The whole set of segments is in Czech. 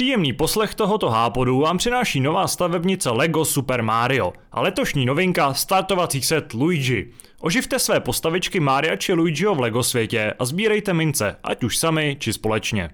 Příjemný poslech tohoto hápodu vám přináší nová stavebnice LEGO Super Mario a letošní novinka startovací set Luigi. Oživte své postavičky Maria či Luigiho v LEGO světě a sbírejte mince, ať už sami či společně.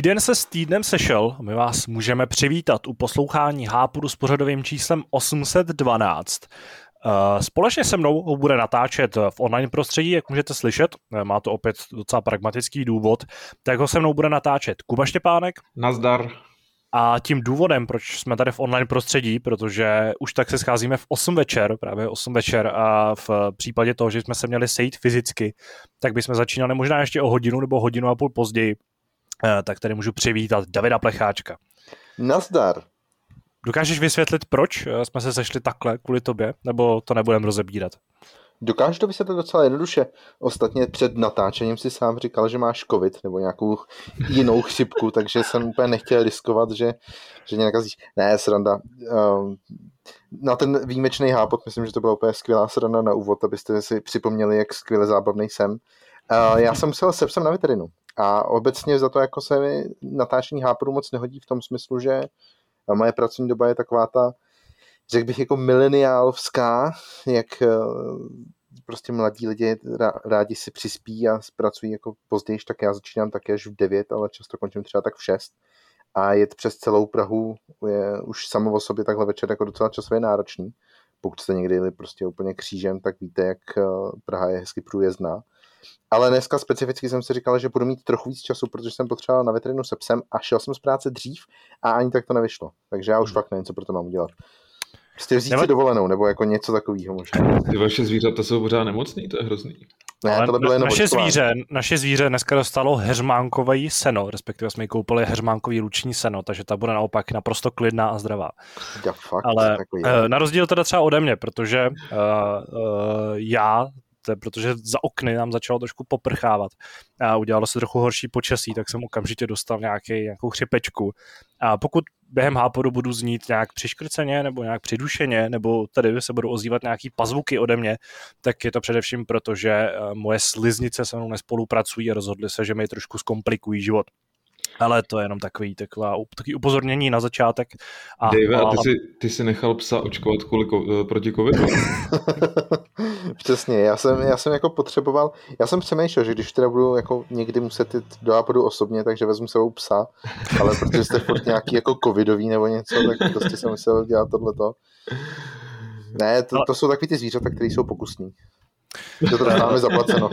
Týden se s týdnem sešel a my vás můžeme přivítat u poslouchání Hápuru s pořadovým číslem 812. Eh, společně se mnou ho bude natáčet v online prostředí, jak můžete slyšet, eh, má to opět docela pragmatický důvod, tak ho se mnou bude natáčet Kuba Štěpánek. Nazdar. A tím důvodem, proč jsme tady v online prostředí, protože už tak se scházíme v 8 večer, právě 8 večer a v případě toho, že jsme se měli sejít fyzicky, tak bychom začínali možná ještě o hodinu nebo hodinu a půl později, tak tady můžu přivítat Davida Plecháčka. Nazdar. Dokážeš vysvětlit, proč eh, jsme se sešli takhle kvůli tobě, nebo to nebudeme rozebírat? Dokážu to vysvětlit docela jednoduše. Ostatně před natáčením si sám říkal, že máš covid nebo nějakou jinou chřipku, takže jsem úplně nechtěl riskovat, že, že mě nakazíš. Ne, sranda. Um, na ten výjimečný hápot, myslím, že to byla úplně skvělá sranda na úvod, abyste si připomněli, jak skvěle zábavný jsem. Uh, já jsem musel se psem na veterinu. A obecně za to jako se mi natáčení háporu moc nehodí v tom smyslu, že moje pracovní doba je taková ta, řekl bych jako mileniálská, jak eh, prostě mladí lidi rádi si přispí a pracují jako později, tak já začínám také až v 9, ale často končím třeba tak v 6. A jet přes celou Prahu je už samo o sobě takhle večer jako docela časově náročný. Pokud jste někdy jeli prostě úplně křížem, tak víte, jak eh, Praha je hezky průjezdná. Ale dneska specificky jsem si říkal, že budu mít trochu víc času, protože jsem potřeboval na veterinu se psem a šel jsem z práce dřív a ani tak to nevyšlo. Takže já už hmm. fakt nevím, co pro to mám udělat. Prostě vzít Nebo... si dovolenou, nebo jako něco takového možná. Ty vaše zvířata jsou pořád nemocný, to je hrozný. Ne, Ale bylo na, naše, zvíře, naše zvíře dneska dostalo heřmánkový seno, respektive jsme jí koupili heřmánkový luční seno, takže ta bude naopak naprosto klidná a zdravá. Ja, fakt, Ale takový, uh, na rozdíl teda třeba ode mě, protože uh, uh, já protože za okny nám začalo trošku poprchávat a udělalo se trochu horší počasí, tak jsem okamžitě dostal nějaký, nějakou chřipečku. A pokud během hápodu budu znít nějak přiškrceně nebo nějak přidušeně, nebo tady se budou ozývat nějaký pazvuky ode mě, tak je to především proto, že eh, moje sliznice se mnou nespolupracují a rozhodli se, že mi trošku zkomplikují život. Ale to je jenom takový, taková, takový upozornění na začátek. A, Dave, a ty, jsi, ty jsi nechal psa očkovat kvůli, eh, proti covidu? Přesně, já jsem, já jsem jako potřeboval, já jsem přemýšlel, že když teda budu jako někdy muset jít do Ápodu osobně, takže vezmu sebou psa, ale protože jste furt nějaký jako covidový nebo něco, tak prostě jsem musel dělat tohleto. Ne, to, to jsou takový ty zvířata, které jsou pokusní. To to máme zaplaceno.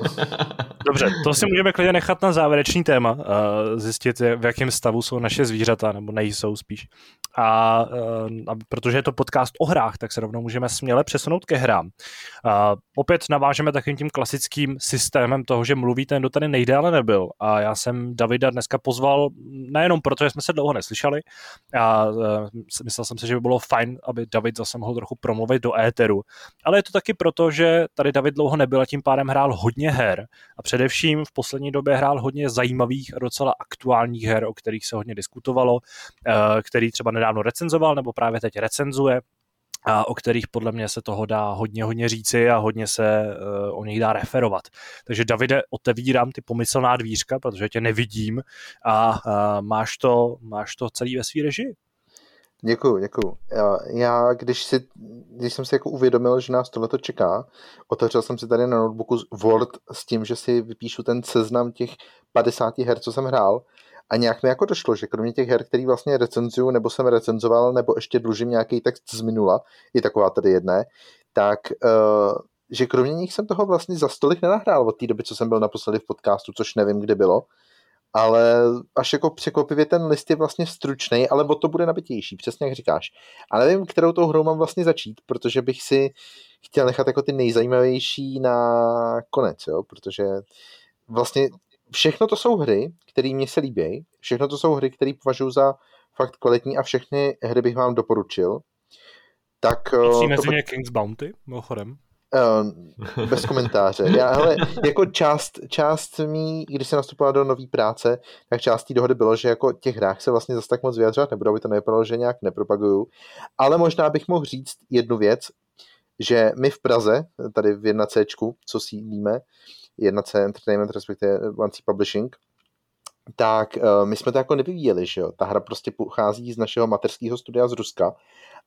Dobře, to si můžeme klidně nechat na závěrečný téma, zjistit, v jakém stavu jsou naše zvířata, nebo nejsou spíš. A, a protože je to podcast o hrách, tak se rovnou můžeme směle přesunout ke hrám. A opět navážeme takovým tím klasickým systémem toho, že mluví ten, kdo tady nejdéle nebyl. A já jsem Davida dneska pozval nejenom proto, že jsme se dlouho neslyšeli, a myslel jsem si, že by bylo fajn, aby David zase mohl trochu promluvit do éteru, ale je to taky proto, že tady David dlouho nebyl a tím pádem hrál hodně her. A především v poslední době hrál hodně zajímavých a docela aktuálních her, o kterých se hodně diskutovalo, eh, který třeba nedávno recenzoval nebo právě teď recenzuje a o kterých podle mě se toho dá hodně, hodně říci a hodně se uh, o nich dá referovat. Takže Davide, otevírám ty pomyslná dvířka, protože tě nevidím a uh, máš, to, máš to celý ve svý režii. Děkuju, děkuju. Já, když, si, když jsem si jako uvědomil, že nás tohleto čeká, otevřel jsem si tady na notebooku Word s tím, že si vypíšu ten seznam těch 50 her, co jsem hrál a nějak mi jako došlo, že kromě těch her, který vlastně recenzuju, nebo jsem recenzoval, nebo ještě dlužím nějaký text z minula, je taková tady jedné, tak uh, že kromě nich jsem toho vlastně za stolik nenahrál od té doby, co jsem byl naposledy v podcastu, což nevím, kdy bylo ale až jako překvapivě ten list je vlastně stručný, ale o to bude nabitější, přesně jak říkáš. A nevím, kterou tou hrou mám vlastně začít, protože bych si chtěl nechat jako ty nejzajímavější na konec, jo? protože vlastně všechno to jsou hry, které mě se líbí, všechno to jsou hry, které považuji za fakt kvalitní a všechny hry bych vám doporučil. Tak, Patří mezi to... King's Bounty, mimochodem. Uh, bez komentáře. Já, hele, jako část, část mý, když se nastupovala do nové práce, tak část té dohody bylo, že jako těch hrách se vlastně zase tak moc vyjadřovat nebudu, aby to nevypadalo, že nějak nepropaguju. Ale možná bych mohl říct jednu věc, že my v Praze, tady v 1C, co sídlíme, 1C Entertainment, respektive 1C Publishing, tak uh, my jsme to jako nevyvíjeli, že jo. Ta hra prostě pochází z našeho materského studia z Ruska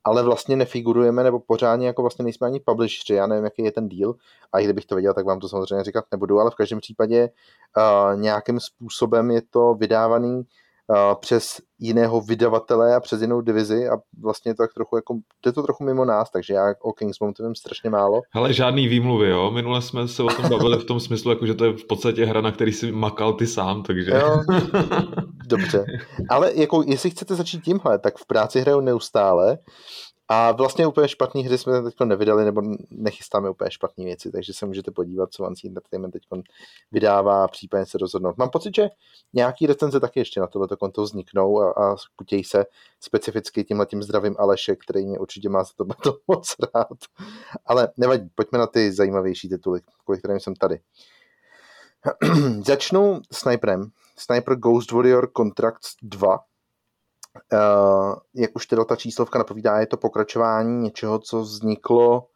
ale vlastně nefigurujeme, nebo pořádně jako vlastně nejsme ani publishři, já nevím, jaký je ten deal, a i kdybych to věděl, tak vám to samozřejmě říkat nebudu, ale v každém případě uh, nějakým způsobem je to vydávaný přes jiného vydavatele a přes jinou divizi a vlastně to tak trochu jako, je to trochu mimo nás, takže já o Kingsmount vím strašně málo. Ale žádný výmluvy, jo? Minule jsme se o tom bavili v tom smyslu, jako že to je v podstatě hra, na který si makal ty sám, takže... Jo, dobře. Ale jako, jestli chcete začít tímhle, tak v práci hraju neustále a vlastně úplně špatný hry jsme teď nevydali, nebo nechystáme úplně špatné věci, takže se můžete podívat, co Vancy Entertainment teď vydává případně se rozhodnout. Mám pocit, že nějaký recenze taky ještě na tohleto konto vzniknou a, a kutěj se specificky tímhle tím zdravým Aleše, který mě určitě má za to, to moc rád. Ale nevadí, pojďme na ty zajímavější tituly, kvůli kterým jsem tady. Začnu Sniperem. Sniper Ghost Warrior Contracts 2, Uh, jak už teda ta číslovka napovídá, je to pokračování něčeho, co vzniklo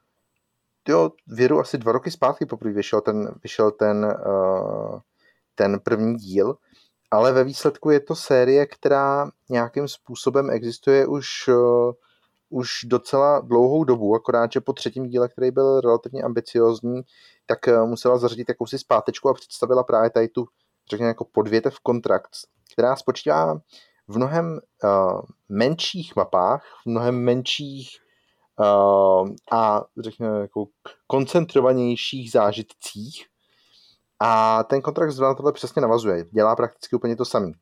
jo, věru asi dva roky zpátky poprvé. Vyšel ten, vyšel ten, uh, ten první díl, ale ve výsledku je to série, která nějakým způsobem existuje už, uh, už docela dlouhou dobu, akorát, že po třetím díle, který byl relativně ambiciozní, tak uh, musela zařadit jakousi zpátečku a představila právě tady tu, řekněme, jako podvětev kontrakt, která spočívá v mnohem uh, menších mapách, v mnohem menších uh, a řekněme jako koncentrovanějších zážitcích a ten kontrakt na tohle přesně navazuje. Dělá prakticky úplně to samý.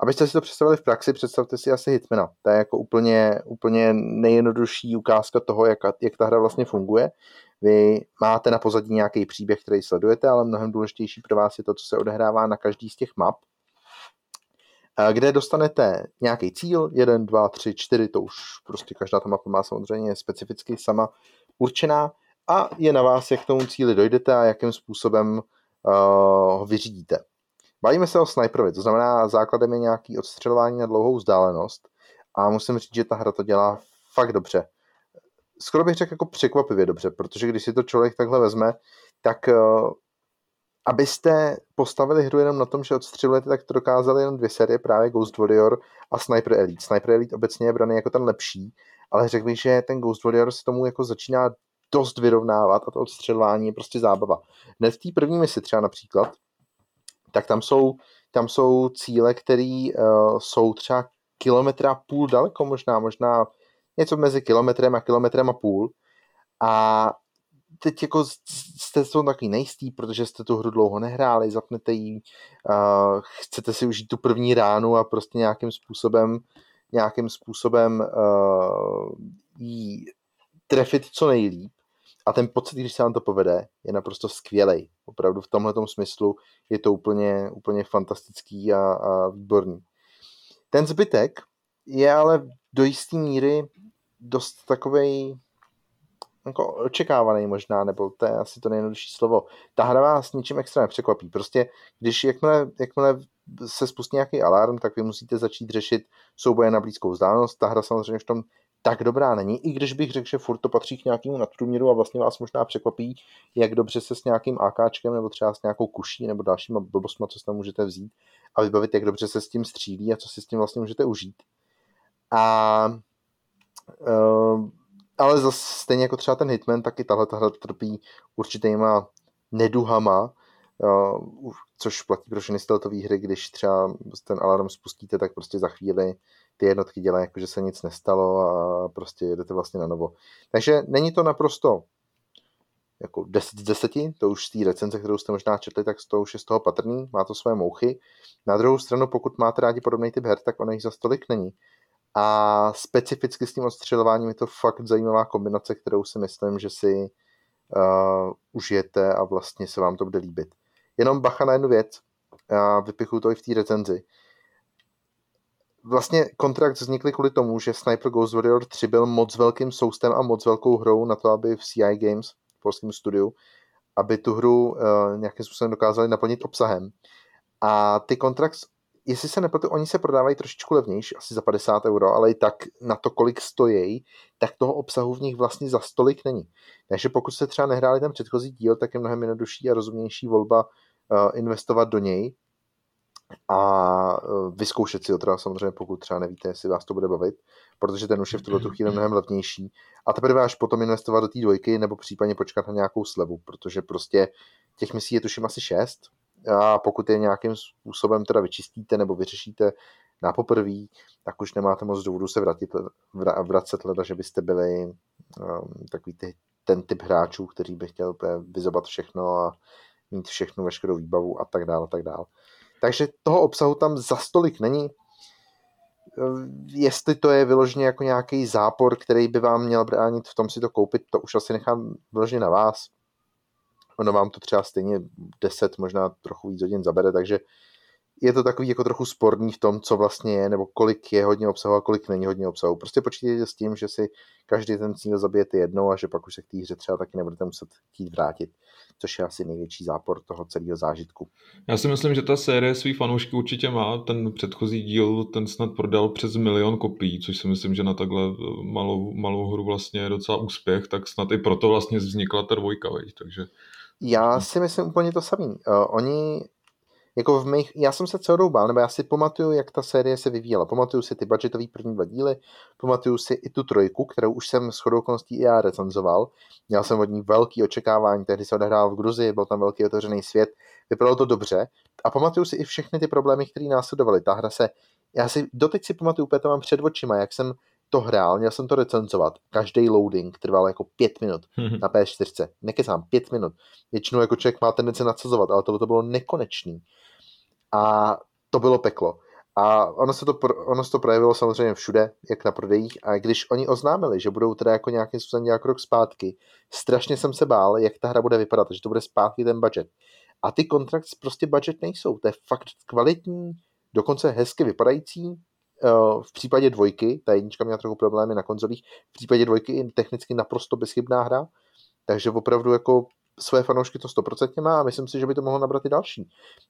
Abyste si to představili v praxi, představte si asi Hitmana. To je jako úplně, úplně nejjednodušší ukázka toho, jak, jak ta hra vlastně funguje. Vy máte na pozadí nějaký příběh, který sledujete, ale mnohem důležitější pro vás je to, co se odehrává na každý z těch map kde dostanete nějaký cíl, jeden, dva, tři, čtyři, to už prostě každá ta mapa má samozřejmě specificky sama určená a je na vás, jak k tomu cíli dojdete a jakým způsobem uh, ho vyřídíte. Bavíme se o sniperovi, to znamená základem je nějaký odstřelování na dlouhou vzdálenost a musím říct, že ta hra to dělá fakt dobře. Skoro bych řekl jako překvapivě dobře, protože když si to člověk takhle vezme, tak uh, abyste postavili hru jenom na tom, že odstřelujete, tak to dokázali jenom dvě série, právě Ghost Warrior a Sniper Elite. Sniper Elite obecně je braný jako ten lepší, ale řekl bych, že ten Ghost Warrior se tomu jako začíná dost vyrovnávat a to odstřelování je prostě zábava. Hned v té první misi třeba například, tak tam jsou, tam jsou cíle, které uh, jsou třeba kilometra půl daleko, možná, možná něco mezi kilometrem a kilometrem a půl. A teď jako jste to takový nejistý, protože jste tu hru dlouho nehráli, zapnete ji, uh, chcete si užít tu první ránu a prostě nějakým způsobem nějakým způsobem uh, jí trefit co nejlíp. A ten pocit, když se vám to povede, je naprosto skvělý. Opravdu v tomhle smyslu je to úplně, úplně fantastický a, a výborný. Ten zbytek je ale do jisté míry dost takovej jako očekávaný možná, nebo to je asi to nejjednodušší slovo. Ta hra vás ničím extra nepřekvapí. Prostě, když jakmile, jakmile se spustí nějaký alarm, tak vy musíte začít řešit souboje na blízkou vzdálenost. Ta hra samozřejmě v tom tak dobrá není, i když bych řekl, že furt to patří k nějakému nadprůměru a vlastně vás možná překvapí, jak dobře se s nějakým AKčkem nebo třeba s nějakou kuší nebo dalšíma blbostma, co si tam můžete vzít a vybavit, jak dobře se s tím střílí a co si s tím vlastně můžete užít. A uh, ale zase stejně jako třeba ten Hitman, tak i tahle hra trpí určitýma neduhama, uh, což platí pro všechny stealthové hry, když třeba ten alarm spustíte, tak prostě za chvíli ty jednotky dělají, jako že se nic nestalo a prostě jedete vlastně na novo. Takže není to naprosto jako 10 z 10, to už z té recenze, kterou jste možná četli, tak to už je z toho patrný, má to své mouchy. Na druhou stranu, pokud máte rádi podobný typ her, tak ono jich za stolik není. A specificky s tím odstřelováním je to fakt zajímavá kombinace, kterou si myslím, že si uh, užijete a vlastně se vám to bude líbit. Jenom bacha na jednu věc, já vypichu to i v té recenzi. Vlastně kontrakt vznikl kvůli tomu, že Sniper Ghost Warrior 3 byl moc velkým soustem a moc velkou hrou na to, aby v CI Games polském studiu, aby tu hru uh, nějakým způsobem dokázali naplnit obsahem. A ty Contracts, jestli se nepletu, oni se prodávají trošičku levnější, asi za 50 euro, ale i tak na to, kolik stojí, tak toho obsahu v nich vlastně za stolik není. Takže pokud se třeba nehráli ten předchozí díl, tak je mnohem jednodušší a rozumnější volba uh, investovat do něj a uh, vyzkoušet si ho teda samozřejmě, pokud třeba nevíte, jestli vás to bude bavit, protože ten už je v tuto chvíli mnohem levnější. A teprve až potom investovat do té dvojky, nebo případně počkat na nějakou slevu, protože prostě těch misí je tuším asi šest, a pokud je nějakým způsobem teda vyčistíte nebo vyřešíte na poprví, tak už nemáte moc důvodu se vratit, vracet leda, že byste byli um, takový ty, ten typ hráčů, který by chtěl vyzobat všechno a mít všechnu veškerou výbavu a tak dále, a tak dále. Takže toho obsahu tam za stolik není. Jestli to je vyloženě jako nějaký zápor, který by vám měl bránit v tom si to koupit, to už asi nechám vyloženě na vás ono vám to třeba stejně 10, možná trochu víc hodin zabere, takže je to takový jako trochu sporný v tom, co vlastně je, nebo kolik je hodně obsahu a kolik není hodně obsahu. Prostě počítejte s tím, že si každý ten cíl zabijete jednou a že pak už se k té hře třeba taky nebudete muset chtít vrátit, což je asi největší zápor toho celého zážitku. Já si myslím, že ta série svý fanoušky určitě má. Ten předchozí díl, ten snad prodal přes milion kopií, což si myslím, že na takhle malou, malou hru vlastně je docela úspěch, tak snad i proto vlastně vznikla ta dvojka, veď? takže já si myslím úplně to samý. Uh, oni, jako v mých, já jsem se celou bál, nebo já si pamatuju, jak ta série se vyvíjela. Pamatuju si ty budgetový první dva díly, pamatuju si i tu trojku, kterou už jsem s chodou i já recenzoval. Měl jsem od ní velký očekávání, tehdy se odehrál v Gruzii, byl tam velký otevřený svět, vypadalo to dobře. A pamatuju si i všechny ty problémy, které následovaly. Ta hra se, já si doteď si pamatuju, úplně to mám před očima, jak jsem to hrál, měl jsem to recenzovat. Každý loading trval jako pět minut mm-hmm. na P4. Nekecám, pět minut. Většinou jako člověk má tendenci nadsazovat, ale tohle to bylo nekonečný. A to bylo peklo. A ono se, to, ono se to projevilo samozřejmě všude, jak na prodejích. A když oni oznámili, že budou teda jako nějakým způsobem nějak rok zpátky, strašně jsem se bál, jak ta hra bude vypadat, že to bude zpátky ten budget. A ty kontrakty prostě budget nejsou. To je fakt kvalitní, dokonce hezky vypadající, v případě dvojky, ta jednička měla trochu problémy na konzolích, v případě dvojky i technicky naprosto bezchybná hra, takže opravdu jako své fanoušky to 100% má a myslím si, že by to mohlo nabrat i další.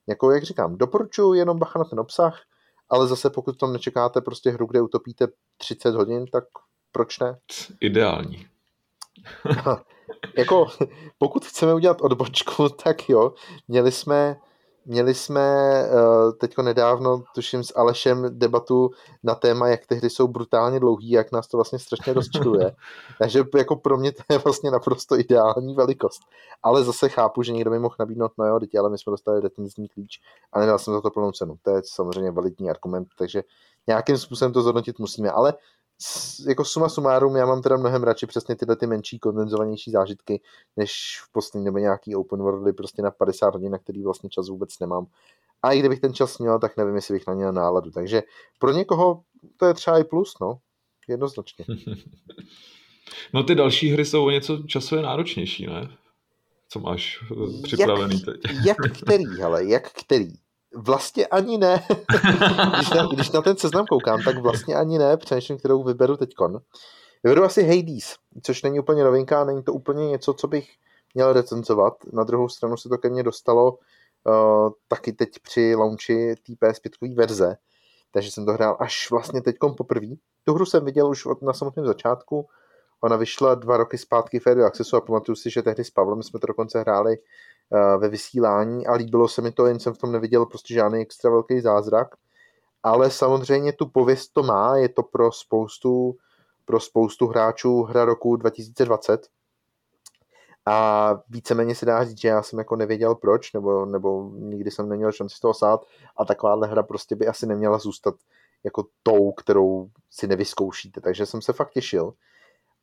Jako jak říkám, doporučuji jenom bacha na ten obsah, ale zase pokud tam nečekáte prostě hru, kde utopíte 30 hodin, tak proč ne? Ideální. jako, pokud chceme udělat odbočku, tak jo, měli jsme Měli jsme uh, teďko nedávno, tuším s Alešem, debatu na téma, jak ty hry jsou brutálně dlouhý, jak nás to vlastně strašně rozčiluje. Takže jako pro mě to je vlastně naprosto ideální velikost. Ale zase chápu, že někdo mi mohl nabídnout, no jo, děti, ale my jsme dostali retenzní klíč a nedal jsem za to plnou cenu. To je samozřejmě validní argument, takže nějakým způsobem to zhodnotit musíme. Ale jako suma sumárum, já mám teda mnohem radši přesně tyhle ty menší, kondenzovanější zážitky, než v poslední době nějaký open worldy prostě na 50 hodin, na který vlastně čas vůbec nemám. A i kdybych ten čas měl, tak nevím, jestli bych na něj náladu. Takže pro někoho to je třeba i plus, no. Jednoznačně. No ty další hry jsou o něco časově náročnější, ne? Co máš připravený jak, teď? Jak který, hele, jak který? Vlastně ani ne. když, na, když na ten seznam koukám, tak vlastně ani ne, přemýšlím, kterou vyberu teďkon. Vyberu asi Hades, což není úplně novinka, není to úplně něco, co bych měl recenzovat. Na druhou stranu se to ke mně dostalo uh, taky teď při launchi té PS5 verze, takže jsem to hrál až vlastně teďkom poprvé. Tu hru jsem viděl už od, na samotném začátku, ona vyšla dva roky zpátky v Accessu a pamatuju si, že tehdy s Pavlem jsme to dokonce hráli ve vysílání a líbilo se mi to, jen jsem v tom neviděl prostě žádný extra velký zázrak. Ale samozřejmě tu pověst to má, je to pro spoustu, pro spoustu hráčů hra roku 2020. A víceméně se dá říct, že já jsem jako nevěděl proč, nebo, nebo nikdy jsem neměl šanci z toho sát a takováhle hra prostě by asi neměla zůstat jako tou, kterou si nevyzkoušíte. Takže jsem se fakt těšil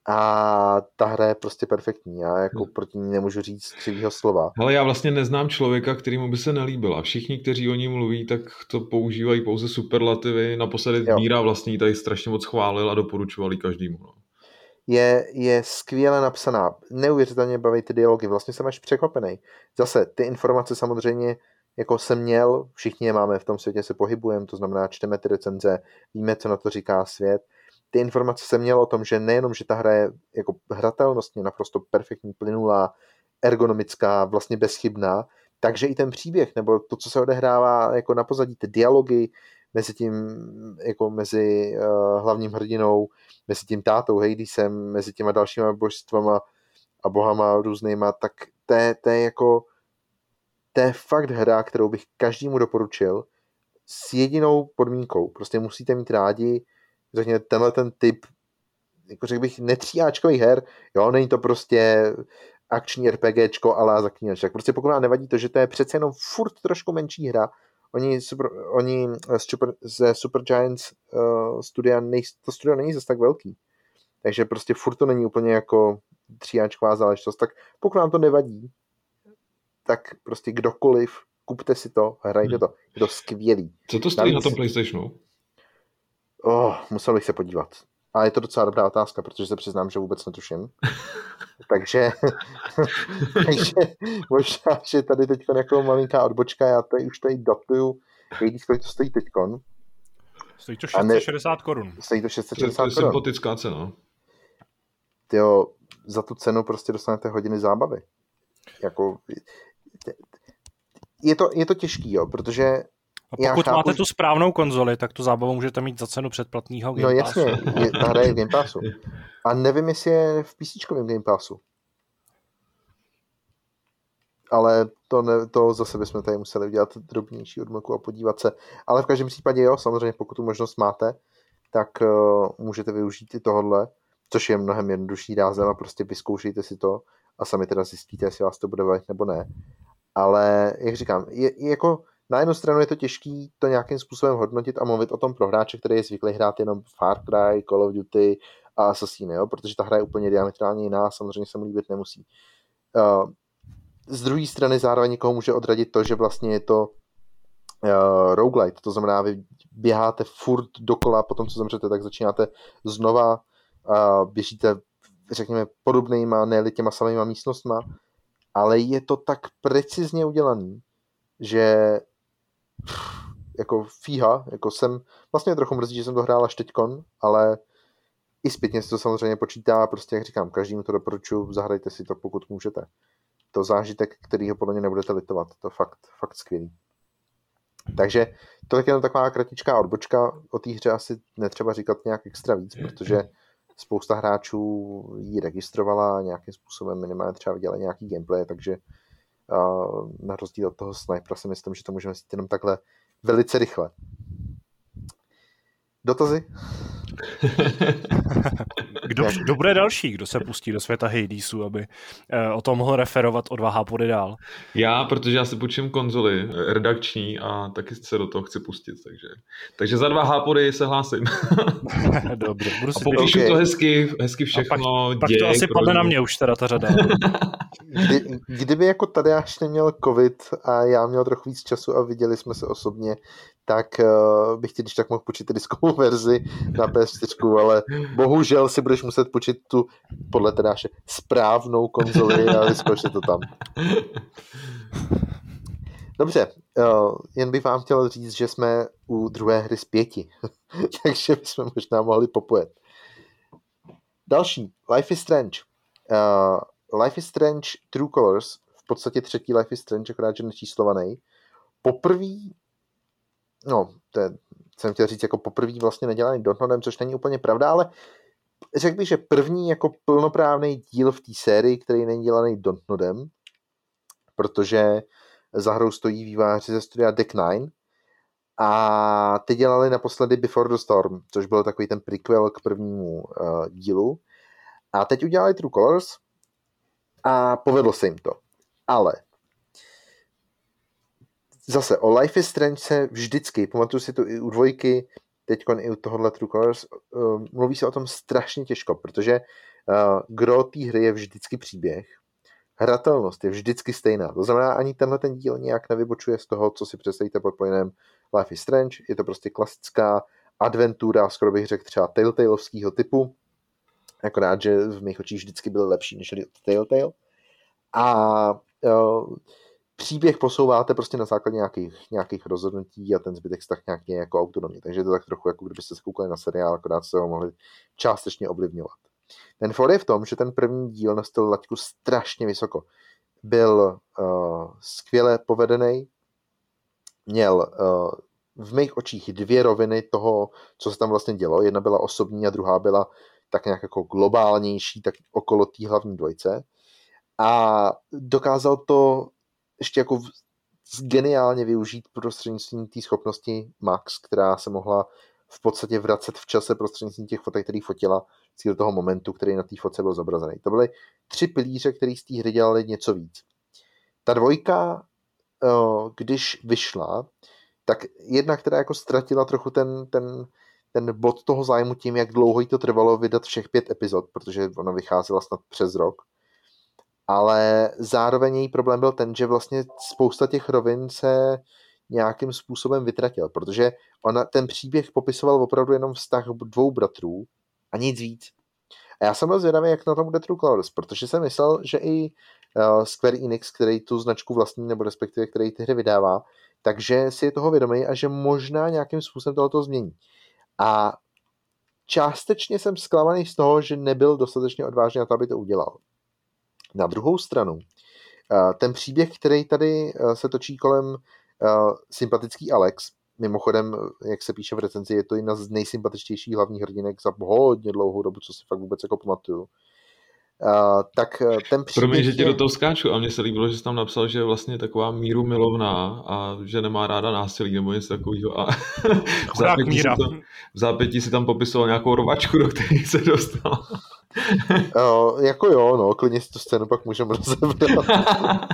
a ta hra je prostě perfektní. Já jako hmm. proti ní nemůžu říct křivýho slova. Ale já vlastně neznám člověka, kterýmu by se nelíbila. Všichni, kteří o ní mluví, tak to používají pouze superlativy. Naposledy Míra vlastně tady strašně moc chválil a doporučovali každému. No. Je, je skvěle napsaná. Neuvěřitelně baví ty dialogy. Vlastně jsem až překvapený. Zase, ty informace samozřejmě jako jsem měl, všichni je máme v tom světě, se pohybujeme, to znamená, čteme ty recenze, víme, co na to říká svět, ty informace jsem měl o tom, že nejenom, že ta hra je jako hratelnostně naprosto perfektní, plynulá, ergonomická, vlastně bezchybná, takže i ten příběh, nebo to, co se odehrává jako na pozadí, ty dialogy mezi tím, jako mezi uh, hlavním hrdinou, mezi tím tátou Hadesem, mezi těma dalšíma božstvama a bohama různýma, tak to je, jako to je fakt hra, kterou bych každému doporučil s jedinou podmínkou. Prostě musíte mít rádi, řekněme, tenhle ten typ, jako řekl bych, netříáčkových her, jo, není to prostě akční RPGčko ale zaklínač. Tak prostě pokud vám nevadí to, že to je přece jenom furt trošku menší hra, oni, super, oni z Super, ze Super Giants uh, studia, nej, to studio není zase tak velký. Takže prostě furt to není úplně jako tříáčková záležitost. Tak pokud vám to nevadí, tak prostě kdokoliv, kupte si to, hrajte hmm. to. Je to skvělý. Co to stojí Navíc... na tom PlayStationu? Oh, musel bych se podívat. A je to docela dobrá otázka, protože se přiznám, že vůbec netuším. takže, takže možná, že tady teď jako malinká odbočka, já tady už tady datuju, víš, kolik to stojí teď. Stojí to 660 ne, korun. Stojí to 660 korun. To je sympatická cena. Tyjo, za tu cenu prostě dostanete hodiny zábavy. Jako, je to, je to těžký, jo, protože a pokud chápu, máte tu správnou konzoli, tak tu zábavu můžete mít za cenu předplatného Game No jasně, je, ta hra je v Game Passu. A nevím, jestli je v PC Game Passu. Ale to, ne, to zase bychom tady museli udělat drobnější odmlku a podívat se. Ale v každém případě jo, samozřejmě pokud tu možnost máte, tak uh, můžete využít i tohle, což je mnohem jednodušší rázem a prostě vyzkoušejte si to a sami teda zjistíte, jestli vás to bude bavit nebo ne. Ale jak říkám, je, je jako na jednu stranu je to těžký to nějakým způsobem hodnotit a mluvit o tom pro hráče, který je zvyklý hrát jenom Far Cry, Call of Duty a Assassin, jo? protože ta hra je úplně diametrálně jiná, samozřejmě se mu líbit nemusí. Uh, z druhé strany zároveň někoho může odradit to, že vlastně je to uh, roguelite, to znamená, vy běháte furt dokola, potom co zemřete, tak začínáte znova, uh, běžíte, řekněme, podobnýma, ne těma samýma místnostma, ale je to tak precizně udělaný, že jako fíha, jako jsem, vlastně trochu mrzí, že jsem to hrál až teďkon, ale i zpětně si to samozřejmě počítá, prostě jak říkám, každému to doporučuji, zahrajte si to, pokud můžete. To zážitek, ho podle mě nebudete litovat, to fakt, fakt skvělý. Takže to je jenom taková kratičká odbočka, o té hře asi netřeba říkat nějak extra víc, protože spousta hráčů ji registrovala nějakým způsobem minimálně třeba viděla nějaký gameplay, takže na rozdíl od toho snipera si myslím, že to můžeme říct jenom takhle velice rychle. Dotazy? kdo, kdo bude další, kdo se pustí do světa Hadesu, aby eh, o tom mohl referovat od Váhápody dál? Já, protože já si půjčím konzoli eh, redakční a taky se do toho chci pustit, takže, takže za dva hápody se hlásím. Dobře, budu si a popíšu okay. to hezky, hezky všechno. A pak, pak to asi padne na mě už teda ta řada. Kdy, kdyby jako tady až neměl covid a já měl trochu víc času a viděli jsme se osobně, tak uh, bych ti když tak mohl počít diskovou verzi na PS4, ale bohužel si budeš muset počít tu, podle teda správnou konzoli a vyzkoušet to tam. Dobře, uh, jen bych vám chtěl říct, že jsme u druhé hry z pěti, takže bychom možná mohli popojet. Další, Life is Strange. Uh, Life is Strange True Colors, v podstatě třetí Life is Strange, akorát, že nečíslovaný. Poprvé no, to je, jsem chtěl říct, jako poprvé vlastně nedělaný Dontnodem, což není úplně pravda, ale řekl bych, že první jako plnoprávný díl v té sérii, který není dělaný Dontnodem, protože za hrou stojí výváři ze studia Deck 9 a ty dělali naposledy Before the Storm, což byl takový ten prequel k prvnímu uh, dílu. A teď udělali True Colors a povedlo se jim to. Ale zase o Life is Strange se vždycky, pamatuju si to i u dvojky, teď i u tohohle True Colors, uh, mluví se o tom strašně těžko, protože uh, gro té hry je vždycky příběh, hratelnost je vždycky stejná. To znamená, ani tenhle ten díl nějak nevybočuje z toho, co si představíte pod pojmem Life is Strange. Je to prostě klasická adventura, skoro bych řekl třeba Telltaleovského typu, akorát, že v mých očích vždycky byl lepší než od Telltale. A uh, příběh posouváte prostě na základě nějakých, nějakých rozhodnutí a ten zbytek se tak nějak jako autonomně. Takže je to tak trochu jako kdybyste se koukali na seriál, akorát se ho mohli částečně ovlivňovat. Ten for je v tom, že ten první díl nastavil laťku strašně vysoko. Byl uh, skvěle povedený, měl uh, v mých očích dvě roviny toho, co se tam vlastně dělo. Jedna byla osobní a druhá byla tak nějak jako globálnější, tak okolo té hlavní dvojce. A dokázal to ještě jako geniálně využít prostřednictvím té schopnosti Max, která se mohla v podstatě vracet v čase prostřednictvím těch fotek, který fotila cíl toho momentu, který na té fotce byl zobrazený. To byly tři pilíře, které z té hry dělali něco víc. Ta dvojka, eh, když vyšla, tak jedna, která jako ztratila trochu ten, ten, ten bod toho zájmu tím, jak dlouho jí to trvalo vydat všech pět epizod, protože ona vycházela snad přes rok. Ale zároveň její problém byl ten, že vlastně spousta těch rovin se nějakým způsobem vytratil, protože ona, ten příběh popisoval opravdu jenom vztah dvou bratrů a nic víc. A já jsem byl zvědavý, jak na tom bude True Colors, protože jsem myslel, že i uh, Square Enix, který tu značku vlastní, nebo respektive který ty hry vydává, takže si je toho vědomý a že možná nějakým způsobem tohoto změní. A částečně jsem zklamaný z toho, že nebyl dostatečně odvážný na to, aby to udělal. Na druhou stranu, eh, ten příběh, který tady eh, se točí kolem sympatický Alex, mimochodem, jak se píše v recenzi, je to jedna z nejsympatičtějších hlavních hrdinek za hodně dlouhou dobu, co si fakt vůbec jako pamatuju. Uh, tak eh, ten příběh Promiň, že ti do toho skáču, a mně se líbilo, že jsi tam napsal, že je vlastně taková míru milovná a že nemá ráda násilí nebo něco takového. A v zápětí, si tam, v zápětí si tam popisoval nějakou rovačku, do které se dostal. uh, jako jo, no, klidně si tu scénu pak můžeme rozebrat.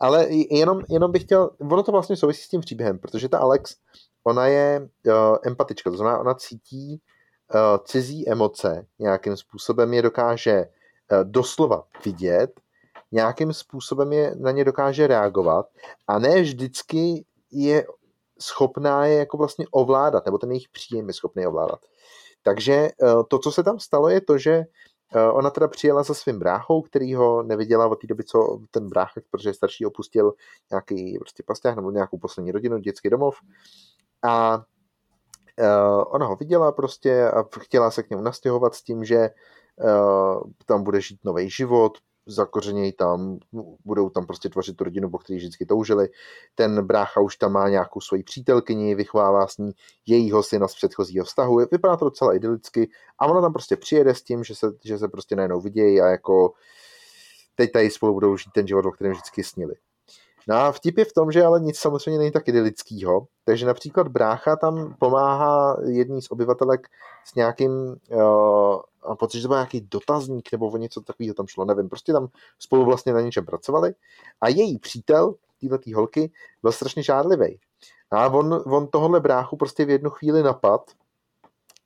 Ale jenom, jenom bych chtěl, ono to vlastně souvisí s tím příběhem, protože ta Alex, ona je uh, empatička, to znamená, ona cítí uh, cizí emoce nějakým způsobem je dokáže uh, doslova vidět, nějakým způsobem je na ně dokáže reagovat a ne vždycky je schopná je jako vlastně ovládat, nebo ten jejich příjem je schopný ovládat. Takže uh, to, co se tam stalo, je to, že Ona teda přijela za svým bráchou, který ho neviděla od té doby, co ten brácha, protože starší opustil nějaký prostě pasták nebo nějakou poslední rodinu, dětský domov. A ona ho viděla prostě a chtěla se k němu nastěhovat s tím, že uh, tam bude žít nový život, zakořenějí tam, budou tam prostě tvořit tu rodinu, po který vždycky toužili. Ten brácha už tam má nějakou svoji přítelkyni, vychovává s ní jejího syna z předchozího vztahu. Vypadá to docela idylicky a ona tam prostě přijede s tím, že se, že se prostě najednou vidějí a jako teď tady spolu budou žít ten život, o kterém vždycky snili. No a vtip je v tom, že ale nic samozřejmě není tak idylického, takže například brácha tam pomáhá jedný z obyvatelek s nějakým, uh, pocit, že to byl nějaký dotazník nebo o něco takového tam šlo, nevím, prostě tam spolu vlastně na něčem pracovali. A její přítel, této holky, byl strašně žádlivý. A on, on tohle bráchu prostě v jednu chvíli napad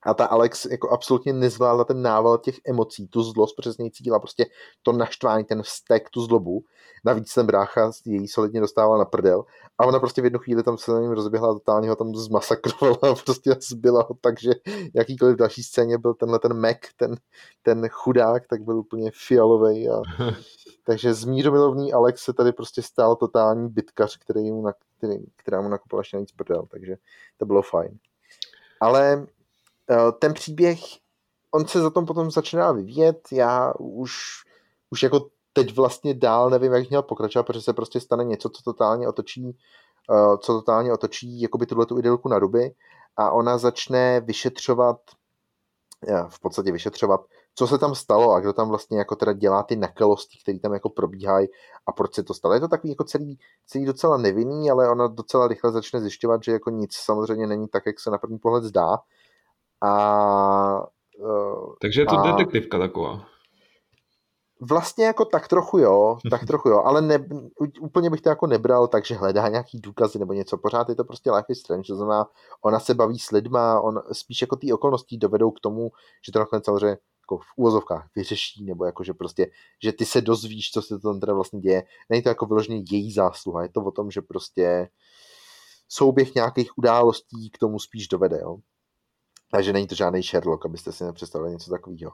a ta Alex jako absolutně nezvládla ten nával těch emocí, tu zlost, protože z něj cítila prostě to naštvání, ten vztek, tu zlobu. Navíc ten brácha její solidně dostával na prdel a ona prostě v jednu chvíli tam se na něm rozběhla, totálně ho tam zmasakrovala a prostě zbyla ho tak, že jakýkoliv další scéně byl tenhle ten Mac, ten, ten chudák, tak byl úplně fialový a takže zmíromilovný Alex se tady prostě stál totální bitkař, který mu na, který, která mu nakupila ještě navíc prdel, takže to bylo fajn. Ale ten příběh, on se za tom potom začíná vyvíjet, já už, už jako teď vlastně dál nevím, jak měl pokračovat, protože se prostě stane něco, co totálně otočí, eh, co totálně otočí jakoby tuhle tu idylku na ruby a ona začne vyšetřovat, eh, v podstatě vyšetřovat, co se tam stalo a kdo tam vlastně jako teda dělá ty nakalosti, které tam jako probíhají a proč se to stalo. Je to takový jako celý, celý docela nevinný, ale ona docela rychle začne zjišťovat, že jako nic samozřejmě není tak, jak se na první pohled zdá a, uh, Takže je to a, detektivka taková. Vlastně jako tak trochu jo, tak trochu jo, ale ne, úplně bych to jako nebral, takže hledá nějaký důkazy nebo něco. Pořád je to prostě Life is Strange, to znamená, ona se baví s lidma, on spíš jako ty okolnosti dovedou k tomu, že to nakonec samozřejmě jako v úvozovkách vyřeší, nebo jako, že prostě, že ty se dozvíš, co se tam teda vlastně děje. Není to jako vyloženě její zásluha, je to o tom, že prostě souběh nějakých událostí k tomu spíš dovede, jo. Takže není to žádný Sherlock, abyste si nepředstavili něco takového.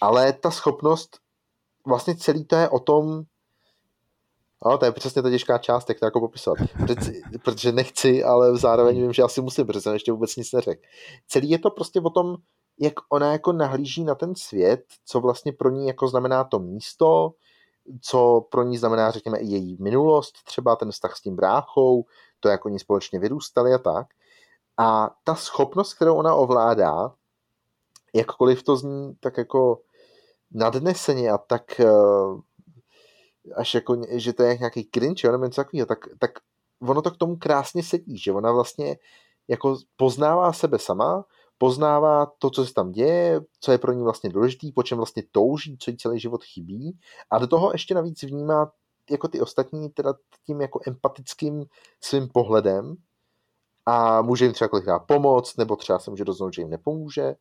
Ale ta schopnost, vlastně celý to je o tom, No, to je přesně ta těžká část, jak to jako popisovat. Protože, protože nechci, ale zároveň vím, že asi musím, protože jsem ještě vůbec nic neřekl. Celý je to prostě o tom, jak ona jako nahlíží na ten svět, co vlastně pro ní jako znamená to místo, co pro ní znamená, řekněme, i její minulost, třeba ten vztah s tím bráchou, to, jak oni společně vyrůstali a tak. A ta schopnost, kterou ona ovládá, jakkoliv to zní tak jako nadneseně a tak eh, až jako, že to je nějaký cringe, nebo něco takového, tak, tak ono to k tomu krásně sedí, že ona vlastně jako poznává sebe sama, poznává to, co se tam děje, co je pro ní vlastně důležitý, po čem vlastně touží, co jí celý život chybí. A do toho ještě navíc vnímá jako ty ostatní teda tím jako empatickým svým pohledem a může jim třeba kolikrát pomoct, nebo třeba se může rozhodnout, že jim nepomůže,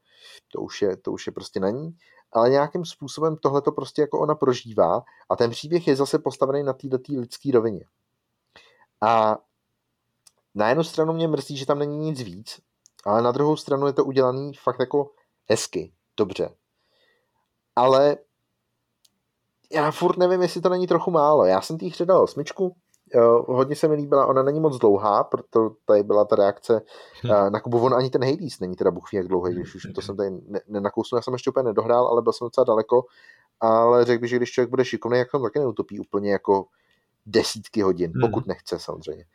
to už je, to už je prostě na ní, ale nějakým způsobem tohle to prostě jako ona prožívá a ten příběh je zase postavený na této lidské rovině. A na jednu stranu mě mrzí, že tam není nic víc, ale na druhou stranu je to udělaný fakt jako hezky, dobře. Ale já furt nevím, jestli to není trochu málo. Já jsem tý hře dal osmičku, hodně se mi líbila, ona není moc dlouhá, proto tady byla ta reakce hm. na Kubu, on ani ten Hades není teda buchví jak dlouhý, když už to jsem tady nenakousnul, já jsem ještě úplně nedohrál, ale byl jsem docela daleko, ale řekl bych, že když člověk bude šikovný, jak tam taky neutopí úplně jako desítky hodin, hmm. pokud nechce samozřejmě.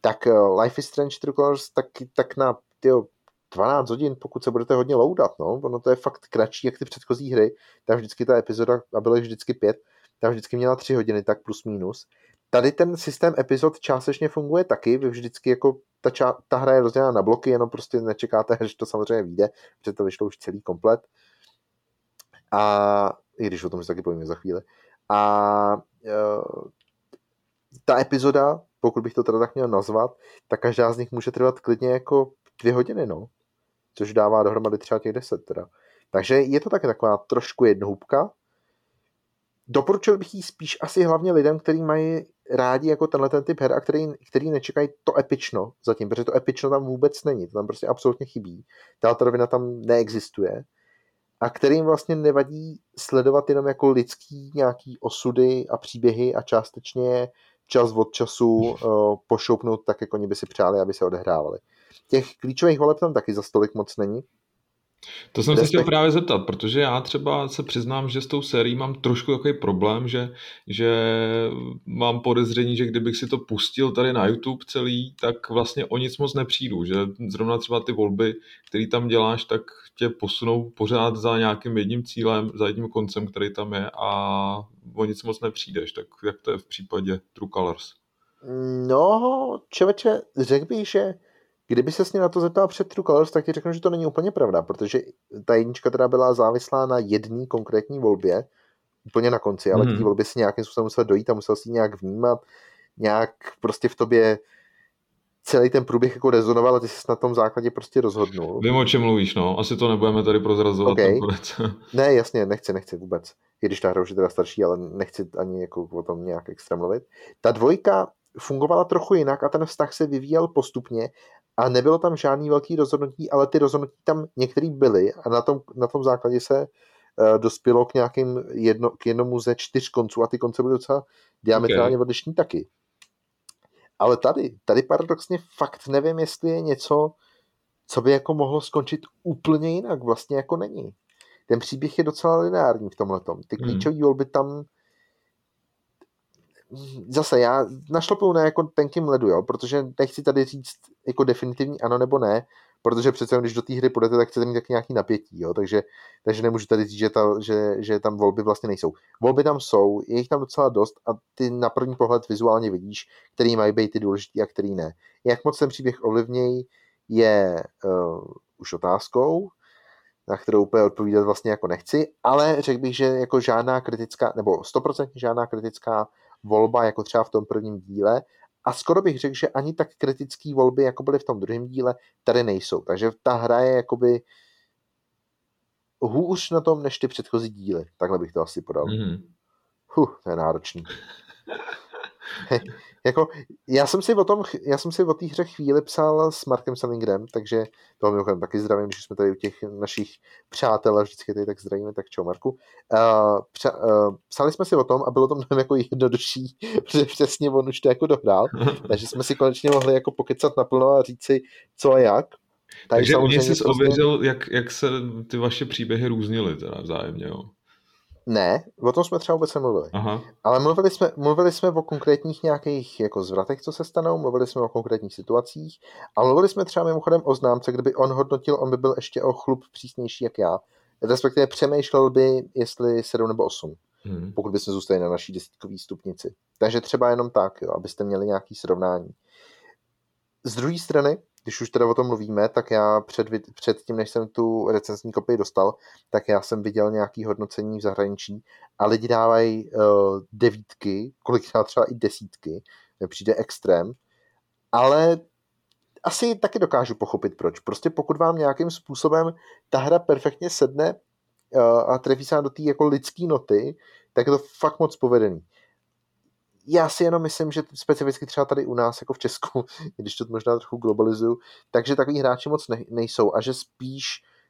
Tak uh, Life is Strange True Colors tak, tak na tyjo, 12 hodin, pokud se budete hodně loudat, no, ono to je fakt kratší, jak ty předchozí hry, tam vždycky ta epizoda, a bylo vždycky pět, tam vždycky měla tři hodiny, tak plus minus. Tady ten systém epizod částečně funguje taky, vy vždycky jako ta, ča- ta hra je rozdělená na bloky, jenom prostě nečekáte, že to samozřejmě vyjde, protože to vyšlo už celý komplet. A i když o tom se taky povíme za chvíli. A uh, ta epizoda, pokud bych to teda tak měl nazvat, tak každá z nich může trvat klidně jako dvě hodiny, no. Což dává dohromady třeba těch deset teda. Takže je to taky taková trošku jednohubka. Doporučil bych ji spíš asi hlavně lidem, kteří mají rádi jako tenhle ten typ her a který, který nečekají to epično zatím, protože to epično tam vůbec není, to tam prostě absolutně chybí. Ta rovina tam neexistuje a kterým vlastně nevadí sledovat jenom jako lidský nějaký osudy a příběhy a částečně čas od času uh, pošoupnout tak, jako oni by si přáli, aby se odehrávali. Těch klíčových voleb tam taky za stolik moc není, to jsem se chtěl právě zeptat, protože já třeba se přiznám, že s tou sérií mám trošku takový problém, že, že mám podezření, že kdybych si to pustil tady na YouTube celý, tak vlastně o nic moc nepřijdu, že zrovna třeba ty volby, které tam děláš, tak tě posunou pořád za nějakým jedním cílem, za jedním koncem, který tam je a o nic moc nepřijdeš. Tak jak to je v případě True Colors? No, čověče, řekl bych, že Kdyby se s ní na to zeptal před True Colors, tak ti řeknu, že to není úplně pravda, protože ta jednička teda byla závislá na jedné konkrétní volbě, úplně na konci, ale mm. ty volby si nějakým způsobem musel dojít a musel si nějak vnímat, nějak prostě v tobě celý ten průběh jako rezonoval a ty jsi na tom základě prostě rozhodnul. Vím, o čem mluvíš, no. Asi to nebudeme tady prozrazovat okay. ne, jasně, nechci, nechci vůbec. I když ta hra už je teda starší, ale nechci ani jako o tom nějak extra mluvit. Ta dvojka fungovala trochu jinak a ten vztah se vyvíjel postupně a nebylo tam žádný velký rozhodnutí, ale ty rozhodnutí tam některý byly a na tom, na tom základě se uh, dospělo k nějakým jedno, k jednomu ze čtyř konců a ty konce byly docela diametrálně okay. odlišní taky. Ale tady, tady paradoxně fakt nevím, jestli je něco, co by jako mohlo skončit úplně jinak. Vlastně jako není. Ten příběh je docela lineární v tomhle. Ty hmm. klíčové volby tam zase já našlapuju na jako tenkým ledu, jo, protože nechci tady říct jako definitivní ano nebo ne, protože přece když do té hry půjdete, tak chcete mít taky nějaký napětí, jo, takže, takže nemůžu tady říct, že, ta, že, že tam volby vlastně nejsou. Volby tam jsou, je jich tam docela dost a ty na první pohled vizuálně vidíš, který mají být ty důležitý a který ne. Jak moc ten příběh ovlivnějí, je uh, už otázkou, na kterou úplně odpovídat vlastně jako nechci, ale řekl bych, že jako žádná kritická, nebo 100% žádná kritická volba, jako třeba v tom prvním díle. A skoro bych řekl, že ani tak kritické volby, jako byly v tom druhém díle, tady nejsou. Takže ta hra je jakoby hůř na tom, než ty předchozí díly. Takhle bych to asi podal. Mm-hmm. Huh, to je náročný. jako, já jsem si o tom, já jsem si o té hře chvíli psal s Markem Salingrem, takže toho mimochodem taky zdravím, když jsme tady u těch našich přátel a vždycky tady tak zdravíme, tak čau Marku. Uh, pře, uh, psali jsme si o tom a bylo to mnohem jako jednodušší, protože přesně on už to jako dohrál, takže jsme si konečně mohli jako pokecat naplno a říct si co a jak. Takže samozřejmě jsi prostě... ověřil, jak, jak se ty vaše příběhy různily teda vzájemně, jo? Ne, o tom jsme třeba vůbec nemluvili. Aha. Ale mluvili jsme, mluvili jsme o konkrétních nějakých jako zvratech, co se stanou, mluvili jsme o konkrétních situacích a mluvili jsme třeba mimochodem o známce, kdyby on hodnotil, on by byl ještě o chlup přísnější jak já. Respektive přemýšlel by, jestli 7 nebo 8, hmm. pokud bychom zůstali na naší desítkový stupnici. Takže třeba jenom tak, jo, abyste měli nějaký srovnání. Z druhé strany, když už teda o tom mluvíme, tak já před, před tím, než jsem tu recenzní kopii dostal, tak já jsem viděl nějaký hodnocení v zahraničí a lidi dávají uh, devítky, kolikrát třeba i desítky, přijde extrém, ale asi taky dokážu pochopit proč. Prostě pokud vám nějakým způsobem ta hra perfektně sedne uh, a trefí se do té jako lidské noty, tak je to fakt moc povedený já si jenom myslím, že specificky třeba tady u nás, jako v Česku, když to možná trochu globalizuju, takže takový hráči moc ne, nejsou a že spíš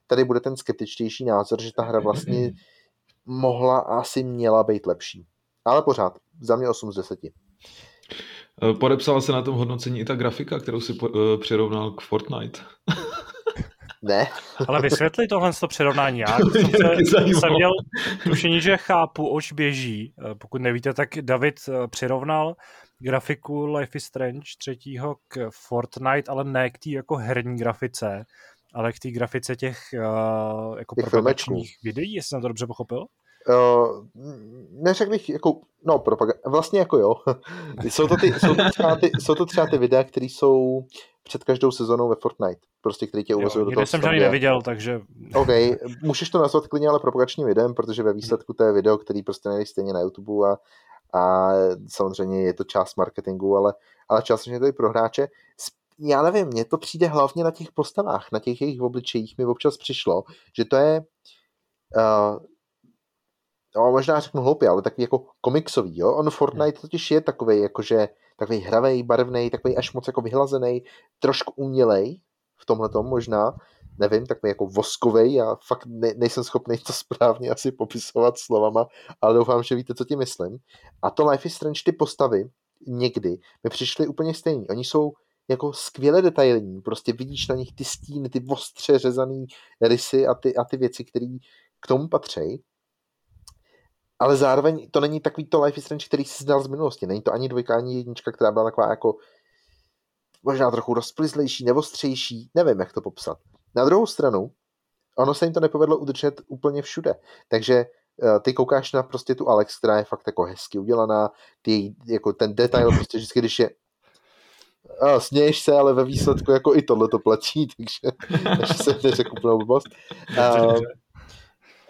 tady bude ten skeptičtější názor, že ta hra vlastně mohla a asi měla být lepší. Ale pořád, za mě 8 z 10. Eh, podepsala se na tom hodnocení i ta grafika, kterou si po, uh, přirovnal k Fortnite. Ne. Ale vysvětli tohle to přirovnání. Já jsem, se, jsem měl tušení, že chápu, oč běží. Eh, pokud nevíte, tak David eh, přirovnal grafiku Life is Strange třetího k Fortnite, ale ne k té jako herní grafice, ale k té grafice těch uh, jako propagačních videí, jestli jsem to dobře pochopil. Uh, neřekl bych, jako, no, propaganda, vlastně jako jo. jsou, to ty, jsou, to třeba ty, jsou to třeba ty videa, které jsou před každou sezónou ve Fortnite, prostě který tě uvazují do toho. jsem žádný neviděl, takže... OK, můžeš to nazvat klidně ale propagačním videem, protože ve výsledku to je video, který prostě nejdeš stejně na YouTube a, a samozřejmě je to část marketingu, ale, ale částečně to i pro hráče. Já nevím, mně to přijde hlavně na těch postavách, na těch jejich obličejích mi občas přišlo, že to je uh, no, možná řeknu hloupě, ale takový jako komiksový, jo? On Fortnite totiž je takový jakože takový hravý, barevný, takový až moc jako vyhlazený, trošku umělej v tomhle možná, nevím, takový jako voskovej, já fakt ne, nejsem schopný to správně asi popisovat slovama, ale doufám, že víte, co ti myslím. A to Life is Strange, ty postavy, někdy mi přišly úplně stejný. Oni jsou jako skvěle detailní, prostě vidíš na nich ty stíny, ty ostře řezaný rysy a ty, a ty věci, které k tomu patří ale zároveň to není takový to Life is Strange, který si znal z minulosti. Není to ani dvojka, ani jednička, která byla taková jako možná trochu rozplizlejší, nebo střejší, nevím, jak to popsat. Na druhou stranu, ono se jim to nepovedlo udržet úplně všude. Takže uh, ty koukáš na prostě tu Alex, která je fakt jako hezky udělaná, ty, jako ten detail prostě vždycky, když je a směješ se, ale ve výsledku jako i tohle to platí, takže, takže se neřekl úplnou blbost. Uh,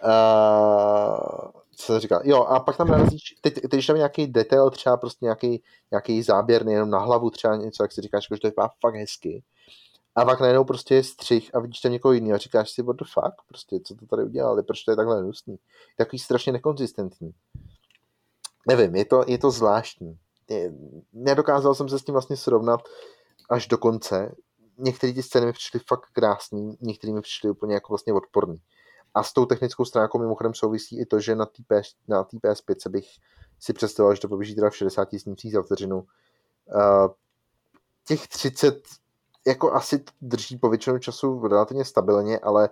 uh, co se říká, jo, a pak tam narazíš, teď, teď když tam nějaký detail, třeba prostě nějaký, nějaký záběr nejenom na hlavu, třeba něco, jak si říkáš, že to vypadá fakt hezky. A pak najednou prostě je střih a vidíš tam někoho jiného a říkáš si, what the fuck, prostě, co to tady udělali, proč to je takhle hnusný. Takový strašně nekonzistentní. Nevím, je to, je to zvláštní. Nedokázal jsem se s tím vlastně srovnat až do konce. Některé ty scény mi přišly fakt krásný, některé mi přišly úplně jako vlastně odporný. A s tou technickou stránkou mimochodem souvisí i to, že na té PS, na PS5 bych si představoval, že to poběží teda v 60 snímcích za vteřinu. Uh, těch 30 jako asi drží po většinu času relativně stabilně, ale,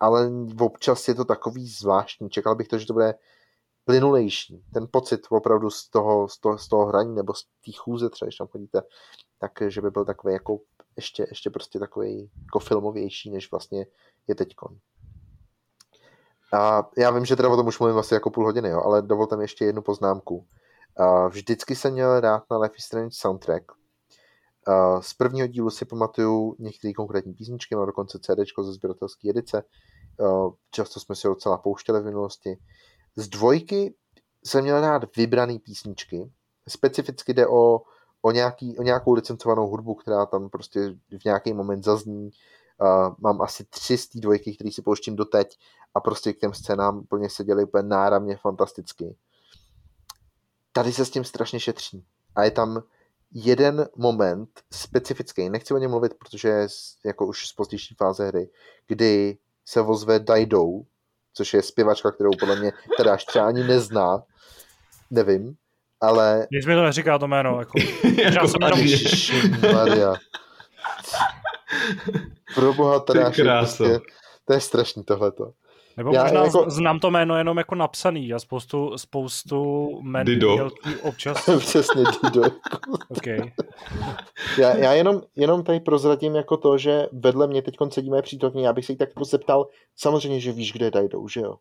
ale občas je to takový zvláštní. Čekal bych to, že to bude plynulejší. Ten pocit opravdu z toho, z toho, z toho hraní nebo z té chůze třeba, když tam chodíte, tak že by byl takový jako ještě, ještě prostě takový jako filmovější, než vlastně je teďkon. A já vím, že teda o tom už mluvím asi jako půl hodiny, jo, ale dovolte mi ještě jednu poznámku. A vždycky jsem měl rád na Life is Strange soundtrack. A z prvního dílu si pamatuju některé konkrétní písničky, mám dokonce CD ze sběratelské edice. A často jsme si ho docela pouštěli v minulosti. Z dvojky jsem měl rád vybrané písničky. Specificky jde o, o, nějaký, o nějakou licencovanou hudbu, která tam prostě v nějaký moment zazní Uh, mám asi tři z té dvojky, které si pouštím doteď a prostě k těm scénám úplně seděli úplně náramně fantasticky. Tady se s tím strašně šetří. a je tam jeden moment specifický, nechci o něm mluvit, protože je jako už z pozdější fáze hry, kdy se ozve Daidou, což je zpěvačka, kterou podle mě teda až třeba ani nezná, nevím, ale... Nic mi to neříká to jméno, jako... jako jsem jenom... Maria. Pro boha teda, prostě, to je strašný tohleto. Nebo já, možná jako... znám to jméno jenom jako napsaný a spoustu, spoustu jmen Dido. občas. Přesně Dido. okay. já, já jenom, jenom tady prozradím jako to, že vedle mě teď sedí moje přítelkyně, já bych se jí tak jako zeptal, samozřejmě, že víš, kde Dido, že jo?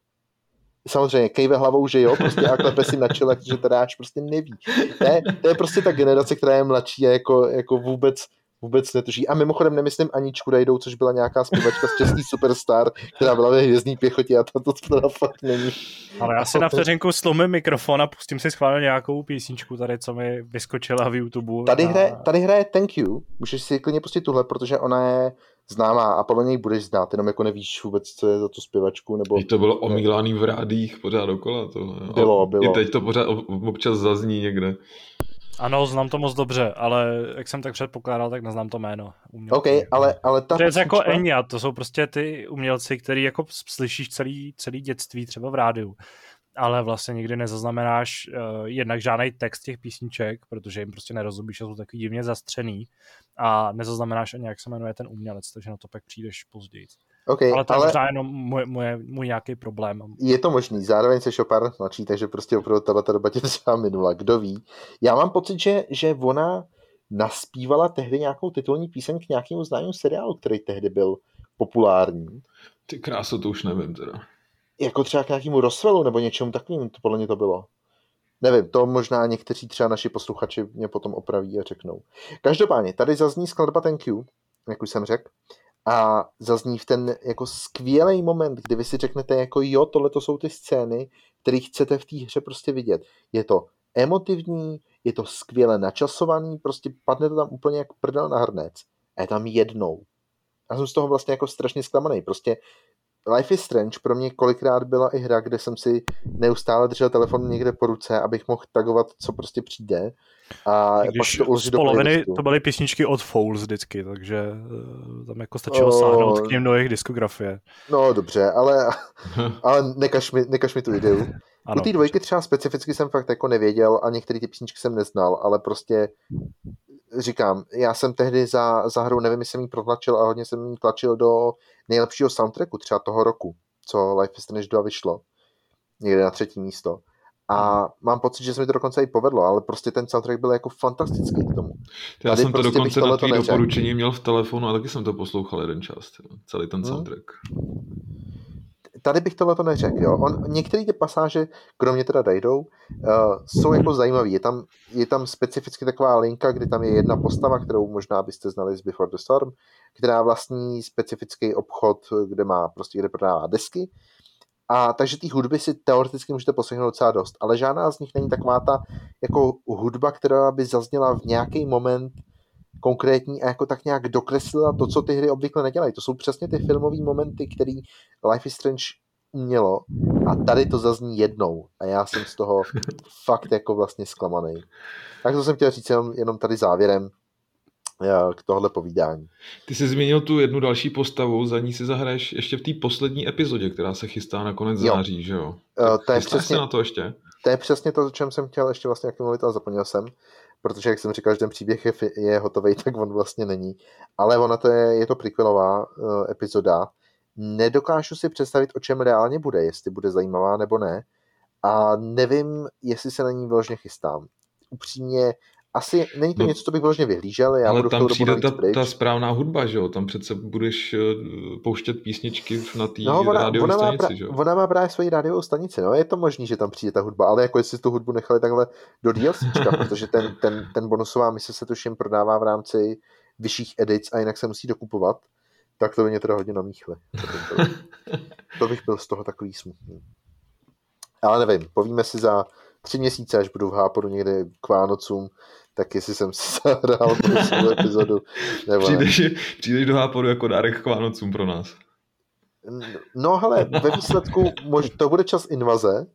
Samozřejmě, kejve hlavou, že jo, prostě a klepe si na čele, že teda až prostě neví. To je, to je prostě ta generace, která je mladší a jako, jako vůbec vůbec netuší. A mimochodem nemyslím Aničku Dajdou, což byla nějaká zpěvačka z Český Superstar, která byla ve hvězdní pěchotě a to, to teda fakt není. Ale já si na vteřinku slomím mikrofon a pustím si schválně nějakou písničku tady, co mi vyskočila v YouTube. Tady, hraje, tady hraje Thank You, můžeš si klidně pustit tuhle, protože ona je známá a podle něj budeš znát, jenom jako nevíš vůbec, co je za tu zpěvačku. Nebo... I to bylo omílaný v rádích pořád dokola. To, bylo, bylo. I teď to pořád občas zazní někde. Ano, znám to moc dobře, ale jak jsem tak předpokládal, tak neznám to jméno. Umělci. OK, ale, ale ta To je jako Enya, to jsou prostě ty umělci, který jako slyšíš celý, celý dětství třeba v rádiu ale vlastně nikdy nezaznamenáš uh, jednak žádný text těch písniček, protože jim prostě nerozumíš a jsou takový divně zastřený a nezaznamenáš ani, jak se jmenuje ten umělec, takže na to pak přijdeš později. Okay, ale to ale... je možná jenom můj, můj, můj nějaký problém. Je to možný, zároveň se Chopin mladší, takže prostě opravdu ta doba tě třeba minula, kdo ví. Já mám pocit, že, že ona naspívala tehdy nějakou titulní píseň k nějakému známému seriálu, který tehdy byl populární. Ty kráso, to už nevím teda. Jako třeba k nějakému Roswellu nebo něčemu takovým, to podle mě to bylo. Nevím, to možná někteří třeba naši posluchači mě potom opraví a řeknou. Každopádně, tady zazní skladba Thank You, jak už jsem řekl, a zazní v ten jako skvělý moment, kdy vy si řeknete jako jo, tohle to jsou ty scény, které chcete v té hře prostě vidět. Je to emotivní, je to skvěle načasovaný, prostě padne to tam úplně jak prdel na hrnec. A je tam jednou. Já jsem z toho vlastně jako strašně zklamaný. Prostě Life is Strange pro mě kolikrát byla i hra, kde jsem si neustále držel telefon někde po ruce, abych mohl tagovat, co prostě přijde. A Když pak to z poloviny to byly písničky od Fouls vždycky, takže eh, tam jako stačilo oh, sáhnout k ním do jejich diskografie. No dobře, ale, ale nekaž, mi, nekaž mi tu ideu. Ano, U té dvojky třeba specificky jsem fakt jako nevěděl a některé ty písničky jsem neznal, ale prostě říkám, já jsem tehdy za, za hru, nevím, jestli jsem ji protlačil a hodně jsem ji tlačil do nejlepšího soundtracku třeba toho roku, co Life is Strange 2 vyšlo. Někde na třetí místo. A mám pocit, že se mi to dokonce i povedlo, ale prostě ten soundtrack byl jako fantastický k tomu. Já Tady jsem to prostě dokonce na tvý doporučení měl v telefonu a taky jsem to poslouchal jeden čas, celý ten hmm. soundtrack. Hmm tady bych tohle to neřekl. Jo. On, některé ty pasáže, kromě teda Dajdou, uh, jsou jako zajímavé. Je tam, je tam specificky taková linka, kdy tam je jedna postava, kterou možná byste znali z Before the Storm, která vlastní specifický obchod, kde má prostě, kde prodává desky. A takže ty hudby si teoreticky můžete poslechnout docela dost, ale žádná z nich není taková ta jako hudba, která by zazněla v nějaký moment konkrétní a jako tak nějak dokreslila to, co ty hry obvykle nedělají. To jsou přesně ty filmové momenty, který Life is Strange mělo a tady to zazní jednou a já jsem z toho fakt jako vlastně zklamaný. Tak to jsem chtěl říct jenom, jenom tady závěrem eh, k tohle povídání. Ty jsi zmínil tu jednu další postavu, za ní si zahraješ ještě v té poslední epizodě, která se chystá na konec jo. září, že jo? Uh, to je přesně, na to ještě? To je přesně to, o čem jsem chtěl ještě vlastně mluvit, ale zapomněl jsem protože jak jsem říkal, že ten příběh je, je hotový, tak on vlastně není. Ale ona to je, je to prequelová uh, epizoda. Nedokážu si představit, o čem reálně bude, jestli bude zajímavá nebo ne. A nevím, jestli se na ní vyložně chystám. Upřímně asi není to no, něco, co bych vlastně vyhlížel. Já ale tam přijde ta, ta správná hudba, že jo? Tam přece budeš eh, pouštět písničky na té no, ona, rádiové ona stanici, že jo? Ona má právě svoji rádiovou stanici, no je to možný, že tam přijde ta hudba, ale jako jestli tu hudbu nechali takhle do DLCčka, protože ten, ten, ten bonusová mise se tuším prodává v rámci vyšších edic a jinak se musí dokupovat, tak to by mě teda hodně namíchli. To bych byl, to bych byl z toho takový smutný. Ale nevím, povíme si za tři měsíce, až budu v Háporu někde k Vánocům, tak jestli jsem si zahrál tu epizodu. Nebo přijdeš, přijdeš do Háporu jako dárek k Vánocům pro nás. No hele, ve výsledku mož, to bude čas invaze,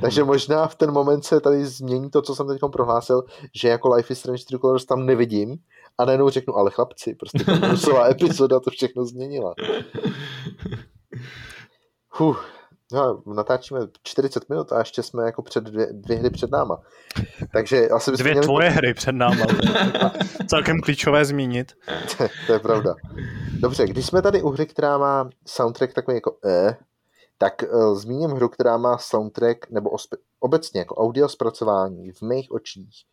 takže možná v ten moment se tady změní to, co jsem teď prohlásil, že jako Life is Strange True Colors tam nevidím a najednou řeknu, ale chlapci, prostě ta epizoda to všechno změnila. Huh, no, natáčíme 40 minut a ještě jsme jako před dvě, dvě hry před náma. Takže asi Dvě měli... tvoje hry před náma. celkem klíčové zmínit. to je pravda. Dobře, když jsme tady u hry, která má soundtrack takový jako eh, tak uh, zmíním hru, která má soundtrack, nebo ospe- obecně jako audio zpracování v mých očích.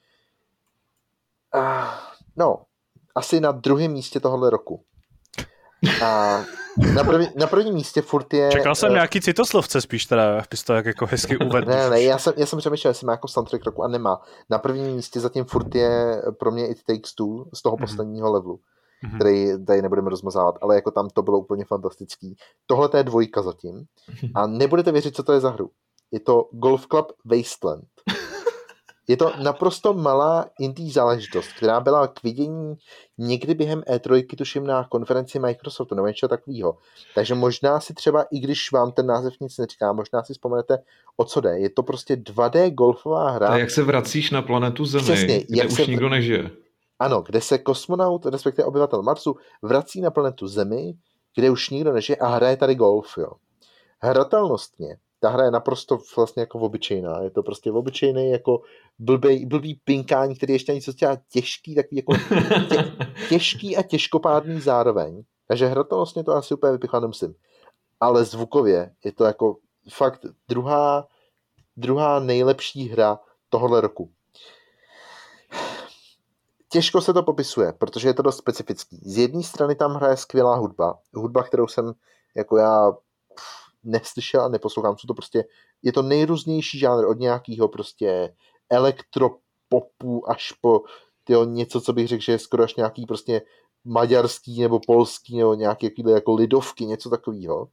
Uh, no, asi na druhém místě tohohle roku. A na, první, na prvním místě furt je... Čekal jsem uh, nějaký citoslovce spíš teda, bys to jako hezky uvedl. Ne, ne, já jsem, já jsem přemýšlel, jestli má jako soundtrack roku a nemá. Na prvním místě zatím furt je pro mě It Takes Two z toho mm-hmm. posledního levelu mm-hmm. který tady nebudeme rozmazávat, ale jako tam to bylo úplně fantastický. Tohle je dvojka zatím a nebudete věřit, co to je za hru. Je to Golf Club Wasteland. Je to naprosto malá indie záležitost, která byla k vidění někdy během E3, tuším na konferenci Microsoftu nebo něco takového. Takže možná si třeba, i když vám ten název nic neříká, možná si vzpomenete, o co jde. Je to prostě 2D golfová hra. A jak se vracíš na planetu Zemi, Přesně, kde jak už se... nikdo nežije. Ano, kde se kosmonaut, respektive obyvatel Marsu, vrací na planetu Zemi, kde už nikdo nežije a hraje tady golf. Jo. Hratelnostně ta hra je naprosto vlastně jako obyčejná. Je to prostě obyčejný jako blbý, blbý pinkání, který ještě něco dělá těžký, takový jako tě, těžký a těžkopádný zároveň. Takže hratelnostně to asi úplně vypichla nemusím. Ale zvukově je to jako fakt druhá, druhá nejlepší hra tohohle roku. Těžko se to popisuje, protože je to dost specifický. Z jedné strany tam hraje skvělá hudba. Hudba, kterou jsem jako já neslyšel a neposlouchám. Co to prostě, je to nejrůznější žánr od nějakého prostě elektropopu až po tyjo, něco, co bych řekl, že je skoro až nějaký prostě maďarský nebo polský nebo nějaký jako lidovky, něco takového.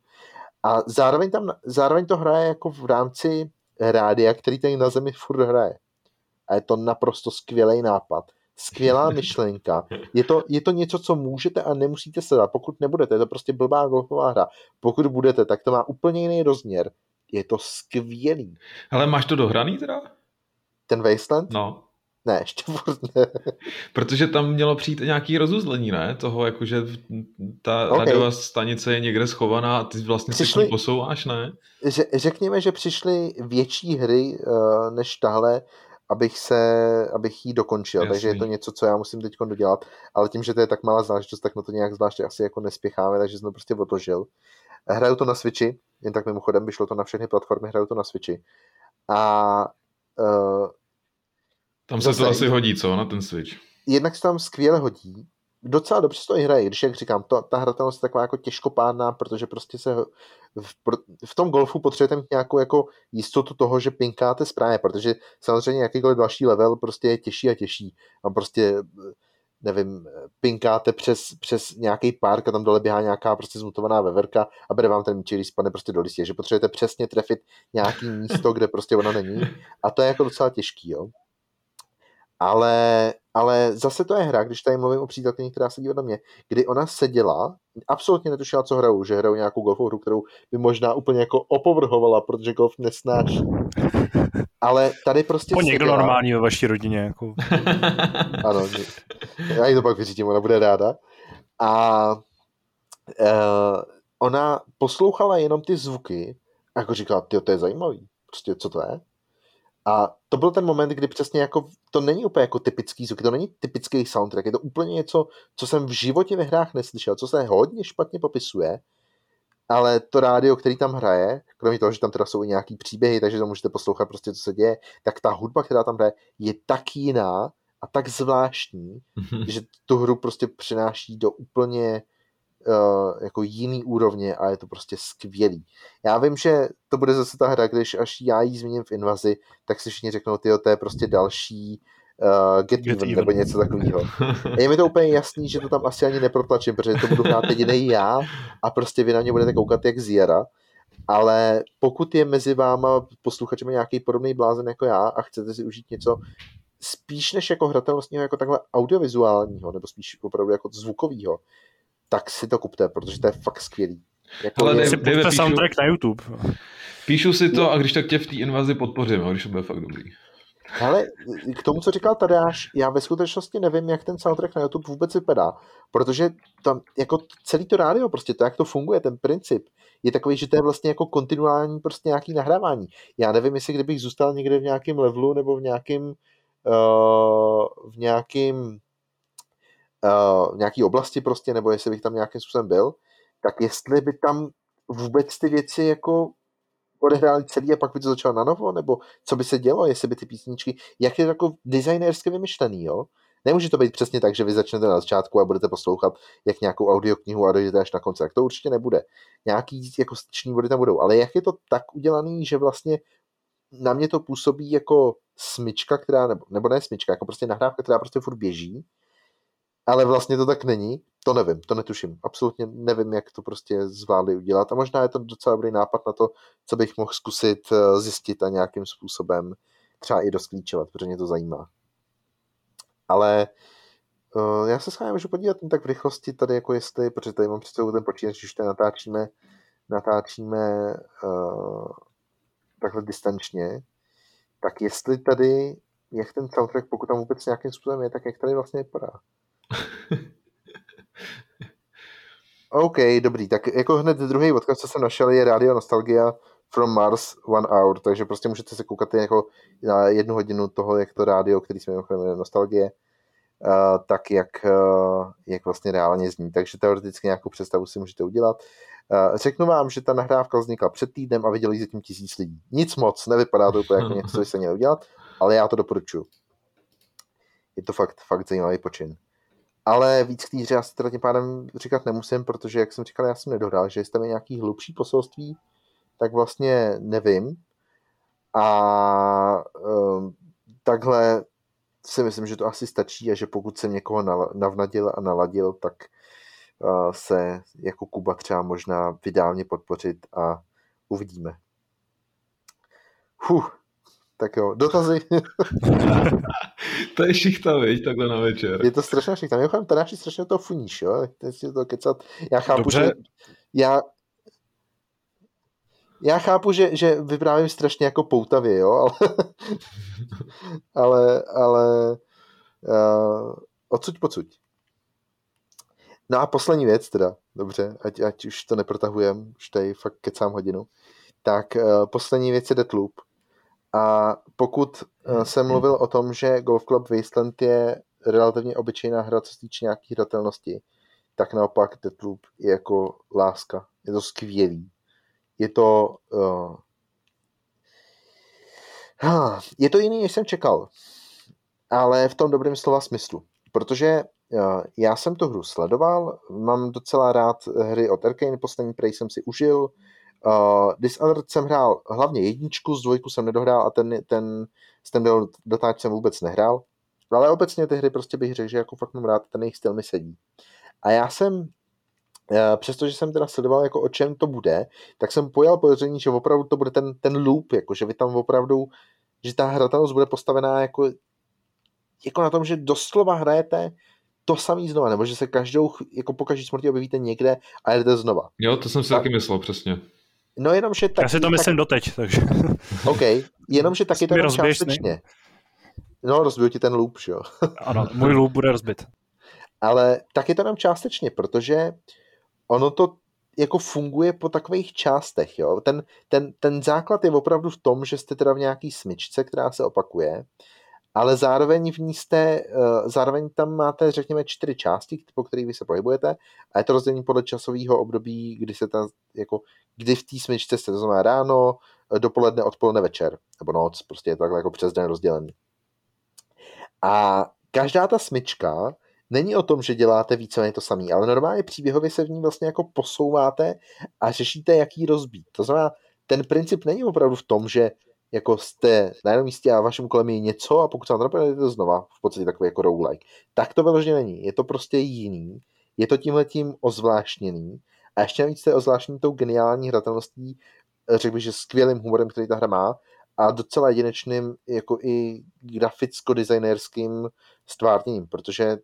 A zároveň, tam, zároveň to hraje jako v rámci rádia, který tady na zemi furt hraje. A je to naprosto skvělý nápad skvělá myšlenka. Je to, je to něco, co můžete a nemusíte se dát. Pokud nebudete, je to prostě blbá golfová hra. Pokud budete, tak to má úplně jiný rozměr. Je to skvělý. Ale máš to dohraný teda? Ten Wasteland? No. Ne, ještě ne. Protože tam mělo přijít nějaký rozuzlení, ne? Toho, jakože ta okay. radiová stanice je někde schovaná a ty vlastně přišli, se k ní posouváš, ne? Řekněme, že přišly větší hry uh, než tahle, abych, se, abych ji dokončil, Jasný. takže je to něco, co já musím teď dodělat, ale tím, že to je tak malá záležitost, tak na to nějak zvláště asi jako nespěcháme, takže jsem to prostě odložil. Hraju to na Switchi, jen tak mimochodem, vyšlo to na všechny platformy, hraju to na Switchi. A uh, tam se to asi hodí, co, na ten Switch? Jednak se tam skvěle hodí, docela dobře to i hraje, když jak říkám, to, ta hratelnost je taková jako těžkopádná, protože prostě se v, v tom golfu potřebujete mít nějakou jako jistotu toho, že pinkáte správně, protože samozřejmě jakýkoliv další level prostě je těžší a těžší a prostě nevím, pinkáte přes, přes nějaký park a tam dole běhá nějaká prostě zmutovaná veverka a bere vám ten míč, když spadne prostě do listě, že potřebujete přesně trefit nějaký místo, kde prostě ona není a to je jako docela těžký, jo. Ale, ale zase to je hra, když tady mluvím o přítelkyni, která sedí vedle mě, kdy ona seděla, absolutně netušila, co hrajou, že hrajou nějakou golfovou hru, kterou by možná úplně jako opovrhovala, protože golf nesnáší. Ale tady prostě Po někdo normální ve vaší rodině. Jako. ano, já jí to pak vyřídím, ona bude ráda. A uh, ona poslouchala jenom ty zvuky a jako říkala, ty to je zajímavý. Prostě co to je? A to byl ten moment, kdy přesně jako, to není úplně jako typický zvuk, to není typický soundtrack, je to úplně něco, co jsem v životě ve hrách neslyšel, co se hodně špatně popisuje, ale to rádio, který tam hraje, kromě toho, že tam teda jsou i nějaký příběhy, takže to můžete poslouchat prostě, co se děje, tak ta hudba, která tam hraje, je tak jiná a tak zvláštní, že tu hru prostě přináší do úplně uh, jako jiný úrovně a je to prostě skvělý. Já vím, že to bude zase ta hra, když až já ji zmíním v invazi, tak si všichni řeknou, ty to je prostě další uh, Get, Get even, even, nebo něco takového. Je mi to úplně jasný, že to tam asi ani neprotlačím, protože to budu hrát jediný já a prostě vy na mě budete koukat jak Ziera. Ale pokud je mezi váma posluchačem nějaký podobný blázen jako já a chcete si užít něco spíš než jako hratelnostního, jako takhle audiovizuálního, nebo spíš opravdu jako zvukového, tak si to kupte, protože to je fakt skvělý. Jako Ale je, Dave- píšu- soundtrack na YouTube. Píšu si to a když tak tě v té invazi podpořím, když to bude fakt dobrý. Ale k tomu, co říkal Tadeáš, já ve skutečnosti nevím, jak ten soundtrack na YouTube vůbec vypadá, protože tam jako celý to rádio, prostě to, jak to funguje, ten princip, je takový, že to je vlastně jako kontinuální prostě nějaký nahrávání. Já nevím, jestli kdybych zůstal někde v nějakém levelu nebo v nějakém uh, v nějakým uh, v nějaký oblasti prostě, nebo jestli bych tam nějakým způsobem byl, tak jestli by tam vůbec ty věci jako odehráli celý a pak by to začalo na novo, nebo co by se dělo, jestli by ty písničky, jak je to jako designérsky vymyšlený, jo? Nemůže to být přesně tak, že vy začnete na začátku a budete poslouchat jak nějakou audioknihu a dojdete až na konci. Tak to určitě nebude. Nějaký jako styční body tam budou. Ale jak je to tak udělaný, že vlastně na mě to působí jako smyčka, která, nebo, nebo ne smyčka, jako prostě nahrávka, která prostě furt běží, ale vlastně to tak není, to nevím, to netuším. Absolutně nevím, jak to prostě zvládli udělat a možná je to docela dobrý nápad na to, co bych mohl zkusit eh, zjistit a nějakým způsobem třeba i rozklíčovat, protože mě to zajímá. Ale uh, já se s vámi můžu podívat tak v rychlosti tady, jako jestli, protože tady mám před sebou ten počítač, když to natáčíme, natáčíme uh, takhle distančně, tak jestli tady, jak ten soundtrack, pokud tam vůbec nějakým způsobem je, tak jak tady vlastně vypadá. OK, dobrý, tak jako hned druhý odkaz, co jsem našel, je Radio Nostalgia from Mars One Hour, takže prostě můžete se koukat jako na jednu hodinu toho, jak to rádio, který jsme mimochodem Nostalgie, uh, tak jak, uh, jak vlastně reálně zní. Takže teoreticky nějakou představu si můžete udělat. Uh, řeknu vám, že ta nahrávka vznikla před týdnem a viděli zatím tisíc lidí. Nic moc, nevypadá to úplně jako něco, co se mělo udělat, ale já to doporučuji. Je to fakt, fakt zajímavý počin. Ale víc k té hře já si teda tím pádem říkat nemusím, protože, jak jsem říkal, já jsem nedohrál, že jestli tam je nějaký hlubší poselství, tak vlastně nevím. A um, takhle si myslím, že to asi stačí a že pokud jsem někoho navnadil a naladil, tak uh, se jako Kuba třeba možná vydá podpořit a uvidíme. Huh, tak jo, dotazy. To je šichta, viď, takhle na večer. Je to strašně všechno. Mimochodem, tady strašně to funíš, jo? Teď si to kecat. Já chápu, Dobře. že já, já chápu, že, že vyprávím strašně jako poutavě, jo, ale, ale, ale uh, odsuť pocuť. No a poslední věc teda, dobře, ať, ať už to neprotahujem, už tady fakt kecám hodinu, tak uh, poslední věc je Deathloop. A pokud uh, jsem mluvil o tom, že Golf Club Wasteland je relativně obyčejná hra, co se týče nějaký hratelnosti, tak naopak Deathloop je jako láska. Je to skvělý. Je to uh, ha, je to jiný, než jsem čekal. Ale v tom dobrém slova smyslu. Protože uh, já jsem tu hru sledoval, mám docela rád hry od Arkane, poslední prej jsem si užil. Uh, Dishonored jsem hrál hlavně jedničku, z dvojku jsem nedohrál a ten, ten, ten byl dotáč jsem vůbec nehrál. Ale obecně ty hry prostě bych řekl, že jako fakt mám rád, ten jejich styl mi sedí. A já jsem, eh, přestože jsem teda sledoval, jako o čem to bude, tak jsem pojal podezření, že opravdu to bude ten, ten loop, jako že vy tam opravdu, že ta hratelnost bude postavená jako, jako na tom, že doslova hrajete to samý znova, nebo že se každou, jako po každý smrti objevíte někde a jdete znova. Jo, to jsem si Tak. taky myslel, přesně. No jenom, že taky, Já si to myslím doteď, takže Tak, OK, jenom, že taky rozbiješ částečně. No, rozbiju ti ten loop, že jo. ano, můj loop bude rozbit. ale taky to nám částečně, protože ono to jako funguje po takových částech, jo. Ten, ten, ten základ je opravdu v tom, že jste teda v nějaký smyčce, která se opakuje, ale zároveň v ní jste, eh, zároveň tam máte, řekněme, čtyři části, po kterých vy se pohybujete a je to rozdělení podle časového období, kdy se ta, jako, kdy v té smyčce jste, to znamená ráno, eh, dopoledne, odpoledne, večer, nebo noc, prostě je to takhle jako přes den rozdělený. A každá ta smyčka není o tom, že děláte víceméně to samé, ale normálně příběhově se v ní vlastně jako posouváte a řešíte, jak ji rozbít. To znamená, ten princip není opravdu v tom, že jako jste na jednom místě a vašem kolem je něco a pokud se vám to znova v podstatě takový jako roguelike. Tak to vyloženě není. Je to prostě jiný. Je to tímhletím ozvláštněný. A ještě navíc je ozvláštní tou geniální hratelností, řekl bych, že skvělým humorem, který ta hra má a docela jedinečným jako i graficko-designérským stvárněním, protože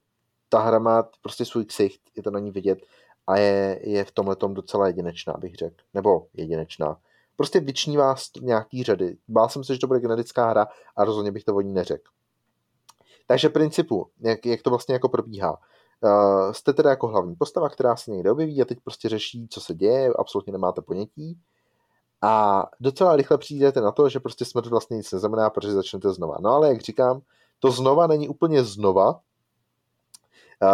ta hra má prostě svůj ksicht, je to na ní vidět a je, je v tomhle docela jedinečná, bych řekl. Nebo jedinečná. Prostě vyční vás nějaký řady. Bál jsem se, že to bude generická hra a rozhodně bych to o ní neřekl. Takže principu, jak, jak to vlastně jako probíhá. Uh, jste teda jako hlavní postava, která se někde objeví a teď prostě řeší, co se děje, absolutně nemáte ponětí. A docela rychle přijdete na to, že prostě smrt vlastně nic neznamená, protože začnete znova. No ale jak říkám, to znova není úplně znova,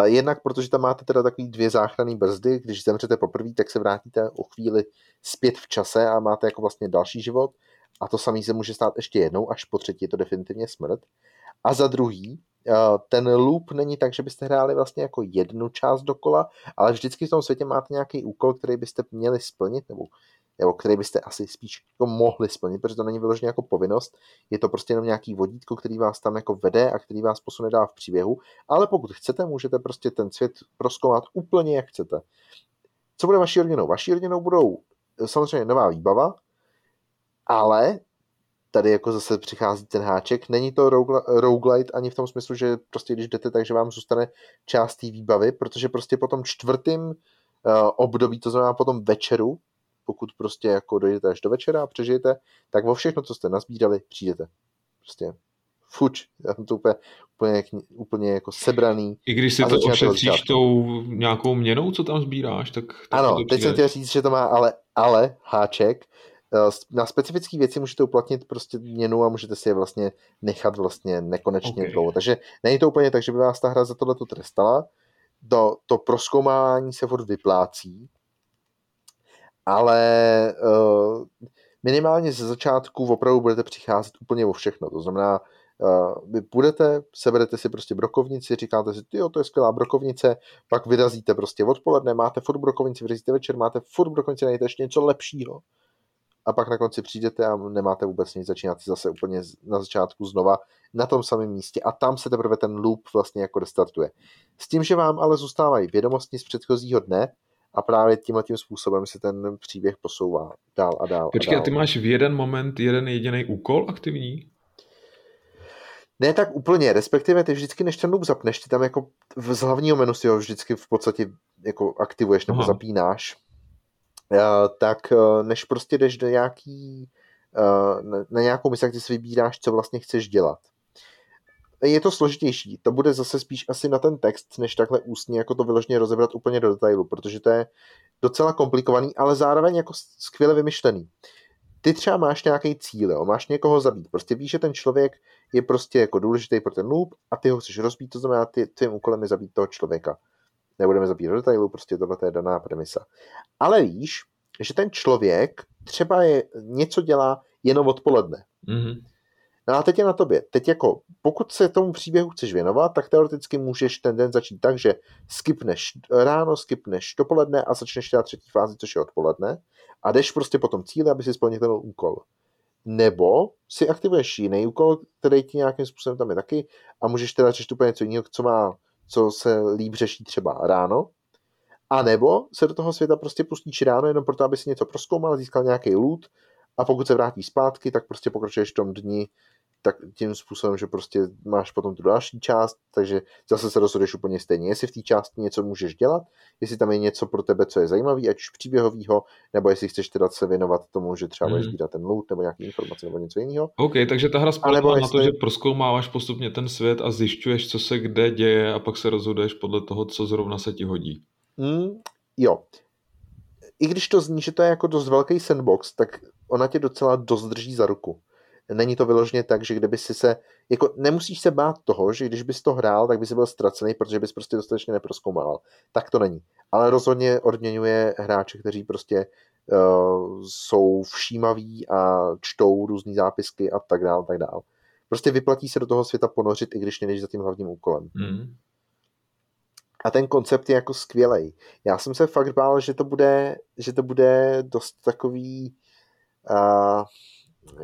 jednak protože tam máte teda takový dvě záchranné brzdy, když zemřete poprvé, tak se vrátíte o chvíli zpět v čase a máte jako vlastně další život a to samý se může stát ještě jednou, až po třetí je to definitivně smrt. A za druhý, eh, ten loop není tak, že byste hráli vlastně jako jednu část dokola, ale vždycky v tom světě máte nějaký úkol, který byste měli splnit, nebo, nebo který byste asi spíš jako mohli splnit, protože to není vyloženě jako povinnost, je to prostě jenom nějaký vodítko, který vás tam jako vede a který vás posune dál v příběhu, ale pokud chcete, můžete prostě ten svět proskoumat úplně jak chcete. Co bude vaší rodinou? Vaší rodinou budou eh, samozřejmě nová výbava, ale tady jako zase přichází ten háček. Není to roguelite ani v tom smyslu, že prostě když jdete, takže vám zůstane část té výbavy, protože prostě po tom čtvrtým uh, období, to znamená po tom večeru, pokud prostě jako dojdete až do večera a přežijete, tak vo všechno, co jste nazbírali, přijdete. Prostě fuč, to úplně, úplně, úplně jako sebraný. I když si to ošetříš tou nějakou měnou, co tam sbíráš, tak... tak ano, teď jsem chtěl říct, že to má ale, ale háček, Eh, na specifické věci můžete uplatnit prostě měnu a můžete si je vlastně nechat vlastně nekonečně okay. dlouho. Takže není to úplně tak, že by vás ta hra za tohle trestala. Do, to proskoumání se furt vyplácí, ale uh, minimálně ze začátku opravdu budete přicházet úplně o všechno. To znamená, uh, vy půjdete, seberete si prostě brokovnici, říkáte si, jo, to je skvělá brokovnice, pak vyrazíte prostě odpoledne, máte furt brokovnici, vyrazíte večer, máte furt brokovnici, najdete ještě něco lepšího a pak na konci přijdete a nemáte vůbec nic, začínáte zase úplně na začátku znova na tom samém místě a tam se teprve ten loop vlastně jako restartuje. S tím, že vám ale zůstávají vědomosti z předchozího dne a právě tímhle tím způsobem se ten příběh posouvá dál a dál. Počkej, a, dál. a ty máš v jeden moment jeden jediný úkol aktivní? Ne tak úplně, respektive ty vždycky, než ten loop zapneš, ty tam jako z hlavního menu si ho vždycky v podstatě jako aktivuješ nebo Aha. zapínáš Eh, tak eh, než prostě jdeš do nějaký, eh, na nějakou misi, kde si vybíráš, co vlastně chceš dělat. Je to složitější, to bude zase spíš asi na ten text, než takhle ústně jako to vyloženě rozebrat úplně do detailu, protože to je docela komplikovaný, ale zároveň jako skvěle vymyšlený. Ty třeba máš nějaký cíl, jo? máš někoho zabít, prostě víš, že ten člověk je prostě jako důležitý pro ten loop a ty ho chceš rozbít, to znamená, ty, tvým úkolem je zabít toho člověka nebudeme zabírat do detailů, prostě tohle je daná premisa. Ale víš, že ten člověk třeba je, něco dělá jenom odpoledne. Mm-hmm. No a teď je na tobě. Teď jako, pokud se tomu příběhu chceš věnovat, tak teoreticky můžeš ten den začít tak, že skipneš ráno, skipneš dopoledne a začneš dělat třetí fázi, což je odpoledne a jdeš prostě po tom cíli, aby si splnil ten úkol. Nebo si aktivuješ jiný úkol, který ti nějakým způsobem tam je taky a můžeš teda řešit úplně něco jiného, co má co se líp řeší třeba ráno, a nebo se do toho světa prostě pustíš ráno jenom proto, aby si něco proskoumal, získal nějaký loot a pokud se vrátí zpátky, tak prostě pokračuješ v tom dni tak tím způsobem, že prostě máš potom tu další část, takže zase se rozhoduješ úplně stejně, jestli v té části něco můžeš dělat, jestli tam je něco pro tebe, co je zajímavé, ať už příběhového, nebo jestli chceš teda se věnovat tomu, že třeba budeš mm. sbírat ten loot, nebo nějaké informace, nebo něco jiného. OK, takže ta hra spolehlá na to, že proskoumáváš postupně ten svět a zjišťuješ, co se kde děje a pak se rozhoduješ podle toho, co zrovna se ti hodí. Mm, jo. I když to zní, že to je jako dost velký sandbox, tak ona tě docela dost drží za ruku není to vyloženě tak, že kdyby si se, jako nemusíš se bát toho, že když bys to hrál, tak by si byl ztracený, protože bys prostě dostatečně neproskoumal. Tak to není. Ale rozhodně odměňuje hráče, kteří prostě uh, jsou všímaví a čtou různé zápisky a tak dále, tak dále. Prostě vyplatí se do toho světa ponořit, i když nejdeš za tím hlavním úkolem. Mm. A ten koncept je jako skvělej. Já jsem se fakt bál, že to bude, že to bude dost takový uh,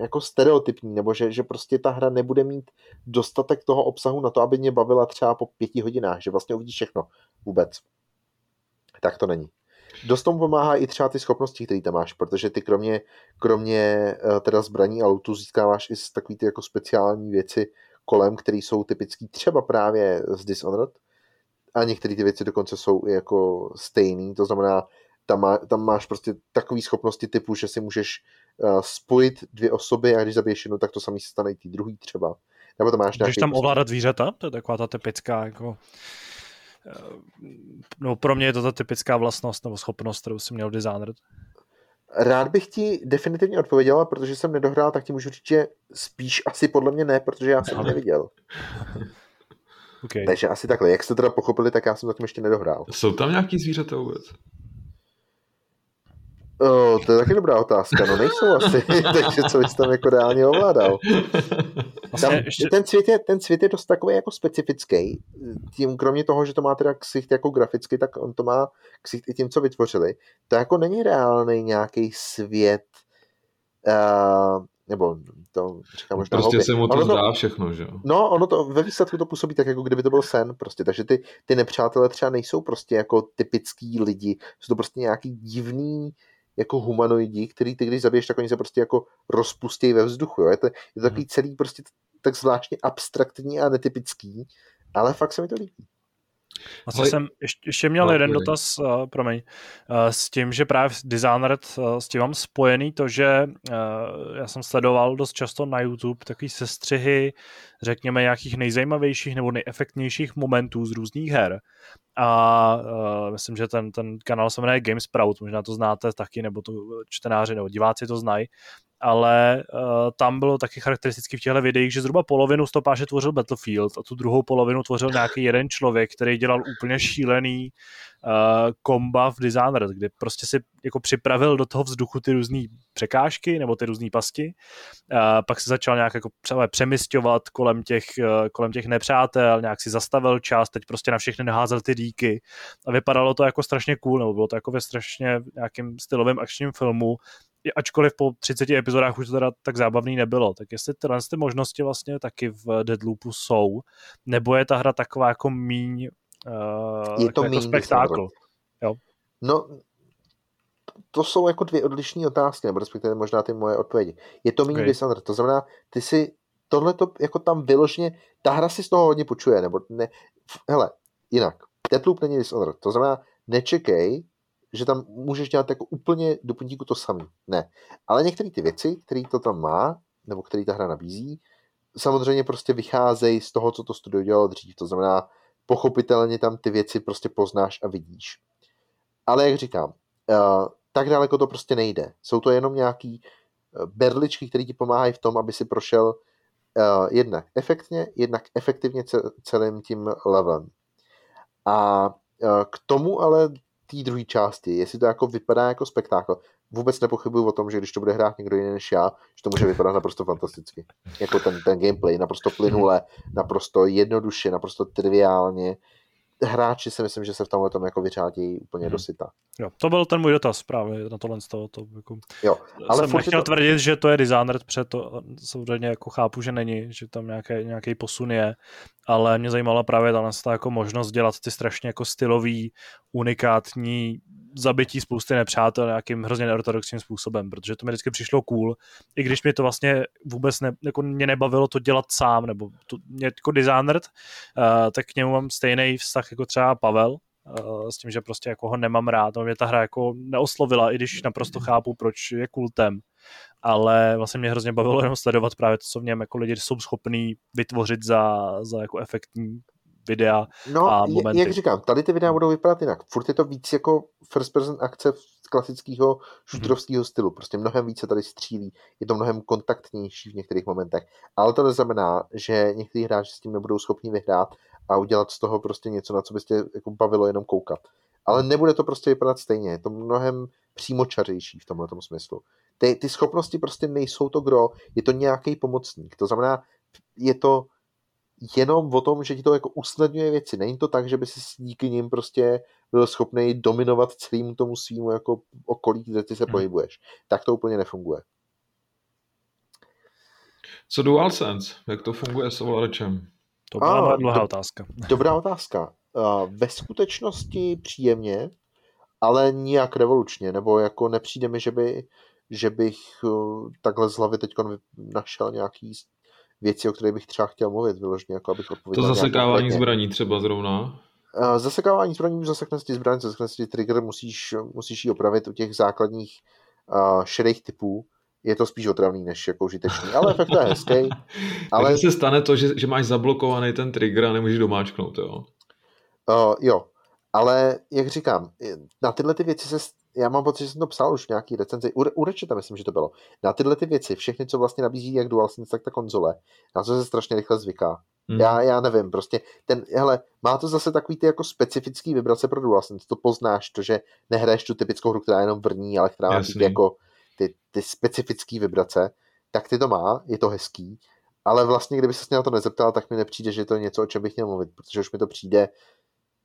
jako stereotypní, nebo že, že prostě ta hra nebude mít dostatek toho obsahu na to, aby mě bavila třeba po pěti hodinách, že vlastně uvidíš všechno vůbec. Tak to není. Dost tomu pomáhá i třeba ty schopnosti, které tam máš, protože ty kromě, kromě eh, teda zbraní a lootů získáváš i takový ty jako speciální věci kolem, které jsou typické třeba právě z Dishonored, a některé ty věci dokonce jsou i jako stejný, to znamená, tam, má, tam máš prostě takové schopnosti typu, že si můžeš spojit dvě osoby a když zabiješ jednu, tak to samý se stane i ty druhý třeba. Nebo tam máš Můžeš tam prostě... ovládat zvířata? To je taková ta typická jako no pro mě je to ta typická vlastnost nebo schopnost, kterou si měl designer. Rád bych ti definitivně odpověděla, protože jsem nedohrál, tak ti můžu říct, že spíš asi podle mě ne, protože já jsem to neviděl. okay. Takže asi takhle. Jak jste teda pochopili, tak já jsem zatím ještě nedohrál. Jsou tam nějaký zvířata vůbec? O, to je taky dobrá otázka, no nejsou asi, takže co bys tam jako reálně ovládal. Tam, ještě... ten, svět je, ten svět je dost takový jako specifický, tím kromě toho, že to má teda ksicht jako graficky, tak on to má ksicht i tím, co vytvořili. To jako není reálný nějaký svět, uh, nebo to říkám možná Prostě se mu to ono zdá to, všechno, že jo? No, ono to ve výsledku to působí tak, jako kdyby to byl sen, prostě, takže ty, ty nepřátelé třeba nejsou prostě jako typický lidi, jsou to prostě nějaký divný jako humanoidi, který ty když zabiješ, tak oni se prostě jako rozpustí ve vzduchu. Jo? Je, to, je to takový mhm. celý prostě tak zvláštně abstraktní a netypický, ale fakt se mi to líbí. Asi Ale... jsem ještě, ještě měl no, jeden dotaz, uh, promiň, uh, s tím, že právě Designer uh, s tím mám spojený to, že uh, já jsem sledoval dost často na YouTube takový sestřihy, řekněme, nějakých nejzajímavějších nebo nejefektnějších momentů z různých her. A uh, myslím, že ten, ten kanál se jmenuje Gamesprout, možná to znáte taky, nebo to čtenáři nebo diváci to znají ale uh, tam bylo taky charakteristicky v těchto videích, že zhruba polovinu stopáže tvořil Battlefield a tu druhou polovinu tvořil nějaký jeden člověk, který dělal úplně šílený uh, komba v Dishonored, kde prostě si jako připravil do toho vzduchu ty různé překážky nebo ty různé pasti, uh, pak se začal nějak jako přemysťovat kolem těch, uh, kolem těch nepřátel, nějak si zastavil čas, teď prostě na všechny naházel ty díky a vypadalo to jako strašně cool, nebo bylo to jako ve strašně nějakým stylovém akčním filmu, ačkoliv po 30 epizodách už to teda tak zábavný nebylo, tak jestli tyhle ty možnosti vlastně taky v Deadloopu jsou, nebo je ta hra taková jako míň uh, je to jako spektákl. Jo? No, to jsou jako dvě odlišné otázky, nebo respektive možná ty moje odpovědi. Je to méně okay. Dishonored, to znamená, ty si tohle to jako tam vyloženě, ta hra si z toho hodně počuje, nebo ne, hele, jinak, Deadloop není Dishonored, to znamená, nečekej, že tam můžeš dělat jako úplně do puntíku to samé. Ne. Ale některé ty věci, které to tam má, nebo které ta hra nabízí, samozřejmě prostě vycházejí z toho, co to studio dělalo dřív. To znamená, pochopitelně tam ty věci prostě poznáš a vidíš. Ale jak říkám, uh, tak daleko to prostě nejde. Jsou to jenom nějaký eh, berličky, které ti pomáhají v tom, aby si prošel uh, jednak efektně, jednak efektivně celým tím levelem. A k tomu ale té druhé části, jestli to jako vypadá jako spektákl, vůbec nepochybuju o tom, že když to bude hrát někdo jiný než já, že to může vypadat naprosto fantasticky. Jako ten, ten gameplay, naprosto plynule, naprosto jednoduše, naprosto triviálně hráči si myslím, že se v tomhle tom jako vyřádí úplně hmm. dosyta. Jo, to byl ten můj dotaz právě na tohle z toho. To jako... Jo, ale jsem nechtěl to... tvrdit, že to je designer, před to samozřejmě jako chápu, že není, že tam nějaký, nějaký posun je, ale mě zajímala právě ta jako možnost dělat ty strašně jako stylový, unikátní zabití spousty nepřátel nějakým hrozně neortodoxním způsobem, protože to mi vždycky přišlo cool, i když mě to vlastně vůbec ne, jako mě nebavilo to dělat sám, nebo to, mě jako designer, uh, tak k němu mám stejný vztah jako třeba Pavel, uh, s tím, že prostě jako ho nemám rád, no mě ta hra jako neoslovila, i když naprosto chápu, proč je kultem, ale vlastně mě hrozně bavilo jenom sledovat právě to, co v něm jako lidi jsou schopní vytvořit za, za jako efektní videa no, a momenty. jak říkám, tady ty videa budou vypadat jinak. Furt je to víc jako first person akce klasického šutrovského mm-hmm. stylu. Prostě mnohem více tady střílí. Je to mnohem kontaktnější v některých momentech. Ale to neznamená, že někteří hráči s tím nebudou schopni vyhrát a udělat z toho prostě něco, na co byste jako bavilo jenom koukat. Ale nebude to prostě vypadat stejně. Je to mnohem přímočařejší v tomhle smyslu. Ty, ty schopnosti prostě nejsou to gro, je to nějaký pomocník. To znamená, je to jenom o tom, že ti to jako usnadňuje věci. Není to tak, že by si díky nim prostě byl schopný dominovat celému tomu svýmu jako okolí, kde ty se hmm. pohybuješ. Tak to úplně nefunguje. Co DualSense? Jak to funguje s ovladačem? To byla A, dlouhá do, otázka. Dobrá otázka. Ve skutečnosti příjemně, ale nijak revolučně, nebo jako nepřijde mi, že, by, že bych uh, takhle z hlavy teď našel nějaký věci, o kterých bych třeba chtěl mluvit, vyloženě, jako abych odpověděl. To zasekávání zbraní třeba zrovna? Uh, zasekávání zbraní už zasekne si zbraň, zasekne si trigger, musíš, musíš ji opravit u těch základních uh, šedých typů. Je to spíš otravný než jako užitečný, ale efekt je hezký. ale... Takže se stane to, že, že máš zablokovaný ten trigger a nemůžeš domáčknout, jo? Uh, jo, ale jak říkám, na tyhle ty věci se, já mám pocit, že jsem to psal už v nějaký recenzi, u, Rečeta myslím, že to bylo, na tyhle ty věci, všechny, co vlastně nabízí jak DualSense, tak ta konzole, na to se strašně rychle zvyká. Hmm. Já, já nevím, prostě ten, hele, má to zase takový ty jako specifický vibrace pro DualSense, to poznáš, to, že nehraješ tu typickou hru, která jenom vrní, ale která má ty jako ty, ty specifické vibrace, tak ty to má, je to hezký, ale vlastně, kdyby se na to nezeptal, tak mi nepřijde, že je to něco, o čem bych měl mluvit, protože už mi to přijde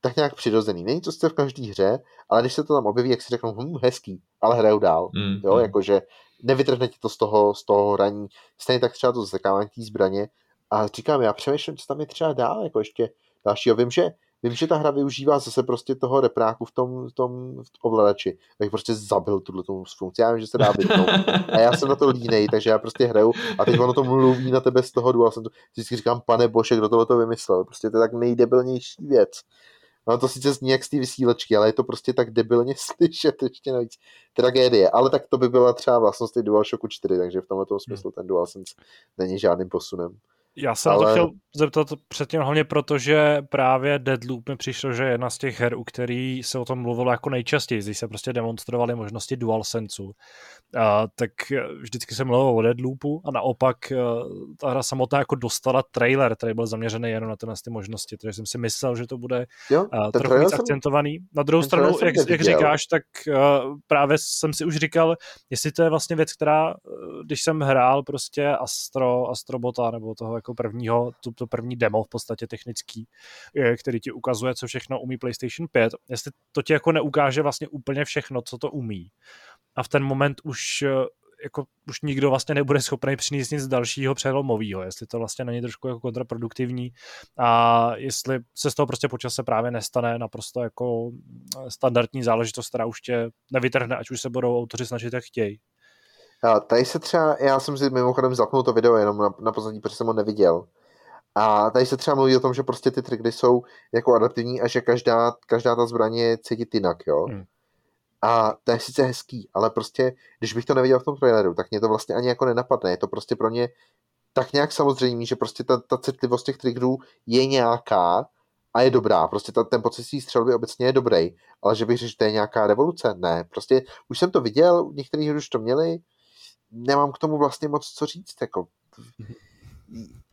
tak nějak přirozený. Není to sice v každé hře, ale když se to tam objeví, jak si řeknou, hm, hezký, ale hrajou dál. Mm, jo, mm. jakože nevytrhne ti to z toho, z toho hraní. Stejně tak třeba to zasekávání té zbraně. A říkám, já přemýšlím, co tam je třeba dál, jako ještě dalšího. Vím, že Vím, že ta hra využívá zase prostě toho repráku v tom, v tom v ovladači. bych prostě zabil tuhle tu funkci. Já vím, že se dá vypnout. A já jsem na to línej, takže já prostě hraju a teď ono to mluví na tebe z toho dual. Jsem to, vždycky říkám, pane bože, kdo tohle to vymyslel. Prostě to je tak nejdebilnější věc. No to sice zní jak z té vysílačky, ale je to prostě tak debilně slyšet ještě navíc. Tragédie. Ale tak to by byla třeba vlastnost DualShocku 4, takže v tomto smyslu ten DualSense není žádným posunem. Já jsem ale... to chtěl zeptat předtím hlavně proto, že právě Deadloop mi přišlo, že je jedna z těch her, u který se o tom mluvilo jako nejčastěji, když se prostě demonstrovaly možnosti DualSenseu, a, tak vždycky se mluvilo o Deadloopu a naopak ta hra samotná jako dostala trailer, který byl zaměřený jenom na tyhle ty možnosti, takže jsem si myslel, že to bude jo, a, trochu víc jsem... akcentovaný. Na druhou stranu, jak, jak říkáš, tak uh, právě jsem si už říkal, jestli to je vlastně věc, která, když jsem hrál prostě Astro, Astrobota nebo toho jako prvního, to, to první demo v podstatě technický, který ti ukazuje, co všechno umí PlayStation 5, jestli to ti jako neukáže vlastně úplně všechno, co to umí. A v ten moment už jako už nikdo vlastně nebude schopný přinést nic dalšího přelomového, jestli to vlastně není trošku jako kontraproduktivní a jestli se z toho prostě počas se právě nestane naprosto jako standardní záležitost, která už tě nevytrhne, ať už se budou autoři snažit, jak chtějí. A tady se třeba, já jsem si mimochodem zapnul to video jenom na, na pozadí, protože jsem ho neviděl. A tady se třeba mluví o tom, že prostě ty triky jsou jako adaptivní a že každá, každá ta zbraně je cítit jinak, jo. Hmm. A to je sice hezký, ale prostě, když bych to neviděl v tom traileru, tak mě to vlastně ani jako nenapadne. Je to prostě pro mě tak nějak samozřejmě, že prostě ta, ta citlivost těch triggerů je nějaká a je dobrá. Prostě ta, ten pocit střelby obecně je dobrý, ale že bych řekl, že to je nějaká revoluce, ne. Prostě už jsem to viděl, některý už to měli, nemám k tomu vlastně moc co říct. Jako.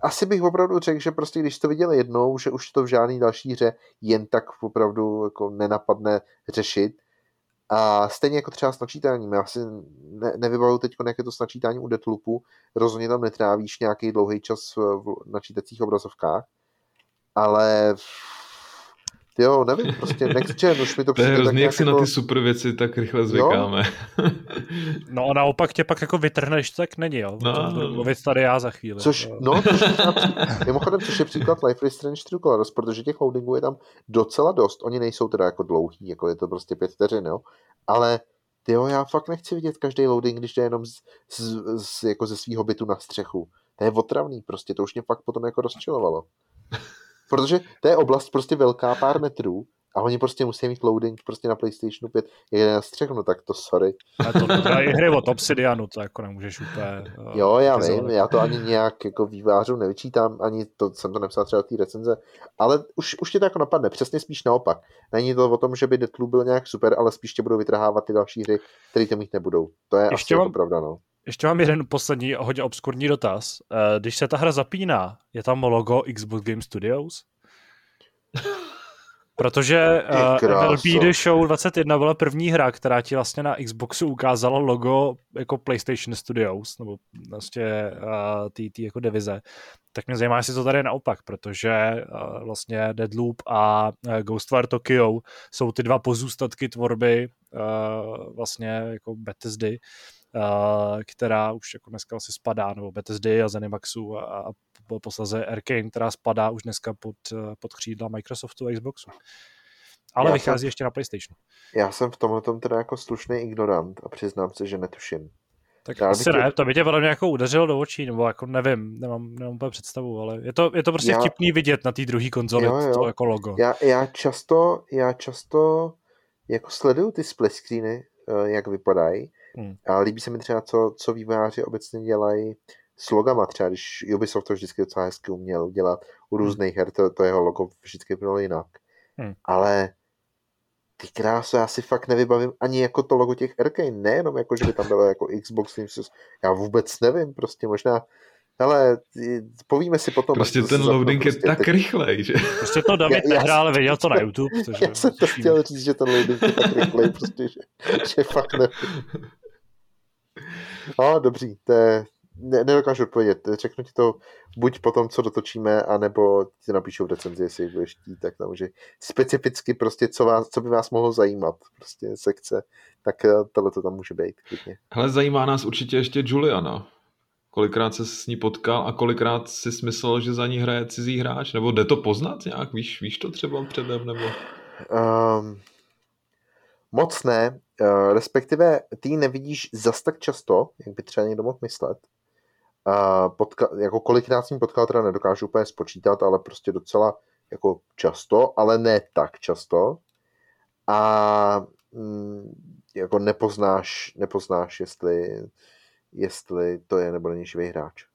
Asi bych opravdu řekl, že prostě když to viděl jednou, že už to v žádný další hře jen tak opravdu jako nenapadne řešit. A stejně jako třeba s načítáním. Já si ne, nevybavuju teď, jak je to s načítáním u Deathloopu. Rozhodně tam netrávíš nějaký dlouhý čas v načítacích obrazovkách. Ale jo, nevím, prostě next gen, už mi to přijde. To je hrozný, jak si jako... na ty super věci tak rychle zvykáme. no a naopak tě pak jako vytrhneš, tak není, jo. No, to mluvit tady já za chvíli. Což, no, což je mimochodem, což je příklad Life is Strange True Colors, protože těch loadingů je tam docela dost. Oni nejsou teda jako dlouhý, jako je to prostě pět vteřin, jo. Ale ty jo, já fakt nechci vidět každý loading, když jde jenom z, z, z, jako ze svého bytu na střechu. To je otravný prostě, to už mě fakt potom jako rozčilovalo. Protože to je oblast prostě velká pár metrů a oni prostě musí mít loading prostě na PlayStationu 5, jak na střech, no tak to sorry. A to, to hry od Obsidianu, to jako nemůžeš úplně... Uh, jo, já vím, já to ani nějak jako vývářů nevyčítám, ani to jsem to nepsal třeba té recenze, ale už, už tě to jako napadne, přesně spíš naopak. Není to o tom, že by Deathloop byl nějak super, ale spíš tě budou vytrhávat ty další hry, které to mít nebudou. To je Ještě asi mám... jako pravda, no. Ještě mám jeden poslední hodně obskurní dotaz. Eh, když se ta hra zapíná, je tam logo Xbox Game Studios? Protože uh, MLB The Show 21 byla první hra, která ti vlastně na Xboxu ukázala logo jako PlayStation Studios, nebo vlastně uh, ty, ty jako divize. Tak mě zajímá, jestli to tady je naopak, protože uh, vlastně Deadloop a uh, Ghostwire Tokyo jsou ty dva pozůstatky tvorby uh, vlastně jako Bethesdy, Uh, která už jako dneska asi spadá, nebo Bethesdy a Zenimaxu a, a poslaze Arkane, která spadá už dneska pod, eh, pod křídla Microsoftu a Xboxu. Ale já vychází jsem, ještě na PlayStation. Já jsem v tomhle tom teda jako slušný ignorant a přiznám se, že netuším. Tak asi tě... ne, to by tě podle mě jako udeřilo do očí, nebo jako nevím, nemám, nemám úplně představu, ale je to, je to prostě já... vtipný vidět na té druhé konzoli, jo, jo. to jako logo. Já, já, často, já často jako sleduju ty split screeny, eh, jak vypadají, hmm. a líbí se mi třeba, co, co vývojáři obecně dělají s logama, třeba když Ubisoft to vždycky docela hezky uměl udělat u hmm. různých her, to, to jeho logo vždycky bylo jinak. Hmm. Ale ty krásu, já si fakt nevybavím ani jako to logo těch Arkane, nejenom jako, že by tam bylo jako Xbox já vůbec nevím, prostě možná ale povíme si potom. Prostě ten loading prostě je tak teď... rychlej, že? Prostě to David já, nehrál, ale viděl to na YouTube. Takže já jsem to chtěl říct, že ten loading je tak rychlej, prostě, že, že fakt nevím. No, dobří, to je, ne, nedokážu odpovědět. Řeknu ti to buď po tom, co dotočíme, anebo ti napíšu v recenzi, jestli budeš chtít, tak tam, že specificky prostě, co, vás, co by vás mohlo zajímat, prostě sekce, tak eh, tohle to tam může být. Klidně. Hele, zajímá nás určitě ještě Juliana. Kolikrát se s ní potkal a kolikrát si smyslel, že za ní hraje cizí hráč? Nebo jde to poznat nějak? Víš, víš to třeba předem? Nebo... Um, moc ne, respektive ty nevidíš zas tak často, jak by třeba někdo mohl myslet. Uh, potka, jako kolikrát jsem potkal, teda nedokážu úplně spočítat, ale prostě docela jako často, ale ne tak často. A mm, jako nepoznáš, nepoznáš, jestli, jestli to je nebo není živý hráč.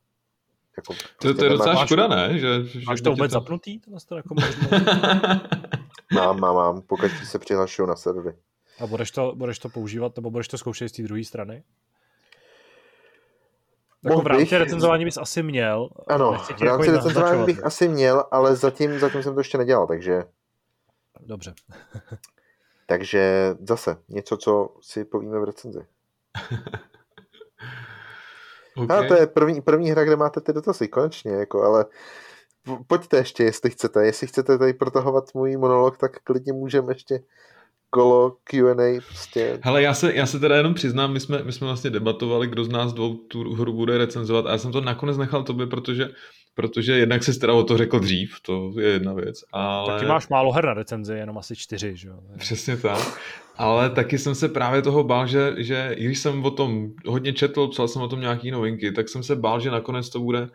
Jako, to, prostě to je docela máš, škoda, ne? Že, že máš to vůbec to... zapnutý? To jako mám, mám, mám. Pokud se přihlašuju na servery. A budeš to, budeš to používat, nebo budeš to zkoušet z té druhé strany? Jako v rámci bych... recenzování bys asi měl. Ano, v rámci jako recenzování bych asi měl, ale zatím, zatím jsem to ještě nedělal, takže... Dobře. takže zase něco, co si povíme v recenzi. okay. A to je první, první hra, kde máte ty dotazy, konečně, jako, ale pojďte ještě, jestli chcete. Jestli chcete tady protahovat můj monolog, tak klidně můžeme ještě kolo Q&A prostě. Hele, já se, já se teda jenom přiznám, my jsme, my jsme vlastně debatovali, kdo z nás dvou tu hru bude recenzovat a já jsem to nakonec nechal tobě, protože protože jednak se teda o to řekl dřív, to je jedna věc, ale... Taky máš málo her na recenzi, jenom asi čtyři, že jo? Přesně tak, ale taky jsem se právě toho bál, že, že když jsem o tom hodně četl, psal jsem o tom nějaký novinky, tak jsem se bál, že nakonec to bude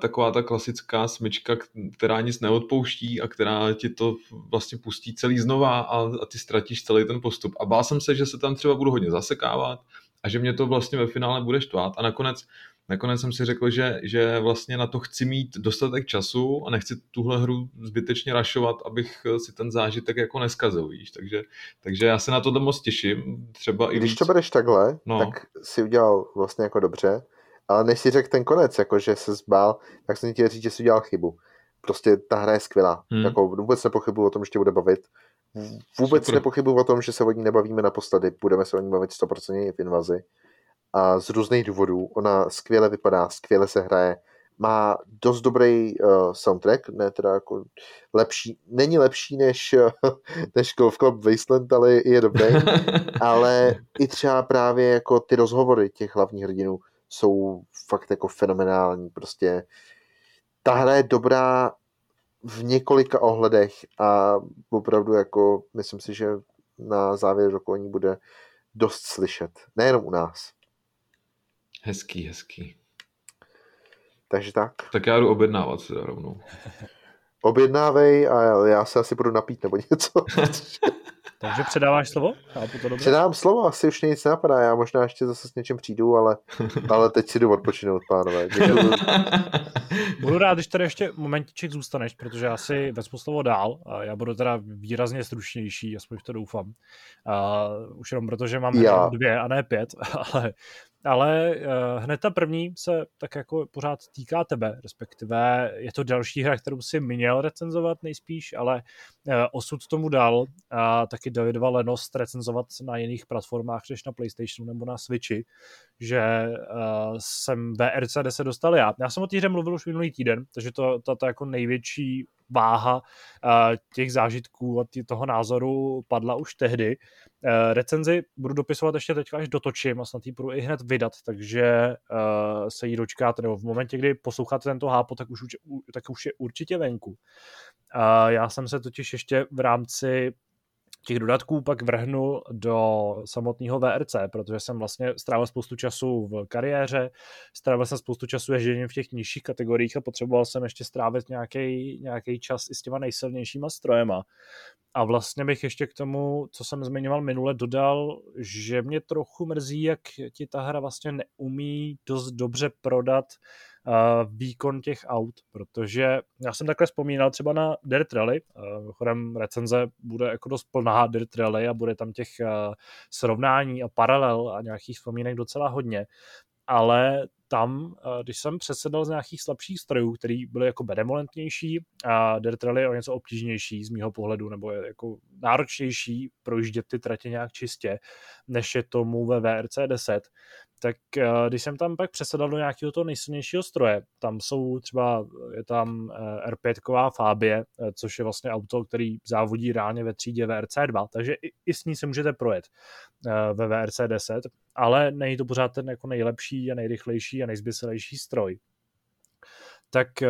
taková ta klasická smyčka, která nic neodpouští a která ti to vlastně pustí celý znova a, a ty ztratíš celý ten postup. A bál jsem se, že se tam třeba budu hodně zasekávat a že mě to vlastně ve finále bude štvát. A nakonec, nakonec jsem si řekl, že, že vlastně na to chci mít dostatek času a nechci tuhle hru zbytečně rašovat, abych si ten zážitek jako neskazil, víš. Takže, takže já se na to moc těším. Třeba Když i víc... to budeš takhle, no. tak si udělal vlastně jako dobře, ale než si řekl ten konec, jako že se zbál, tak jsem chtěl říct, že si udělal chybu. Prostě ta hra je skvělá. Hmm. Jako vůbec nepochybuju o tom, že tě bude bavit. Vůbec Super. nepochybuju o tom, že se o ní nebavíme naposledy. Budeme se o ní bavit 100% v invazi. A z různých důvodů. Ona skvěle vypadá, skvěle se hraje. Má dost dobrý uh, soundtrack, ne teda jako lepší, není lepší než, než Golf Club Wasteland, ale je dobrý. ale i třeba právě jako ty rozhovory těch hlavních hrdinů jsou fakt jako fenomenální. Prostě ta hra je dobrá v několika ohledech a opravdu jako myslím si, že na závěr roku o ní bude dost slyšet. Nejenom u nás. Hezký, hezký. Takže tak. Tak já jdu objednávat teda rovnou. Objednávej a já se asi budu napít nebo něco. Takže předáváš slovo? Chápu to dobře. Předám slovo, asi už nic napadá, já možná ještě zase s něčem přijdu, ale, ale teď si jdu odpočinout, pánové. budu rád, když tady ještě momentiček zůstaneš, protože já si vezmu slovo dál. A já budu teda výrazně stručnější, aspoň v to doufám. A už jenom proto, že mám já. dvě a ne pět, ale ale uh, hned ta první se tak jako pořád týká tebe, respektive je to další hra, kterou si měl recenzovat nejspíš, ale uh, osud tomu dal a taky Davidova lenost recenzovat na jiných platformách, než na PlayStationu nebo na Switchi, že uh, jsem VRC 10 dostal já. Já jsem o té hře mluvil už minulý týden, takže to, to, to jako největší váha uh, těch zážitků a toho názoru padla už tehdy. Uh, recenzi budu dopisovat ještě teď, až dotočím a snad ji budu i hned vydat, takže uh, se jí dočkáte, nebo v momentě, kdy posloucháte tento hápo, tak už, tak už je určitě venku. Já jsem se totiž ještě v rámci těch dodatků pak vrhnu do samotného VRC, protože jsem vlastně strávil spoustu času v kariéře, strávil jsem spoustu času ježděním v těch nižších kategoriích a potřeboval jsem ještě strávit nějaký čas i s těma nejsilnějšíma strojema. A vlastně bych ještě k tomu, co jsem zmiňoval minule, dodal, že mě trochu mrzí, jak ti ta hra vlastně neumí dost dobře prodat výkon těch aut, protože já jsem takhle vzpomínal třeba na Dirt Rally, chodem recenze bude jako dost plná Dirt Rally a bude tam těch srovnání a paralel a nějakých vzpomínek docela hodně, ale tam, když jsem přesedal z nějakých slabších strojů, které byly jako benevolentnější a Dirt Rally je o něco obtížnější z mýho pohledu, nebo je jako náročnější projíždět ty tratě nějak čistě, než je tomu ve VRC 10, tak eh, když jsem tam pak přesedal do nějakého toho nejsilnějšího stroje, tam jsou třeba, je tam eh, R5 Fabie, eh, což je vlastně auto, který závodí reálně ve třídě VRC2, takže i, i s ní se můžete projet ve VRC10, ale není to pořád ten jako nejlepší a nejrychlejší a nejzbyselější stroj tak eh,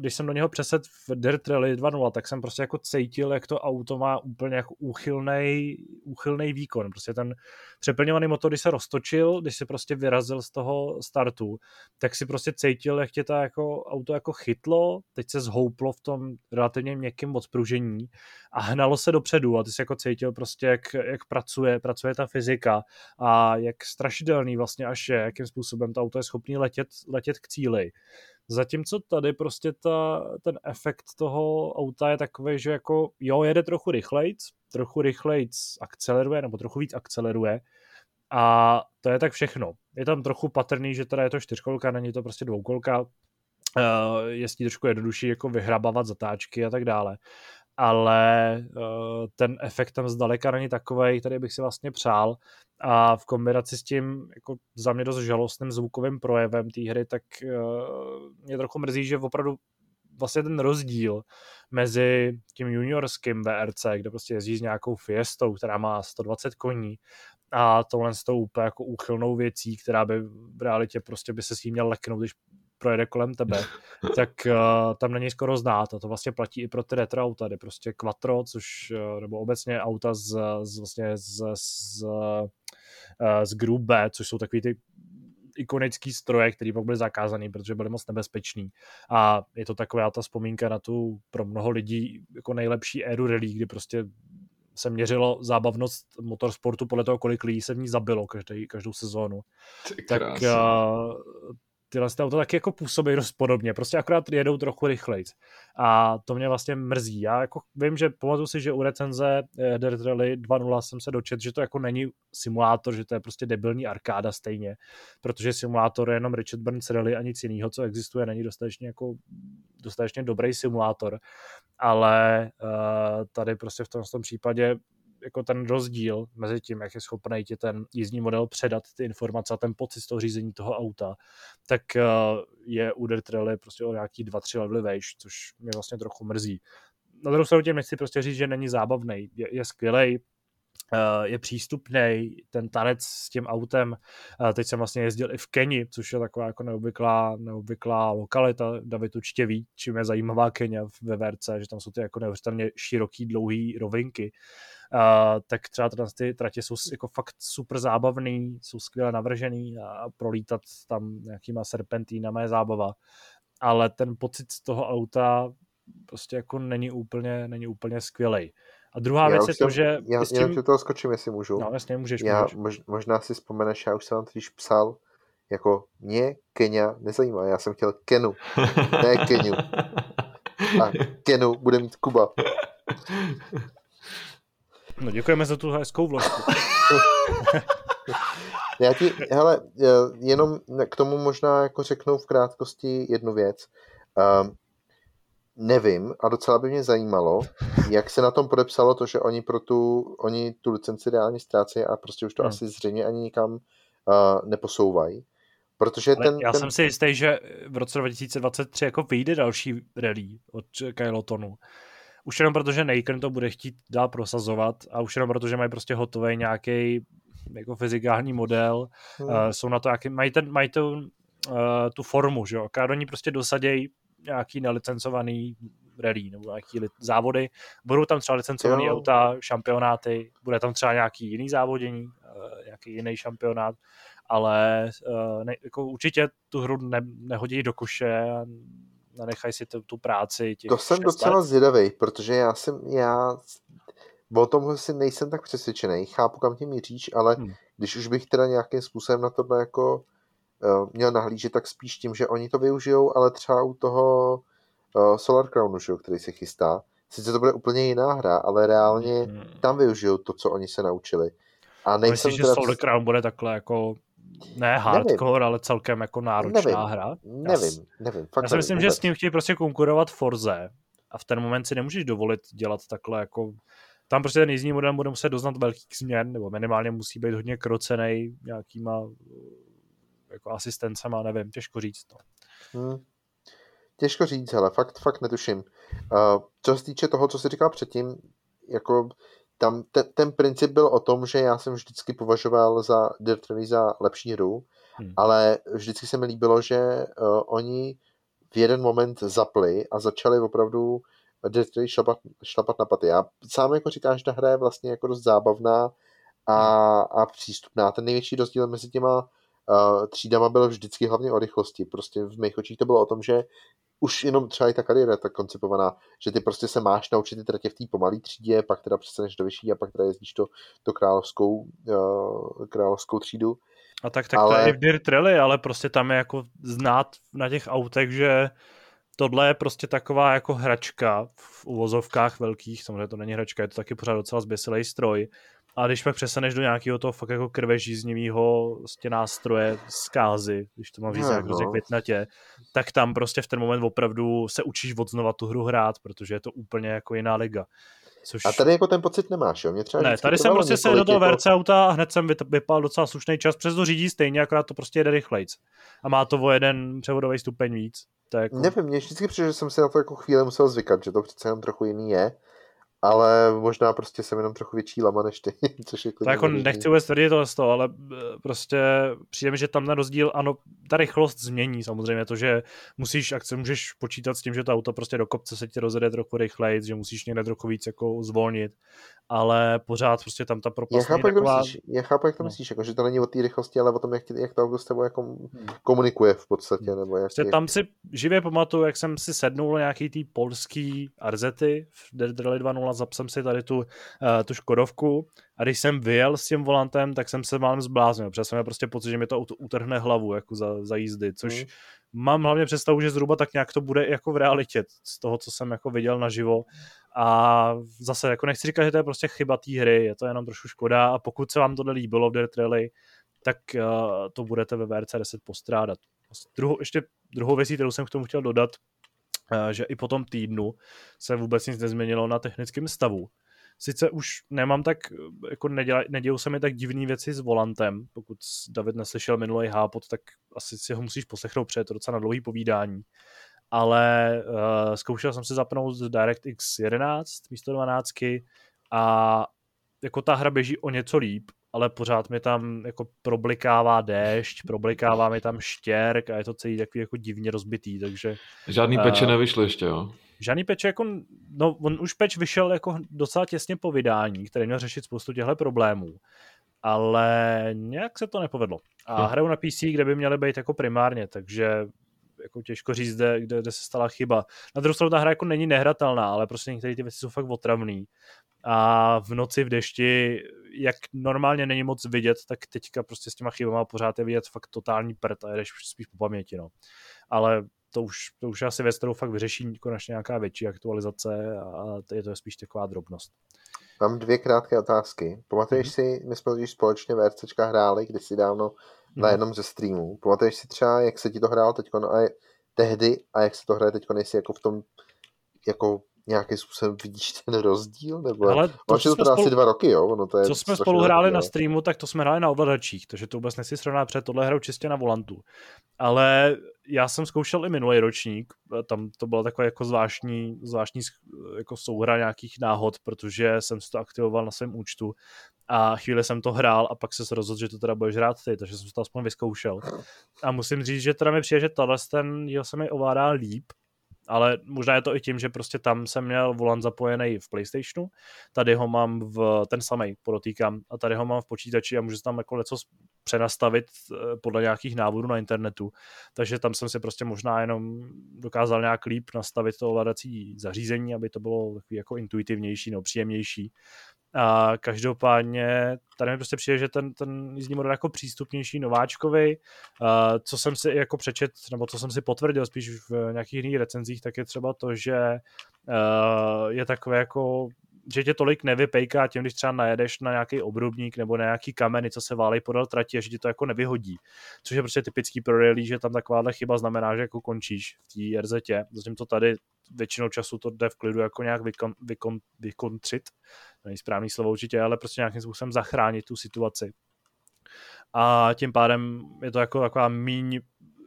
když jsem do něho přesed v Dirt Rally 2.0, tak jsem prostě jako cítil, jak to auto má úplně jako úchylný, úchylný výkon. Prostě ten přeplňovaný motor, když se roztočil, když se prostě vyrazil z toho startu, tak si prostě cítil, jak tě to jako auto jako chytlo, teď se zhouplo v tom relativně měkkém odpružení a hnalo se dopředu a ty si jako cítil prostě, jak, jak pracuje, pracuje ta fyzika a jak strašidelný vlastně až je, jakým způsobem to auto je schopný letět, letět k cíli. Zatímco tady prostě ta, ten efekt toho auta je takový, že jako jo, jede trochu rychlejc, trochu rychlejc akceleruje, nebo trochu víc akceleruje a to je tak všechno. Je tam trochu patrný, že teda je to čtyřkolka, není to prostě dvoukolka, uh, je s ní trošku jednodušší jako vyhrabávat zatáčky a tak dále ale uh, ten efekt tam zdaleka není takový, který bych si vlastně přál. A v kombinaci s tím jako za mě dost žalostným zvukovým projevem té hry, tak uh, mě trochu mrzí, že opravdu vlastně ten rozdíl mezi tím juniorským VRC, kde prostě jezdí s nějakou Fiestou, která má 120 koní, a tohle s tou úplně jako úchylnou věcí, která by v realitě prostě by se s tím měl leknout, když projede kolem tebe, tak uh, tam není skoro znát a to vlastně platí i pro ty retro auta, kde prostě Quattro, což, uh, nebo obecně auta z, z vlastně z, z, uh, z Group B, což jsou takový ty ikonický stroje, který pak byly zakázaný, protože byly moc nebezpečný. A je to taková ta vzpomínka na tu pro mnoho lidí jako nejlepší éru rally, kdy prostě se měřilo zábavnost motorsportu podle toho, kolik lidí se v ní zabilo každý, každou sezónu. Tak uh, tyhle auto taky jako působí dost podobně, prostě akorát jedou trochu rychleji. A to mě vlastně mrzí. Já jako vím, že pamatuju si, že u recenze eh, Dirt Rally 2.0 jsem se dočet, že to jako není simulátor, že to je prostě debilní arkáda stejně, protože simulátor je jenom Richard Burns Rally a nic jiného, co existuje, není dostatečně jako dostatečně dobrý simulátor, ale uh, tady prostě v tom, v tom případě jako ten rozdíl mezi tím, jak je schopný ti ten jízdní model předat ty informace a ten pocit z toho řízení toho auta, tak eh, je u Dirt Rally prostě o nějaký dva, tři levely vejš, což mě vlastně trochu mrzí. Na druhou stranu tím nechci prostě říct, že není zábavný. Je, je skvělej, eh, je přístupný, ten tanec s tím autem. Eh, teď jsem vlastně jezdil i v Keni, což je taková jako neobvyklá, neobvyklá lokalita. David určitě ví, čím je zajímavá Kenia ve VRC, že tam jsou ty jako neuvěřitelně široký, dlouhý rovinky. Uh, tak třeba ty tratě jsou jako fakt super zábavný, jsou skvěle navržený a prolítat tam nějakýma serpentínama je zábava. Ale ten pocit z toho auta prostě jako není úplně, není úplně skvělej. A druhá já věc je to, že... Já, tím... já toho skočím, jestli můžu. No, jasně, můžeš. Já, můžeš. Mož, možná si vzpomeneš, já už jsem vám totiž psal, jako mě Kenia nezajímá, já jsem chtěl Kenu, ne Keniu. A Kenu bude mít Kuba. No děkujeme za tu hezkou vložku. Já ti, hele, jenom k tomu možná jako řeknu v krátkosti jednu věc. Um, nevím a docela by mě zajímalo, jak se na tom podepsalo to, že oni pro tu, oni tu licenci reálně ztrácejí a prostě už to hmm. asi zřejmě ani nikam uh, neposouvají. Protože ten, já ten... jsem si jistý, že v roce 2023 jako vyjde další rally od Kylotonu už jenom proto, že Nakon to bude chtít dál prosazovat a už jenom proto, že mají prostě hotový nějaký jako fyzikální model, hmm. uh, jsou na to jaký, mají, ten, mají tu, uh, tu formu, že jo, oni prostě dosadějí nějaký nelicencovaný rally nebo nějaký závody. Budou tam třeba licencované auta, šampionáty, bude tam třeba nějaký jiný závodění, uh, nějaký jiný šampionát, ale uh, ne, jako určitě tu hru ne, nehodí do koše a nenechají si tu, tu práci. Těch to jsem docela let. zvědavý, protože já jsem, já o tom si nejsem tak přesvědčený, chápu, kam tím míříš, ale hmm. když už bych teda nějakým způsobem na tohle jako měl nahlížet, tak spíš tím, že oni to využijou, ale třeba u toho uh, Solar Crownu, že, který se chystá, sice to bude úplně jiná hra, ale reálně hmm. tam využijou to, co oni se naučili. A nejsem Myslíš, teda... že Solar Crown bude takhle jako ne hardcore, nevím. ale celkem jako náročná nevím. hra. Nevím, já, nevím. Fakt já si myslím, nevím, že s tím chtějí prostě konkurovat Forze a v ten moment si nemůžeš dovolit dělat takhle jako tam prostě ten jízdní model bude muset doznat velkých změn, nebo minimálně musí být hodně krocený nějakýma jako asistencema, nevím, těžko říct. to. No. Hmm. Těžko říct, ale fakt, fakt netuším. Uh, co se týče toho, co jsi říkal předtím, jako tam ten, ten princip byl o tom, že já jsem vždycky považoval za Dirt Rally za lepší hru, hmm. ale vždycky se mi líbilo, že uh, oni v jeden moment zapli a začali opravdu Dirt Rally šlapat, šlapat na paty. Já sám jako říkáš, že ta hra je vlastně jako dost zábavná a, a přístupná. Ten největší rozdíl mezi těma třídama byl vždycky hlavně o rychlosti. Prostě v mých očích to bylo o tom, že už jenom třeba i ta kariéra tak koncipovaná, že ty prostě se máš naučit ty tratě v té pomalé třídě, pak teda přestaneš do vyšší a pak teda jezdíš to, to královskou, uh, královskou třídu. A tak, tak ale... to je i v Dirt Rally, ale prostě tam je jako znát na těch autech, že tohle je prostě taková jako hračka v uvozovkách velkých, samozřejmě to není hračka, je to taky pořád docela zběsilej stroj, a když pak přeseneš do nějakého toho fakt jako krvežíznivého prostě nástroje zkázy, když to mám říct no, no. květnatě, tak tam prostě v ten moment opravdu se učíš odznova tu hru hrát, protože je to úplně jako jiná liga. Což... A tady jako ten pocit nemáš, jo? Mě třeba ne, tady jsem prostě se do toho jako... VRC auta a hned jsem vypal docela slušný čas, přes to řídí stejně, akorát to prostě jede rychlejc. A má to o jeden převodový stupeň víc. To jako... Nevím, mě vždycky přijde, že jsem si na to jako chvíli musel zvykat, že to přece jenom trochu jiný je ale možná prostě jsem jenom trochu větší lama než ty, což je To jako nechci vůbec tvrdit to z toho, ale eh, prostě přijde mi, že tam na rozdíl, ano, ta rychlost změní samozřejmě to, že musíš, akce můžeš počítat s tím, že to auto prostě do kopce se ti rozjede trochu rychleji, že musíš někde trochu víc jako zvolnit, ale pořád prostě tam ta propast já chápu, jak taková... myslíš, já chápu, jak to no. myslíš, jako, že to není o té rychlosti, ale o tom, jak, jak to auto s tebou jako hmm. komunikuje v podstatě. Hmm. Nebo jak, prostě jak... Tam si živě pamatuju, jak jsem si sednul nějaký tý polský Arzety v Dead Rally 2.0, zapsal si tady tu, uh, tu Škodovku a když jsem vyjel s tím volantem, tak jsem se málem zbláznil, protože jsem měl prostě pocit, že mi to auto utrhne hlavu jako za, za jízdy, což hmm. Mám hlavně představu, že zhruba tak nějak to bude jako v realitě, z toho, co jsem jako viděl naživo a zase jako nechci říkat, že to je prostě chyba té hry, je to jenom trošku škoda a pokud se vám tohle líbilo v Dirt Rally, tak uh, to budete ve VRC 10 postrádat. Druhou, ještě druhou věcí, kterou jsem k tomu chtěl dodat, uh, že i po tom týdnu se vůbec nic nezměnilo na technickém stavu. Sice už nemám tak, jako nedějou se mi tak divné věci s volantem, pokud David neslyšel minulý hápot, tak asi si ho musíš poslechnout, protože je to docela na dlouhý povídání ale uh, zkoušel jsem se zapnout DirectX 11 místo 12 a jako ta hra běží o něco líp, ale pořád mi tam jako problikává déšť, problikává mi tam štěrk a je to celý takový jako divně rozbitý, takže... Žádný peče uh, nevyšly ještě, jo? Žádný peč jako, no on už peč vyšel jako docela těsně po vydání, který měl řešit spoustu těchto problémů, ale nějak se to nepovedlo. A hm. hraju na PC, kde by měly být jako primárně, takže jako těžko říct, kde, kde, kde se stala chyba. Na druhou stranu ta hra jako není nehratelná, ale prostě některé ty věci jsou fakt otravný. A v noci v dešti, jak normálně není moc vidět, tak teďka prostě s těma chybama pořád je vidět fakt totální prd a jedeš spíš po paměti, no. Ale to už, to už asi věc, kterou fakt vyřeší konečně nějaká větší aktualizace a je to spíš taková drobnost. Mám dvě krátké otázky. Pamatuješ mm-hmm. si, my jsme totiž společně VRCčka hráli kdysi dávno na jednom ze streamů. Pamatuješ si třeba, jak se ti to hrál teď a je, tehdy a jak se to hraje teď, jestli jako v tom jako nějakým způsobem vidíš ten rozdíl? Nebo... Ale to, to to spolu... asi dva roky, jo? Ono to je co jsme spolu hráli roky, na streamu, tak to jsme hráli na ovladačích, takže to vůbec nechci srovnat, před tohle hrou čistě na volantu. Ale já jsem zkoušel i minulý ročník, tam to byla taková jako zvláštní, zvláštní jako souhra nějakých náhod, protože jsem si to aktivoval na svém účtu a chvíli jsem to hrál a pak se rozhodl, že to teda budeš hrát ty, takže jsem to aspoň vyzkoušel. A musím říct, že teda mi přijde, že tohle ten díl se mi ovládá líp, Ale možná je to i tím, že prostě tam jsem měl volant zapojený v PlayStationu, tady ho mám v ten samý, podotýkám, a tady ho mám v počítači a můžu tam jako něco přenastavit eh, podle nějakých návodů na internetu. Takže tam jsem si prostě možná jenom dokázal nějak líp nastavit to ovládací zařízení, aby to bylo takový jako intuitivnější, no příjemnější. A každopádně tady mi prostě přijde, že ten, ten jízdní model jako přístupnější nováčkovi, uh, co jsem si jako přečet, nebo co jsem si potvrdil spíš v nějakých jiných recenzích, tak je třeba to, že uh, je takové jako že tě tolik nevypejká tím, když třeba najedeš na nějaký obrubník nebo na nějaký kameny, co se válej podél trati a že ti to jako nevyhodí. Což je prostě typický pro rally, že tam takováhle chyba znamená, že jako končíš v té RZ. Zatímco tady většinou času to jde v klidu jako nějak vykon, vykon, vykontřit. Není správný slovo určitě, ale prostě nějakým způsobem zachránit tu situaci. A tím pádem je to jako taková míň,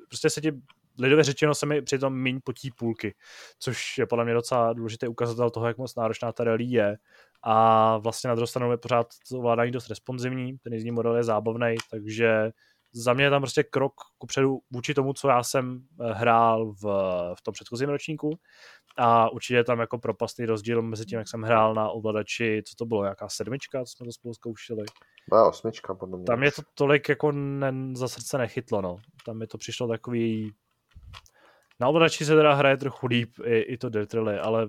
prostě se ti lidově řečeno se mi přitom míň potí půlky, což je podle mě docela důležitý ukazatel toho, jak moc náročná ta rally je. A vlastně na druhou stranu je pořád to ovládání dost responsivní, ten jízdní model je zábavný, takže za mě je tam prostě krok kupředu vůči tomu, co já jsem eh, hrál v, v tom předchozím ročníku a určitě je tam jako propastný rozdíl mezi tím, jak jsem hrál na ovladači, co to bylo, jaká sedmička, co jsme to spolu zkoušeli. Byla osmička, podle mě. Tam je to tolik jako ne, za srdce nechytlo, no. Tam mi to přišlo takový na ovladači se teda hraje trochu líp i, i to Dirt Rally, ale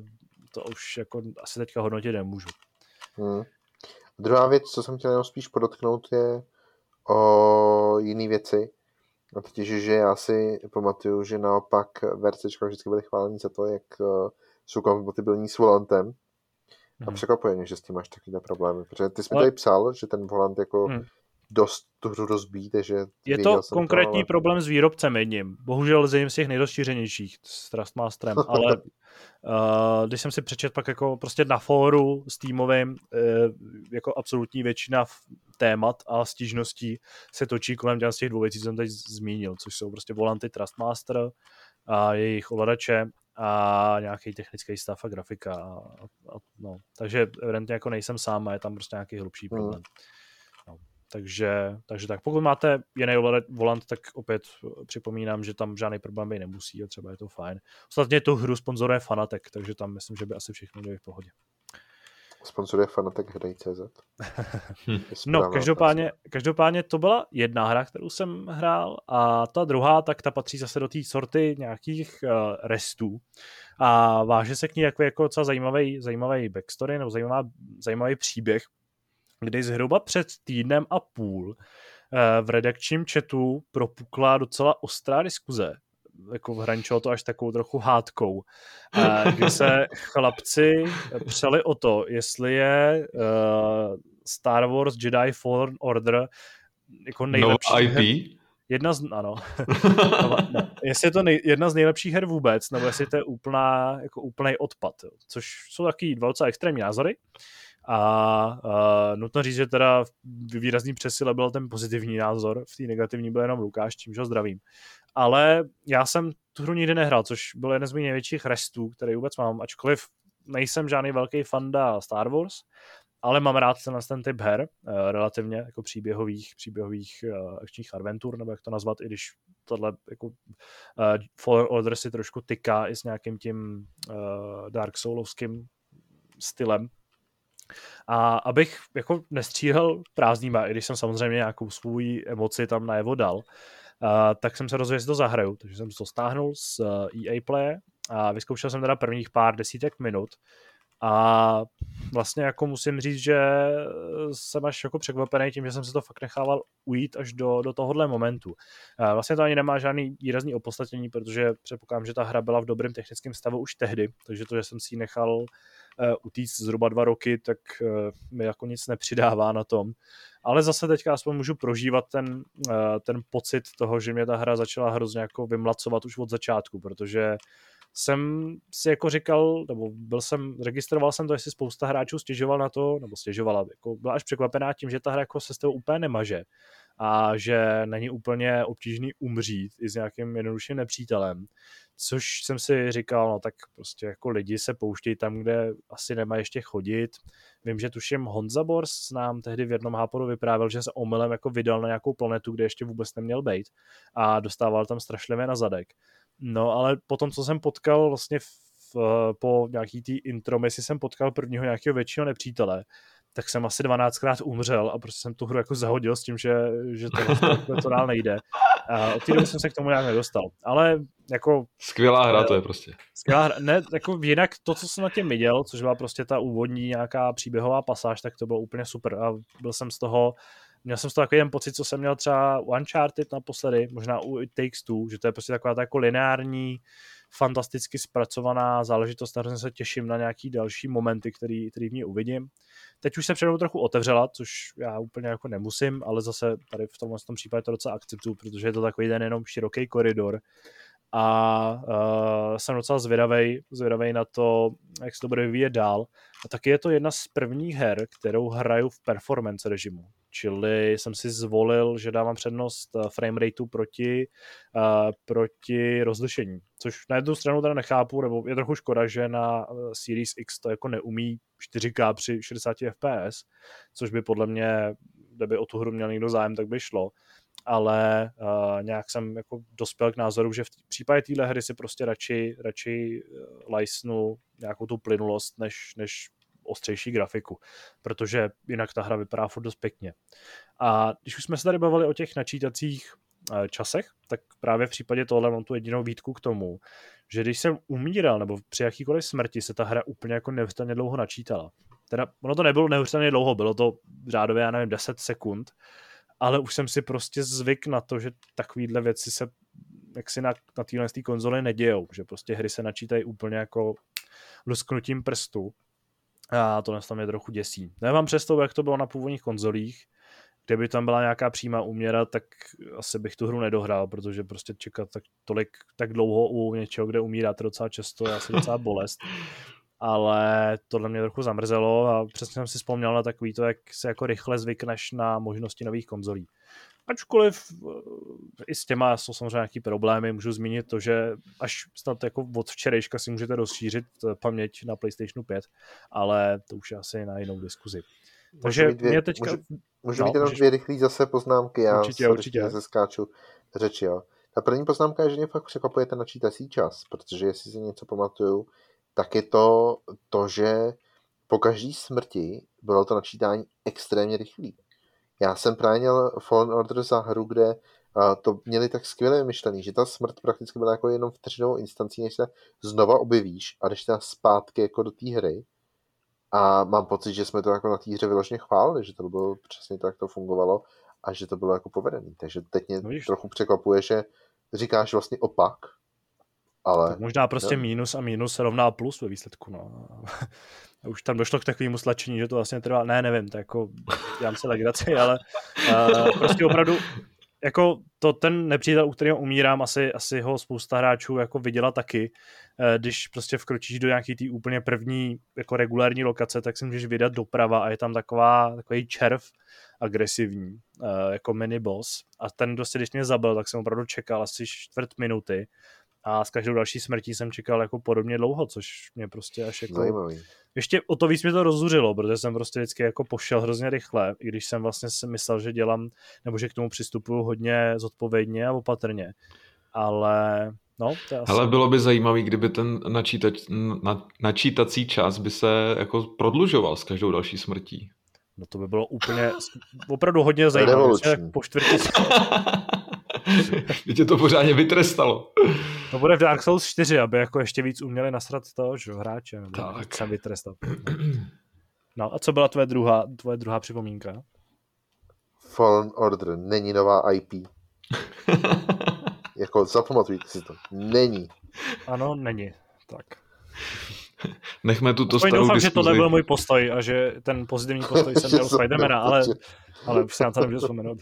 to už jako asi teďka hodnotit nemůžu. Hmm. Druhá věc, co jsem chtěl jenom spíš podotknout, je o jiné věci. A totiž, že já si pamatuju, že naopak VRCčka vždycky byly chválení za to, jak uh, jsou kompatibilní s volantem. A hmm. překvapuje mě, že s tím máš takové problémy. Protože ty jsi mi tady psal, že ten volant jako hmm dost tu hru rozbít, že Je to konkrétní to, ale... problém s výrobcem jedním. Bohužel z jedním z těch nejrozšířenějších s Trustmasterem, ale uh, když jsem si přečet pak jako prostě na fóru s týmovým, uh, jako absolutní většina témat a stížností se točí kolem těch z těch dvou věcí, co jsem teď zmínil, což jsou prostě volanty Trustmaster a jejich ovladače a nějaký technický stav a grafika. A, a, no. Takže evidentně jako nejsem sám a je tam prostě nějaký hlubší problém. Hmm. Takže, takže tak, pokud máte jiný volant, tak opět připomínám, že tam žádný problém být nemusí a třeba je to fajn. Ostatně tu hru sponzoruje Fanatek, takže tam myslím, že by asi všechno bylo v pohodě. Sponzoruje Fanatek Hrej.cz. no, každopádně, každopádně to byla jedna hra, kterou jsem hrál a ta druhá, tak ta patří zase do té sorty nějakých uh, restů a váže se k ní jako, jako docela zajímavý, zajímavý backstory nebo zajímavá, zajímavý příběh, kdy zhruba před týdnem a půl eh, v redakčním chatu propukla docela ostrá diskuze, jako hraničilo to až takovou trochu hádkou, eh, kdy se chlapci přeli o to, jestli je eh, Star Wars Jedi Fallen Order jako nejlepší no IP? Jedna z, ano. no, no. Jestli je to nej, jedna z nejlepších her vůbec, nebo jestli to je úplná, jako úplný odpad, jo. což jsou taky dva docela extrémní názory. A uh, nutno říct, že teda výrazný přesile byl ten pozitivní názor, v té negativní byl jenom Lukáš, čímž ho zdravím. Ale já jsem tu hru nikdy nehrál, což byl jeden z mých největších restů, který vůbec mám, ačkoliv nejsem žádný velký fanda Star Wars, ale mám rád ten, ten typ her, uh, relativně jako příběhových, příběhových uh, akčních adventur, nebo jak to nazvat, i když tohle jako uh, Fallen Order si trošku tyká i s nějakým tím uh, Dark Soulovským stylem, a abych jako nestříhal prázdnýma, i když jsem samozřejmě nějakou svůj emoci tam najevo dal, uh, tak jsem se rozhodl, že to zahraju. Takže jsem to stáhnul z EA eh, e Play a vyzkoušel jsem teda prvních pár desítek minut a vlastně jako musím říct, že jsem až jako překvapený tím, že jsem se to fakt nechával ujít až do, do tohohle momentu. Vlastně to ani nemá žádný výrazný opodstatnění, protože předpokládám, že ta hra byla v dobrém technickém stavu už tehdy, takže to, že jsem si ji nechal utíct zhruba dva roky, tak uh, mi jako nic nepřidává na tom. Ale zase teďka aspoň můžu prožívat ten, uh, ten pocit toho, že mě ta hra začala hrozně jako vymlacovat už od začátku, protože jsem si jako říkal, nebo byl jsem, registroval jsem to, jestli spousta hráčů stěžoval na to, nebo stěžovala, jako byla až překvapená tím, že ta hra jako se s toho úplně nemaže a že není úplně obtížný umřít i s nějakým jednodušším nepřítelem. Což jsem si říkal, no tak prostě jako lidi se pouštějí tam, kde asi nemá ještě chodit. Vím, že tuším Honza Bors nám tehdy v jednom háporu vyprávěl, že se omylem jako vydal na nějakou planetu, kde ještě vůbec neměl být a dostával tam strašlivě na zadek. No, ale potom, co jsem potkal vlastně v, po nějaký tý intro, jestli jsem potkal prvního nějakého většího nepřítele, tak jsem asi 12krát umřel a prostě jsem tu hru jako zahodil s tím, že, že to, to, to dál nejde. A od té doby jsem se k tomu nějak nedostal. Ale jako... Skvělá hra to je prostě. Skvělá hra. Ne, jako jinak to, co jsem na těm viděl, což byla prostě ta úvodní nějaká příběhová pasáž, tak to bylo úplně super a byl jsem z toho Měl jsem z toho takový ten pocit, co jsem měl třeba u Uncharted naposledy, možná u It Takes Two, že to je prostě taková ta jako lineární, fantasticky zpracovaná záležitost, hrozně se těším na nějaký další momenty, který, který v ní uvidím. Teď už se přede trochu otevřela, což já úplně jako nemusím, ale zase tady v tomhle tom případě to docela akceptuju, protože je to takový ten jenom široký koridor a uh, jsem docela zvědavej, zvědavej na to, jak se to bude vyvíjet dál. A taky je to jedna z prvních her, kterou hraju v performance režimu. Čili jsem si zvolil, že dávám přednost eh, frame rateu proti, uh, proti rozlišení. Což na jednu stranu teda nechápu, nebo je trochu škoda, že na eh, Series X to jako neumí 4K při 60 fps, což by podle mě, kdyby o tu hru měl někdo zájem, tak by šlo ale uh, nějak jsem jako dospěl k názoru, že v případě téhle hry si prostě radši, radši lajsnu nějakou tu plynulost, než, než ostřejší grafiku, protože jinak ta hra vypadá furt dost pěkně. A když už jsme se tady bavili o těch načítacích eh, časech, tak právě v případě tohle mám tu jedinou výtku k tomu, že když jsem umíral, nebo při jakýkoliv smrti se ta hra úplně jako neuvěřitelně dlouho načítala. Teda ono to nebylo neuvěřitelně dlouho, bylo to řádově, já nevím, 10 sekund, ale už jsem si prostě zvyk na to, že takovýhle věci se jak si na, na téhle konzoli nedějou, že prostě hry se načítají úplně jako lusknutím prstu a to nás tam je trochu děsí. Nemám představu, jak to bylo na původních konzolích, kdyby tam byla nějaká přímá úměra, tak asi bych tu hru nedohrál, protože prostě čekat tak tolik, tak dlouho u něčeho, kde umíráte docela často, je asi docela bolest. Ale tohle mě trochu zamrzelo a přesně jsem si vzpomněl na takový to, jak se jako rychle zvykneš na možnosti nových konzolí. Ačkoliv eh, i s těma jsou samozřejmě nějaký problémy, můžu zmínit to, že až snad jako od včerejška si můžete rozšířit eh, paměť na PlayStation 5, ale to už je asi na jinou diskuzi. Takže dvě, mě teďka... Můžu, můžu no, mít jenom dvě rychlé zase poznámky, já určitě, určitě. se skáču řeči, jo. Ta první poznámka je, že mě fakt překvapuje ten načítací čas, protože jestli si něco pamatuju, tak je to to, že po každý smrti bylo to načítání extrémně rychlé. Já jsem právě měl Fallen Order za hru, kde to měli tak skvěle myšlený, že ta smrt prakticky byla jako jenom vteřinovou instancí, než se znova objevíš a jdeš teda zpátky jako do té hry. A mám pocit, že jsme to jako na té hře vyloženě chválili, že to bylo přesně tak, jak to fungovalo a že to bylo jako povedený. Takže teď mě no, trochu překvapuje, že říkáš vlastně opak, ale... Tak možná prostě no. minus a minus se rovná plus ve výsledku, no. Už tam došlo k takovému slačení, že to vlastně trvá, ne, nevím, to jako, dělám si legraci, ale uh, prostě opravdu jako to ten nepřítel, u kterého umírám, asi, asi ho spousta hráčů jako viděla taky. Eh, když prostě vkročíš do nějaký té úplně první jako regulární lokace, tak si můžeš vydat doprava a je tam taková, takový červ agresivní, eh, jako mini boss. A ten, se když mě zabil, tak jsem opravdu čekal asi čtvrt minuty a s každou další smrtí jsem čekal jako podobně dlouho, což mě prostě až jako... Zajímavý. Ještě o to víc mě to rozzuřilo, protože jsem prostě vždycky jako pošel hrozně rychle, i když jsem vlastně si myslel, že dělám, nebo že k tomu přistupuju hodně zodpovědně a opatrně. Ale No, to je asi... Hele, bylo by zajímavý, kdyby ten načítač, na, načítací čas by se jako prodlužoval s každou další smrtí. No to by bylo úplně, opravdu hodně zajímavé. Po čtvrtí Mě tě to pořádně vytrestalo. To bude v Dark Souls 4, aby jako ještě víc uměli nasrat to, že hráče, nebo tak. se vytrestat. No a co byla tvoje druhá, tvoje druhá připomínka? Fallen Order není nová IP. jako zapamatujte si to. Není. Ano, není. Tak. Nechme tuto starou doufám, diskuzi. že tohle byl můj postoj a že ten pozitivní postoj jsem měl Spidermana, ale, ale už se na to nemůžu vzpomenout.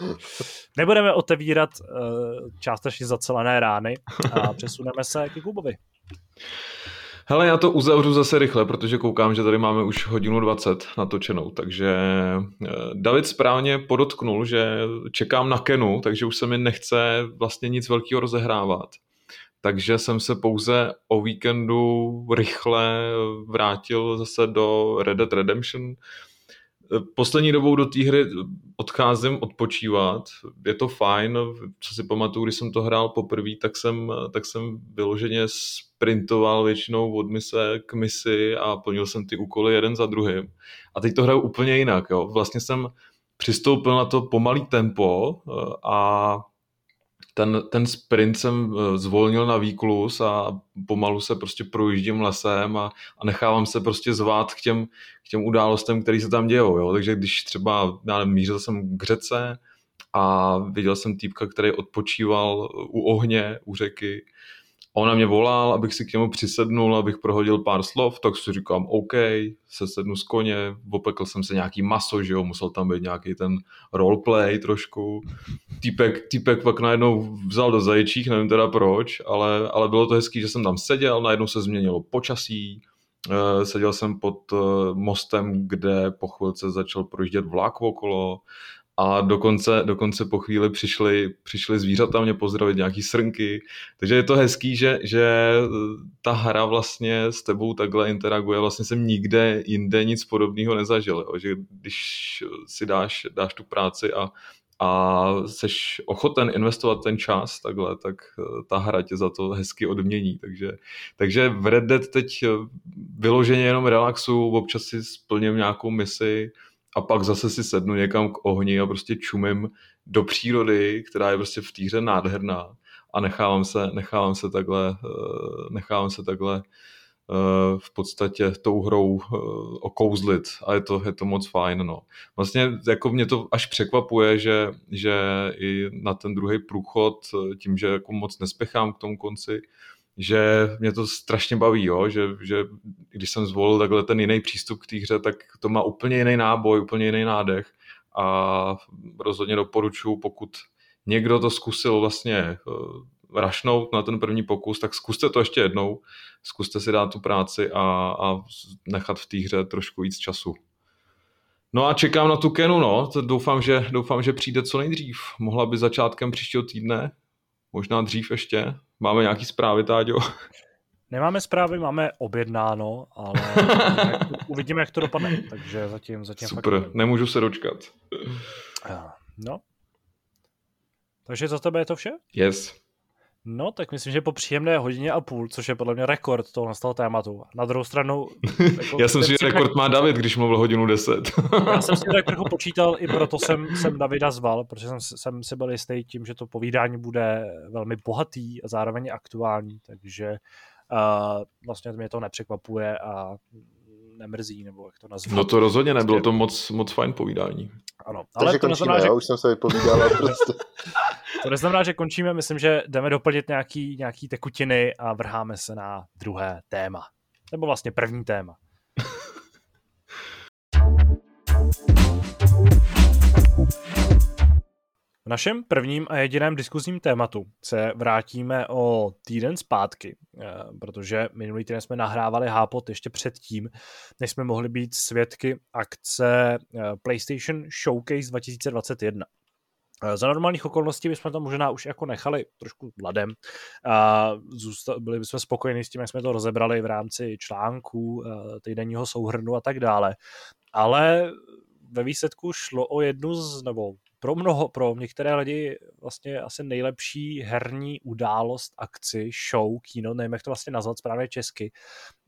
Nebudeme otevírat uh, částečně zacelené rány a přesuneme se k Kubovi. Hele, já to uzavřu zase rychle, protože koukám, že tady máme už hodinu 20 natočenou, takže eh, David správně podotknul, že čekám na Kenu, takže už se mi nechce vlastně nic velkého rozehrávat. Takže jsem se pouze o víkendu rychle vrátil zase do Red Dead Redemption, poslední dobou do té hry odcházím odpočívat. Je to fajn, co si pamatuju, když jsem to hrál poprvé, tak jsem, tak jsem vyloženě sprintoval většinou od mise k misi a plnil jsem ty úkoly jeden za druhým. A teď to hraju úplně jinak. Jo. Vlastně jsem přistoupil na to pomalý tempo eh, a ten, ten sprint jsem eh, zvolnil na výklus a pomalu se prostě projíždím lesem a, a nechávám se prostě zvát k těm, k těm událostem, které se tam dějou. Jo? Takže když třeba, já nevím, mířil jsem k řece a viděl jsem týpka, který odpočíval u ohně, u řeky, on na mě volal, abych si k němu přisednul, abych prohodil pár slov, tak si říkám, OK, se sednu z koně, opekl jsem se nějaký maso, že jo, musel tam být nějaký ten roleplay trošku. Týpek, týpek pak najednou vzal do zaječích, nevím teda proč, ale, ale bylo to hezký, že jsem tam seděl, najednou se změnilo počasí, eh, seděl jsem pod eh, mostem, kde po chvilce začal projíždět vlak okolo, a dokonce, dokonce po chvíli přišly, přišly zvířata mě pozdravit, nějaký srnky, takže je to hezký, že, že ta hra vlastně s tebou takhle interaguje, vlastně jsem nikde jinde nic podobného nezažil, jo? že když si dáš, dáš tu práci a, a seš ochoten investovat ten čas takhle, tak ta hra tě za to hezky odmění. Takže, takže v Red Dead teď vyloženě jenom relaxu, občas si splním nějakou misi, a pak zase si sednu někam k ohni a prostě čumím do přírody, která je prostě v týře nádherná a nechávám se, nechávám se takhle, eh, nechávám se takhle eh, v podstatě tou hrou eh, okouzlit a je to, je to moc fajn. No. Vlastně jako mě to až překvapuje, že, že i na ten druhý průchod, tím, že jako moc nespěchám k tomu konci, že mě to strašně baví, jo? Že, že když jsem zvolil takhle ten jiný přístup k té hře, tak to má úplně jiný náboj, úplně jiný nádech a rozhodně doporučuji, pokud někdo to zkusil vlastně eh, rašnout na ten první pokus, tak zkuste to ještě jednou, zkuste si dát tu práci a, a nechat v té hře trošku víc času. No a čekám na tu Kenu, no. Doufám, že, doufám, že přijde co nejdřív. Mohla by začátkem příštího týdne, možná dřív ještě. Máme nějaký zprávy, Táďo? Nemáme zprávy, máme objednáno, ale uvidíme, jak to dopadne. Takže zatím, zatím Super, fakt nemůžu se dočkat. No. Takže za tebe je to vše? Yes. No, tak myslím, že po příjemné hodině a půl, což je podle mě rekord toho nastalo tématu. Na druhou stranu... Jako já jsem si, že rekord má David, když mluvil hodinu 10. já jsem si tak trochu počítal, i proto jsem, jsem Davida zval, protože jsem, jsem si byl jistý tím, že to povídání bude velmi bohatý a zároveň aktuální, takže uh, vlastně mě to nepřekvapuje a nemrzí, nebo jak to nazvat. No to rozhodně nebylo to moc, moc fajn povídání. Ano, ale Takže to končíme, neznamená, že... já už jsem se vypovídal. prostě... to neznamená, že končíme, myslím, že jdeme doplnit nějaký, nějaký tekutiny a vrháme se na druhé téma. Nebo vlastně první téma. V našem prvním a jediném diskuzním tématu se vrátíme o týden zpátky, eh, protože minulý týden jsme nahrávali Hápot ještě předtím, než jsme mohli být svědky akce eh, PlayStation Showcase 2021. Eh, za normálních okolností bychom to možná už jako nechali trošku ladem byli bychom spokojeni s tím, jak jsme to rozebrali v rámci článků, týdenního souhrnu a tak dále. Ale ve výsledku šlo o jednu z, nebo pro mnoho, pro některé lidi vlastně asi nejlepší herní událost, akci, show, kino, nevím, jak to vlastně nazvat správně česky,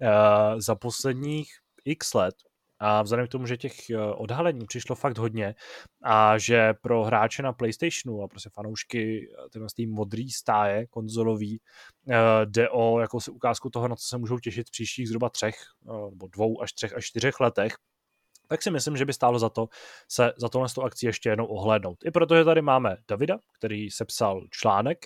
uh, za posledních x let. A vzhledem k tomu, že těch eh, odhalení přišlo fakt hodně a že pro hráče na PlayStationu a prostě fanoušky eh, tyhle modrý stáje konzolový jde o jakousi ukázku toho, na co se můžou těšit v příštích zhruba třech nebo dvou až třech až čtyřech letech, tak si myslím, že by stálo za to se za tohle akci ještě jednou ohlédnout. I protože tady máme Davida, který sepsal článek,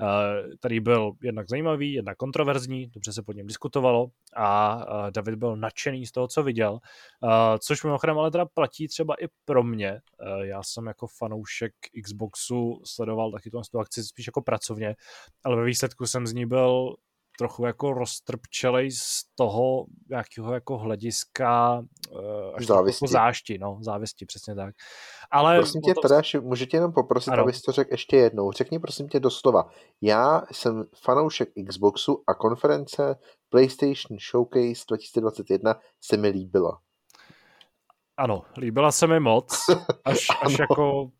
eh, který byl jednak zajímavý, jednak kontroverzní, dobře se pod něm diskutovalo a eh, David byl nadšený z toho, co viděl, eh, což mimochodem ale teda platí třeba i pro mě. Já jsem jako fanoušek Xboxu sledoval taky tu akci spíš jako pracovně, ale ve výsledku jsem z ní byl trochu jako roztrpčelej z toho nějakého jako hlediska uh, až závisti. Jako zášti, no, závisti, přesně tak. Ale prosím tě, to... teda, můžu tě jenom poprosit, ano. abys to řekl ještě jednou. Řekni prosím tě doslova. Já jsem fanoušek Xboxu a konference PlayStation Showcase 2021 se mi líbila. Ano, líbila se mi moc, až, až jako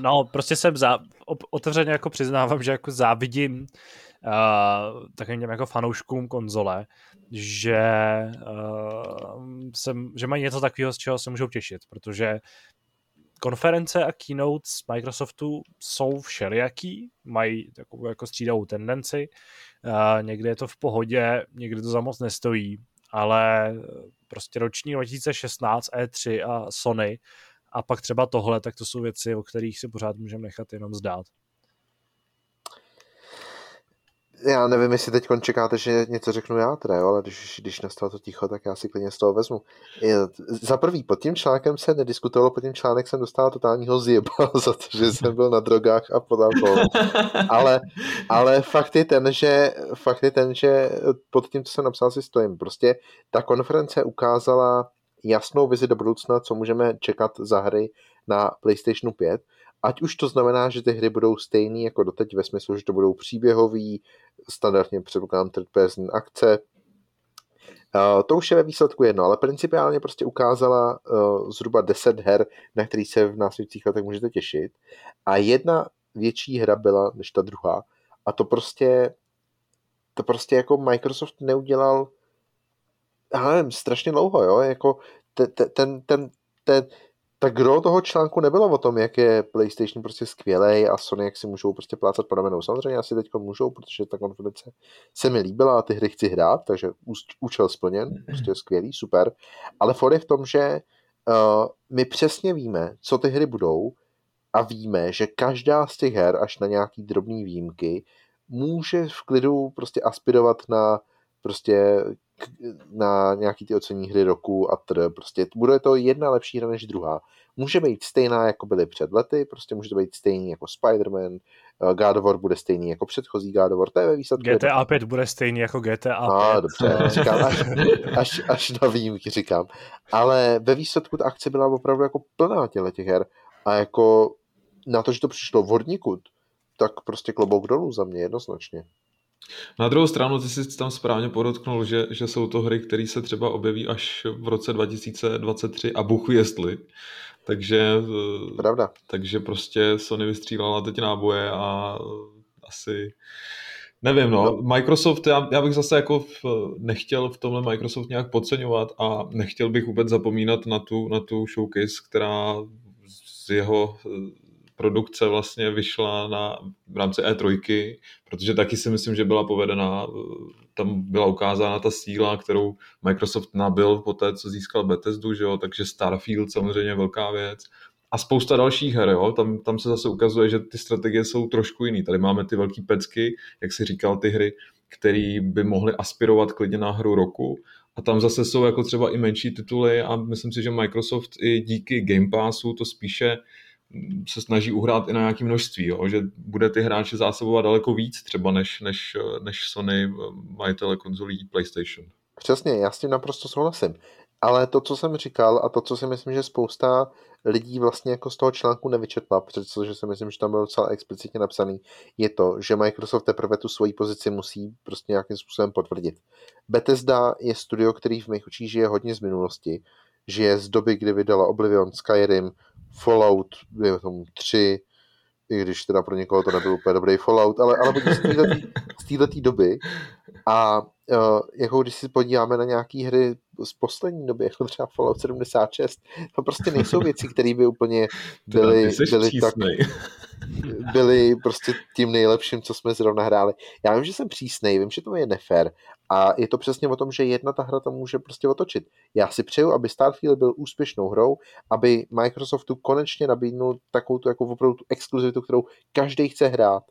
No, prostě jsem za, otevřeně jako přiznávám, že jako závidím uh, takovým těm jako fanouškům konzole, že, uh, jsem, že mají něco takového, z čeho se můžou těšit, protože konference a keynote z Microsoftu jsou všelijaký, mají takovou jako střídavou tendenci, uh, někdy je to v pohodě, někdy to za moc nestojí, ale prostě roční 2016 E3 a Sony a pak třeba tohle, tak to jsou věci, o kterých si pořád můžeme nechat jenom zdát. Já nevím, jestli teď čekáte, že něco řeknu já teda, jo, ale když, když nastalo to ticho, tak já si klidně z toho vezmu. Za prvý, pod tím článkem se nediskutovalo, pod tím článek jsem dostal totálního zjeba za to, že jsem byl na drogách a pod ale, ale fakt je ten, že fakt je ten, že pod tím, co jsem napsal, si stojím. Prostě ta konference ukázala jasnou vizi do budoucna, co můžeme čekat za hry na PlayStation 5. Ať už to znamená, že ty hry budou stejný jako doteď ve smyslu, že to budou příběhový, standardně předpokládám third person akce. Uh, to už je ve výsledku jedno, ale principiálně prostě ukázala uh, zhruba 10 her, na který se v následujících letech můžete těšit. A jedna větší hra byla než ta druhá. A to prostě to prostě jako Microsoft neudělal já nevím, strašně dlouho, jo, jako ten, ten, ten, ten, ta gro toho článku nebylo o tom, jak je PlayStation prostě skvělý a Sony, jak si můžou prostě plácat po ramenou. Samozřejmě asi teď můžou, protože ta konference se mi líbila a ty hry chci hrát, takže účel splněn, prostě skvělý, super. Ale for je v tom, že uh, my přesně víme, co ty hry budou a víme, že každá z těch her, až na nějaký drobný výjimky, může v klidu prostě aspirovat na prostě na nějaký ty ocení hry roku a tr. Prostě bude to jedna lepší hra než druhá. Může být stejná, jako byly před lety, prostě může to být stejný jako Spider-Man, eh, God of War bude stejný jako předchozí God of War, to je ve výsledku. GTA 5 bude stejný jako GTA 5. A, dobře, říkám, až, až, až na výjimky říkám. Ale ve výsledku ta akce byla opravdu jako plná těle těch her a jako na to, že to přišlo v hodníku, tak prostě klobouk dolů za mě jednoznačně. Na druhou stranu ty jsi tam správně podotknul, že, že jsou to hry, které se třeba objeví až v roce 2023 a buchu jestli. Takže, eh, Pravda. takže prostě Sony vystřílala teď náboje a asi Nevím, no. no. Microsoft, já, já bych zase jako v, nechtěl v tomhle Microsoft nějak podceňovat a nechtěl bych vůbec zapomínat na tu, na tu showcase, která z jeho produkce vlastně vyšla na, v rámci E3, protože taky si myslím, že byla povedená, tam byla ukázána ta síla, kterou Microsoft nabil po té, co získal Bethesdu, že jo? takže Starfield samozřejmě velká věc. A spousta dalších her, jo? Tam, tam se zase ukazuje, že ty strategie jsou trošku jiný. Tady máme ty velké pecky, jak si říkal, ty hry, které by mohly aspirovat klidně na hru roku. A tam zase jsou jako třeba i menší tituly a myslím si, že Microsoft i díky Game Passu to spíše se snaží uhrát i na nějaké množství, jo? že bude ty hráče zásobovat daleko víc třeba než, než, než Sony majitele konzolí PlayStation. Přesně, já s tím naprosto souhlasím. Ale to, co jsem říkal a to, co si myslím, že spousta lidí vlastně jako z toho článku nevyčetla, protože si myslím, že tam bylo docela explicitně napsaný, je to, že Microsoft teprve tu svoji pozici musí prostě nějakým způsobem potvrdit. Bethesda je studio, který v mých očích žije hodně z minulosti, žije z doby, kdy vydala Oblivion, Skyrim, Fallout, je tomu tři, i když teda pro někoho to nebyl úplně dobrý Fallout, ale, ale z této doby. A jako když si podíváme na nějaké hry z poslední doby, jako třeba Fallout 76, to prostě nejsou věci, které by úplně byly, byly tak, byly prostě tím nejlepším, co jsme zrovna hráli. Já vím, že jsem přísnej, vím, že to je nefér a je to přesně o tom, že jedna ta hra to může prostě otočit. Já si přeju, aby Starfield byl úspěšnou hrou, aby Microsoftu konečně nabídnul takovou tu, jako opravdu tu exkluzivitu, kterou každý chce hrát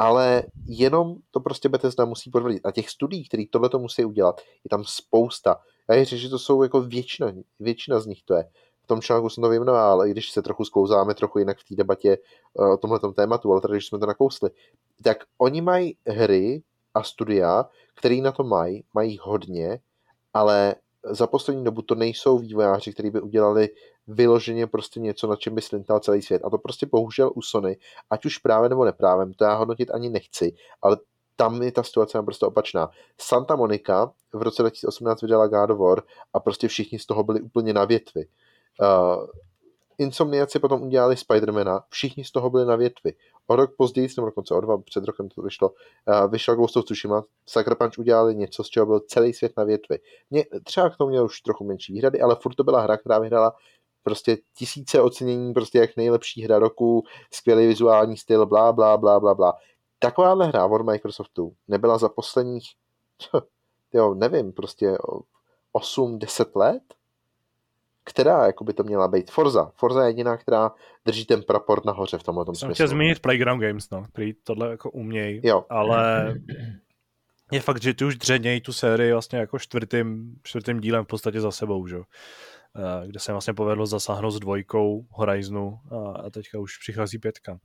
ale jenom to prostě Bethesda musí potvrdit. A těch studií, které tohle to musí udělat, je tam spousta. Já je že to jsou jako většina, většina z nich to je. V tom článku jsem to vyjmenoval, ale i když se trochu sklouzáme trochu jinak v té debatě eh, o tomhle tématu, ale tady, když jsme to nakousli, tak oni mají hry a studia, které na to mají, mají hodně, ale za poslední dobu to nejsou vývojáři, kteří by udělali vyloženě prostě něco, na čem by slintal celý svět. A to prostě bohužel u Sony, ať už právě nebo neprávem, to já hodnotit ani nechci, ale tam je ta situace naprosto opačná. Santa Monica v roce 2018 vydala God of War a prostě všichni z toho byli úplně na větvi. Uh, Insomniaci potom udělali Spidermana, všichni z toho byli na větvi. O rok později, nebo dokonce o dva, před rokem to vyšlo, uh, vyšel Ghost of Tsushima, Sucker Punch udělali něco, z čeho byl celý svět na větvi. Mě, třeba k tomu měl už trochu menší výhrady, ale furt to byla hra, která vyhrala prostě tisíce ocenění, prostě jak nejlepší hra roku, skvělý vizuální styl, blá, blá, blá, blá, blá. Takováhle hra od Microsoftu nebyla za posledních, jo, nevím, prostě 8-10 let? Která jako by to měla být? Forza. Forza je jediná, která drží ten prapor nahoře v tomhle tom smyslu. Jsem chtěl zmínit Playground Games, no, který tohle jako umějí, jo. ale je fakt, že ty už dřednějí tu sérii vlastně jako čtvrtým, čtvrtým dílem v podstatě za sebou, že? Eh, kde se vlastně povedlo zasáhnout s dvojkou Horizonu a teďka už přichází pětka.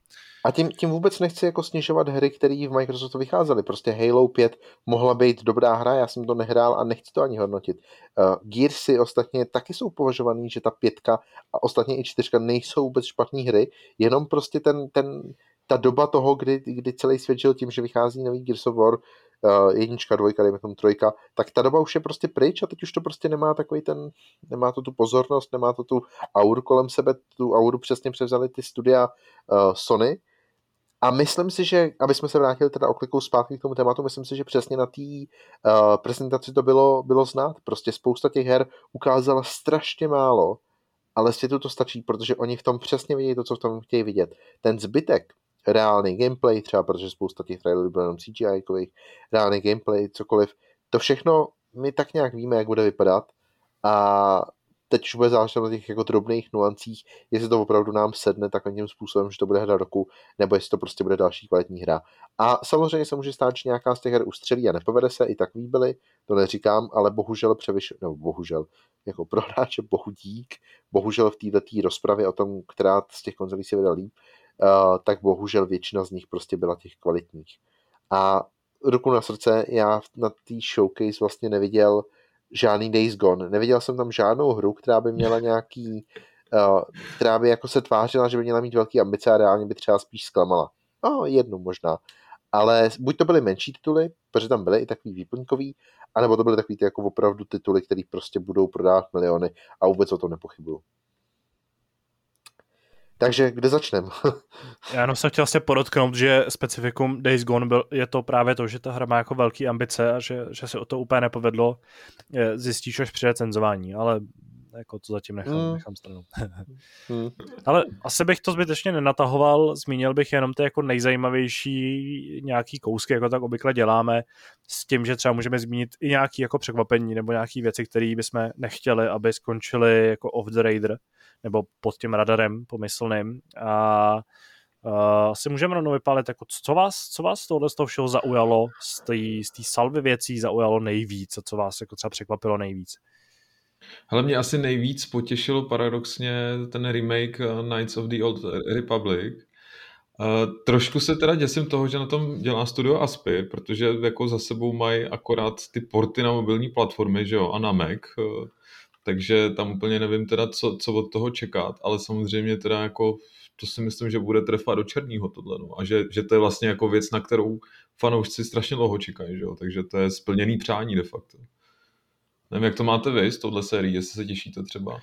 A tím, tím vůbec nechci jako snižovat hry, které v Microsoftu vycházely. Prostě Halo 5 mohla být dobrá hra, já jsem to nehrál a nechci to ani hodnotit. Uh, Gearsy ostatně taky jsou považovaný, že ta pětka a ostatně i čtyřka nejsou vůbec špatné hry, jenom prostě ten, ten, ta doba toho, kdy, kdy celý svět žil tím, že vychází nový Gears of War, uh, jednička, dvojka, dejme tomu trojka, tak ta doba už je prostě pryč a teď už to prostě nemá takový ten, nemá to tu pozornost, nemá to tu auru kolem sebe, tu auru přesně převzali ty studia uh, Sony, a myslím si, že, aby jsme se vrátili teda oklikou zpátky k tomu tématu, myslím si, že přesně na té uh, prezentaci to bylo, bylo znát. Prostě spousta těch her ukázala strašně málo, ale světu to stačí, protože oni v tom přesně vidí to, co v tom chtějí vidět. Ten zbytek, reálný gameplay, třeba protože spousta těch trailerů bylo jenom CGI, reálný gameplay, cokoliv. To všechno my tak nějak víme, jak bude vypadat a teď už bude záležet na těch jako drobných nuancích, jestli to opravdu nám sedne takovým způsobem, že to bude hra roku, nebo jestli to prostě bude další kvalitní hra. A samozřejmě se může stát, že nějaká z těch her ustřelí a nepovede se, i takový byly, to neříkám, ale bohužel převyšuje, nebo bohužel, jako pro hráče bohu dík, bohužel v této rozpravě o tom, která z těch konzolí si vydal líp, tak bohužel většina z nich prostě byla těch kvalitních. A ruku na srdce, já na té showcase vlastně neviděl žádný Days Gone. Neviděl jsem tam žádnou hru, která by měla nějaký, uh, která by jako se tvářila, že by měla mít velký ambice a reálně by třeba spíš zklamala. No, jednu možná. Ale buď to byly menší tituly, protože tam byly i takový výplňkový, anebo to byly takový ty jako opravdu tituly, které prostě budou prodávat miliony a vůbec o tom nepochybuju. Takže kde začneme? Já jenom jsem chtěl vlastně podotknout, že specifikum Days Gone byl, je to právě to, že ta hra má jako velký ambice a že, že se o to úplně nepovedlo. Zjistíš až při recenzování, ale jako to zatím nechám, mm. nechám stranou. mm. Ale asi bych to zbytečně nenatahoval, zmínil bych jenom ty jako nejzajímavější nějaký kousky, jako tak obvykle děláme, s tím, že třeba můžeme zmínit i nějaký jako překvapení nebo nějaké věci, které bychom nechtěli, aby skončily jako off the radar nebo pod tím radarem pomyslným. A Uh, asi můžeme rovnou vypálit, jako co vás, co vás tohle z toho všeho zaujalo, z té salvy věcí zaujalo nejvíc a co vás jako třeba překvapilo nejvíc? Ale mě asi nejvíc potěšilo paradoxně ten remake eh, Knights of the Old Republic. Uh, trošku se teda děsím toho, že na tom dělá studio Aspy, protože jako za sebou mají akorát ty porty na mobilní platformy, že jo, a na Mac, uh, takže tam úplně nevím teda, co, co od toho čekat, ale samozřejmě teda jako to si myslím, že bude trefat do černého tohle, no. a že, že to je vlastně jako věc, na kterou fanoušci strašně dlouho čekají, že jo? takže to je splněný přání de facto. Nevím, jak to máte vy s touhle sérií, jestli se těšíte třeba.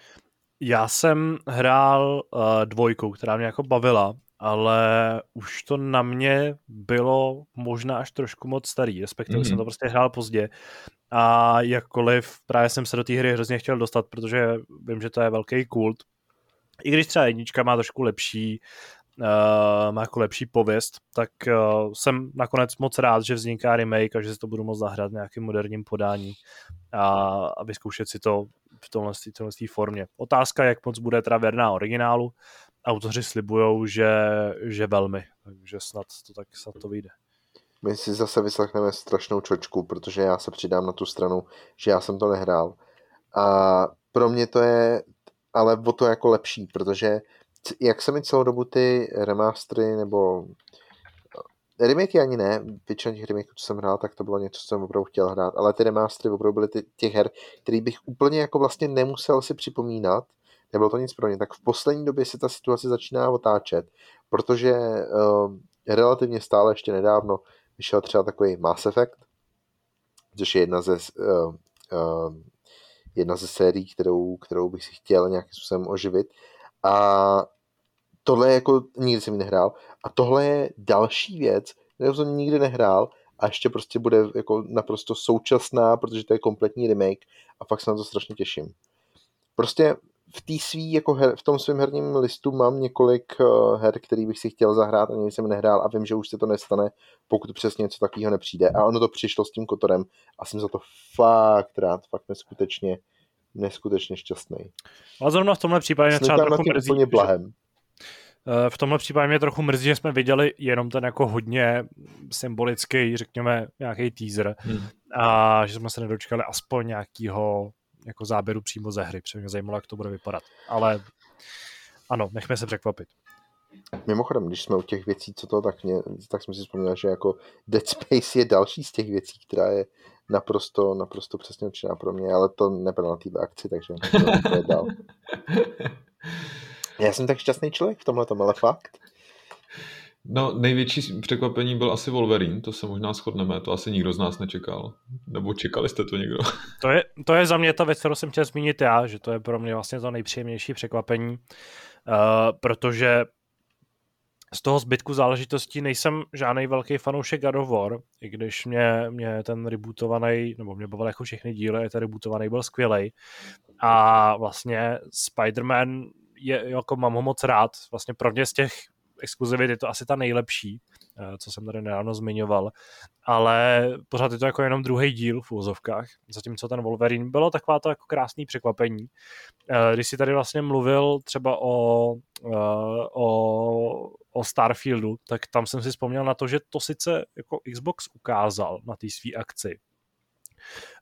Já jsem hrál uh, dvojku, která mě jako bavila, ale už to na mě bylo možná až trošku moc starý, respektive mm-hmm. jsem to prostě hrál pozdě a jakkoliv právě jsem se do té hry hrozně chtěl dostat, protože vím, že to je velký kult, i když třeba jednička má trošku lepší má jako lepší pověst, tak uh, jsem nakonec moc rád, že vzniká remake a že si to budu moct zahrát v nějakém moderním podání a, a vyzkoušet si to v tomhle, tomhle formě. Otázka, jak moc bude teda věrná originálu. Autoři slibujou, že, že velmi, takže snad to tak snad to vyjde. My si zase vyslechneme strašnou čočku, protože já se přidám na tu stranu, že já jsem to nehrál. A pro mě to je ale o to jako lepší, protože jak se mi celou dobu ty remastery nebo eh, remakey ani ne, většina těch remakeů, co jsem hrál, tak to bylo něco, co jsem opravdu chtěl hrát, ale ty remastery opravdu byly ty, těch her, který bych úplně jako vlastně nemusel si připomínat, nebylo to nic pro ně, tak v poslední době se ta situace začíná otáčet, protože uh, relativně stále ještě nedávno vyšel třeba takový Mass Effect, což je jedna ze, uh, uh, jedna ze sérií, kterou, kterou bych si chtěl nějakým způsobem oživit. A tohle jako nikdy jsem nehrál. A tohle je další věc, kterou jsem nikdy nehrál a ještě prostě bude jako naprosto současná, protože to je kompletní remake a fakt se na to strašně těším. Prostě v té svý, jako her, v tom svém herním listu mám několik uh, her, který bych si chtěl zahrát a nikdy jsem nehrál a vím, že už se to nestane, pokud přesně něco takového nepřijde. A ono to přišlo s tím Kotorem a jsem za to fakt rád, fakt neskutečně, neskutečně šťastný. Ale zrovna v tomhle případě mě třeba trochu mrzí, úplně blahem. Eh, v tomhle případě mě trochu mrzí, že jsme viděli jenom ten jako hodně symbolický, řekněme, nějaký teaser hmm. a že jsme se nedočkali aspoň nějakého jako záběru přímo ze hry. Protože mě zajímalo, jak to bude vypadat. Ale ano, nechme se překvapit. Mimochodem, když jsme u těch věcí, co to, tak, mě, tak jsem si vzpomněl, že jako Dead Space je další z těch věcí, která je naprosto, naprosto přesně určená pro mě, ale to nebylo na té akci, takže to je dál. Já jsem tak šťastný člověk v tomhle, ale fakt. No, největší překvapení byl asi Wolverine, to se možná shodneme, to asi nikdo z nás nečekal. Nebo čekali jste to někdo? To je, to je za mě ta věc, kterou jsem chtěl zmínit já, že to je pro mě vlastně to nejpříjemnější překvapení, uh, protože z toho zbytku záležitostí nejsem žádný velký fanoušek God of War, i když mě, mě ten rebootovaný, nebo mě bavil jako všechny díly, ten rebootovaný byl skvělý. A vlastně Spider-Man je, jako mám ho moc rád. Vlastně pro mě z těch exkluzivit je to asi ta nejlepší, eh, co jsem tady nedávno zmiňoval, ale pořád je to jako jenom druhý díl v úzovkách, zatímco ten Wolverine bylo taková to jako krásný překvapení. Eh, když si tady vlastně mluvil třeba o, o, o Starfieldu, tak tam jsem si vzpomněl na to, že to sice jako Xbox ukázal na té své akci,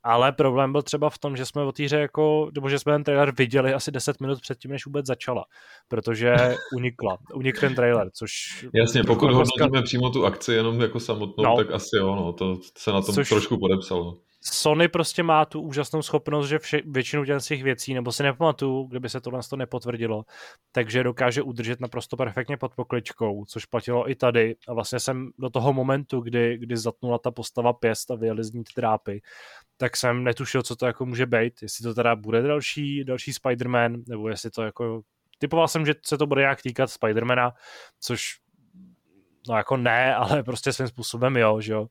ale problém byl třeba v tom, že jsme o té hře jako, nebo že jsme ten trailer viděli asi 10 minut předtím, než vůbec začala, protože unikla, unik ten trailer, což... Jasně, pokud dneska... hodnotíme přímo tu akci jenom jako samotnou, no. tak asi jo, no, to se na tom což... trošku podepsalo. Sony prostě má tu úžasnou schopnost, že vše, většinu těch věcí, nebo si nepamatuju, kdyby se tohle to nepotvrdilo, takže dokáže udržet naprosto perfektně pod pokličkou, což platilo i tady. A vlastně jsem do toho momentu, kdy, kdy zatnula ta postava pěst a vyjeli z ní ty drápy, tak jsem netušil, co to jako může být, jestli to teda bude další, další Spider-Man, nebo jestli to jako... Typoval jsem, že se to bude nějak týkat Spider-Mana, což no jako ne, ale prostě svým způsobem jo, že jo.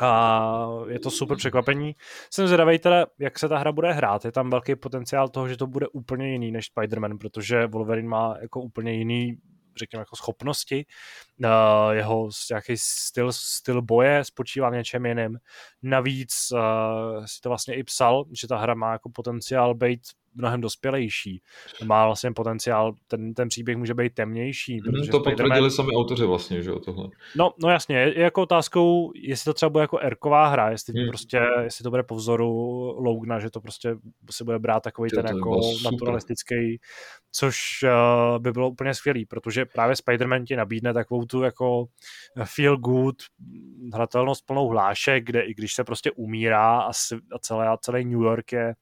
A je to super překvapení. Jsem zvědavý teda, jak se ta hra bude hrát. Je tam velký potenciál toho, že to bude úplně jiný než Spider-Man, protože Wolverine má jako úplně jiný řekněme, jako schopnosti. Uh, jeho nějaký styl, styl boje spočívá v něčem jiném. Navíc uh, si to vlastně i psal, že ta hra má jako potenciál být mnohem dospělejší. Má vlastně potenciál, ten, ten příběh může být temnější. Mm, to potvrdili sami autoři vlastně, že jo, tohle. No, no jasně, je, jako otázkou, jestli to třeba bude jako erková hra, jestli, hmm. prostě, jestli to bude po vzoru Logna, že to prostě si bude brát takový ten jako naturalistický, což uh, by bylo úplně skvělý, protože právě Spider-Man ti nabídne takovou tu jako feel good hratelnost plnou hlášek, kde i když se prostě umírá a, a celé, a celý New York je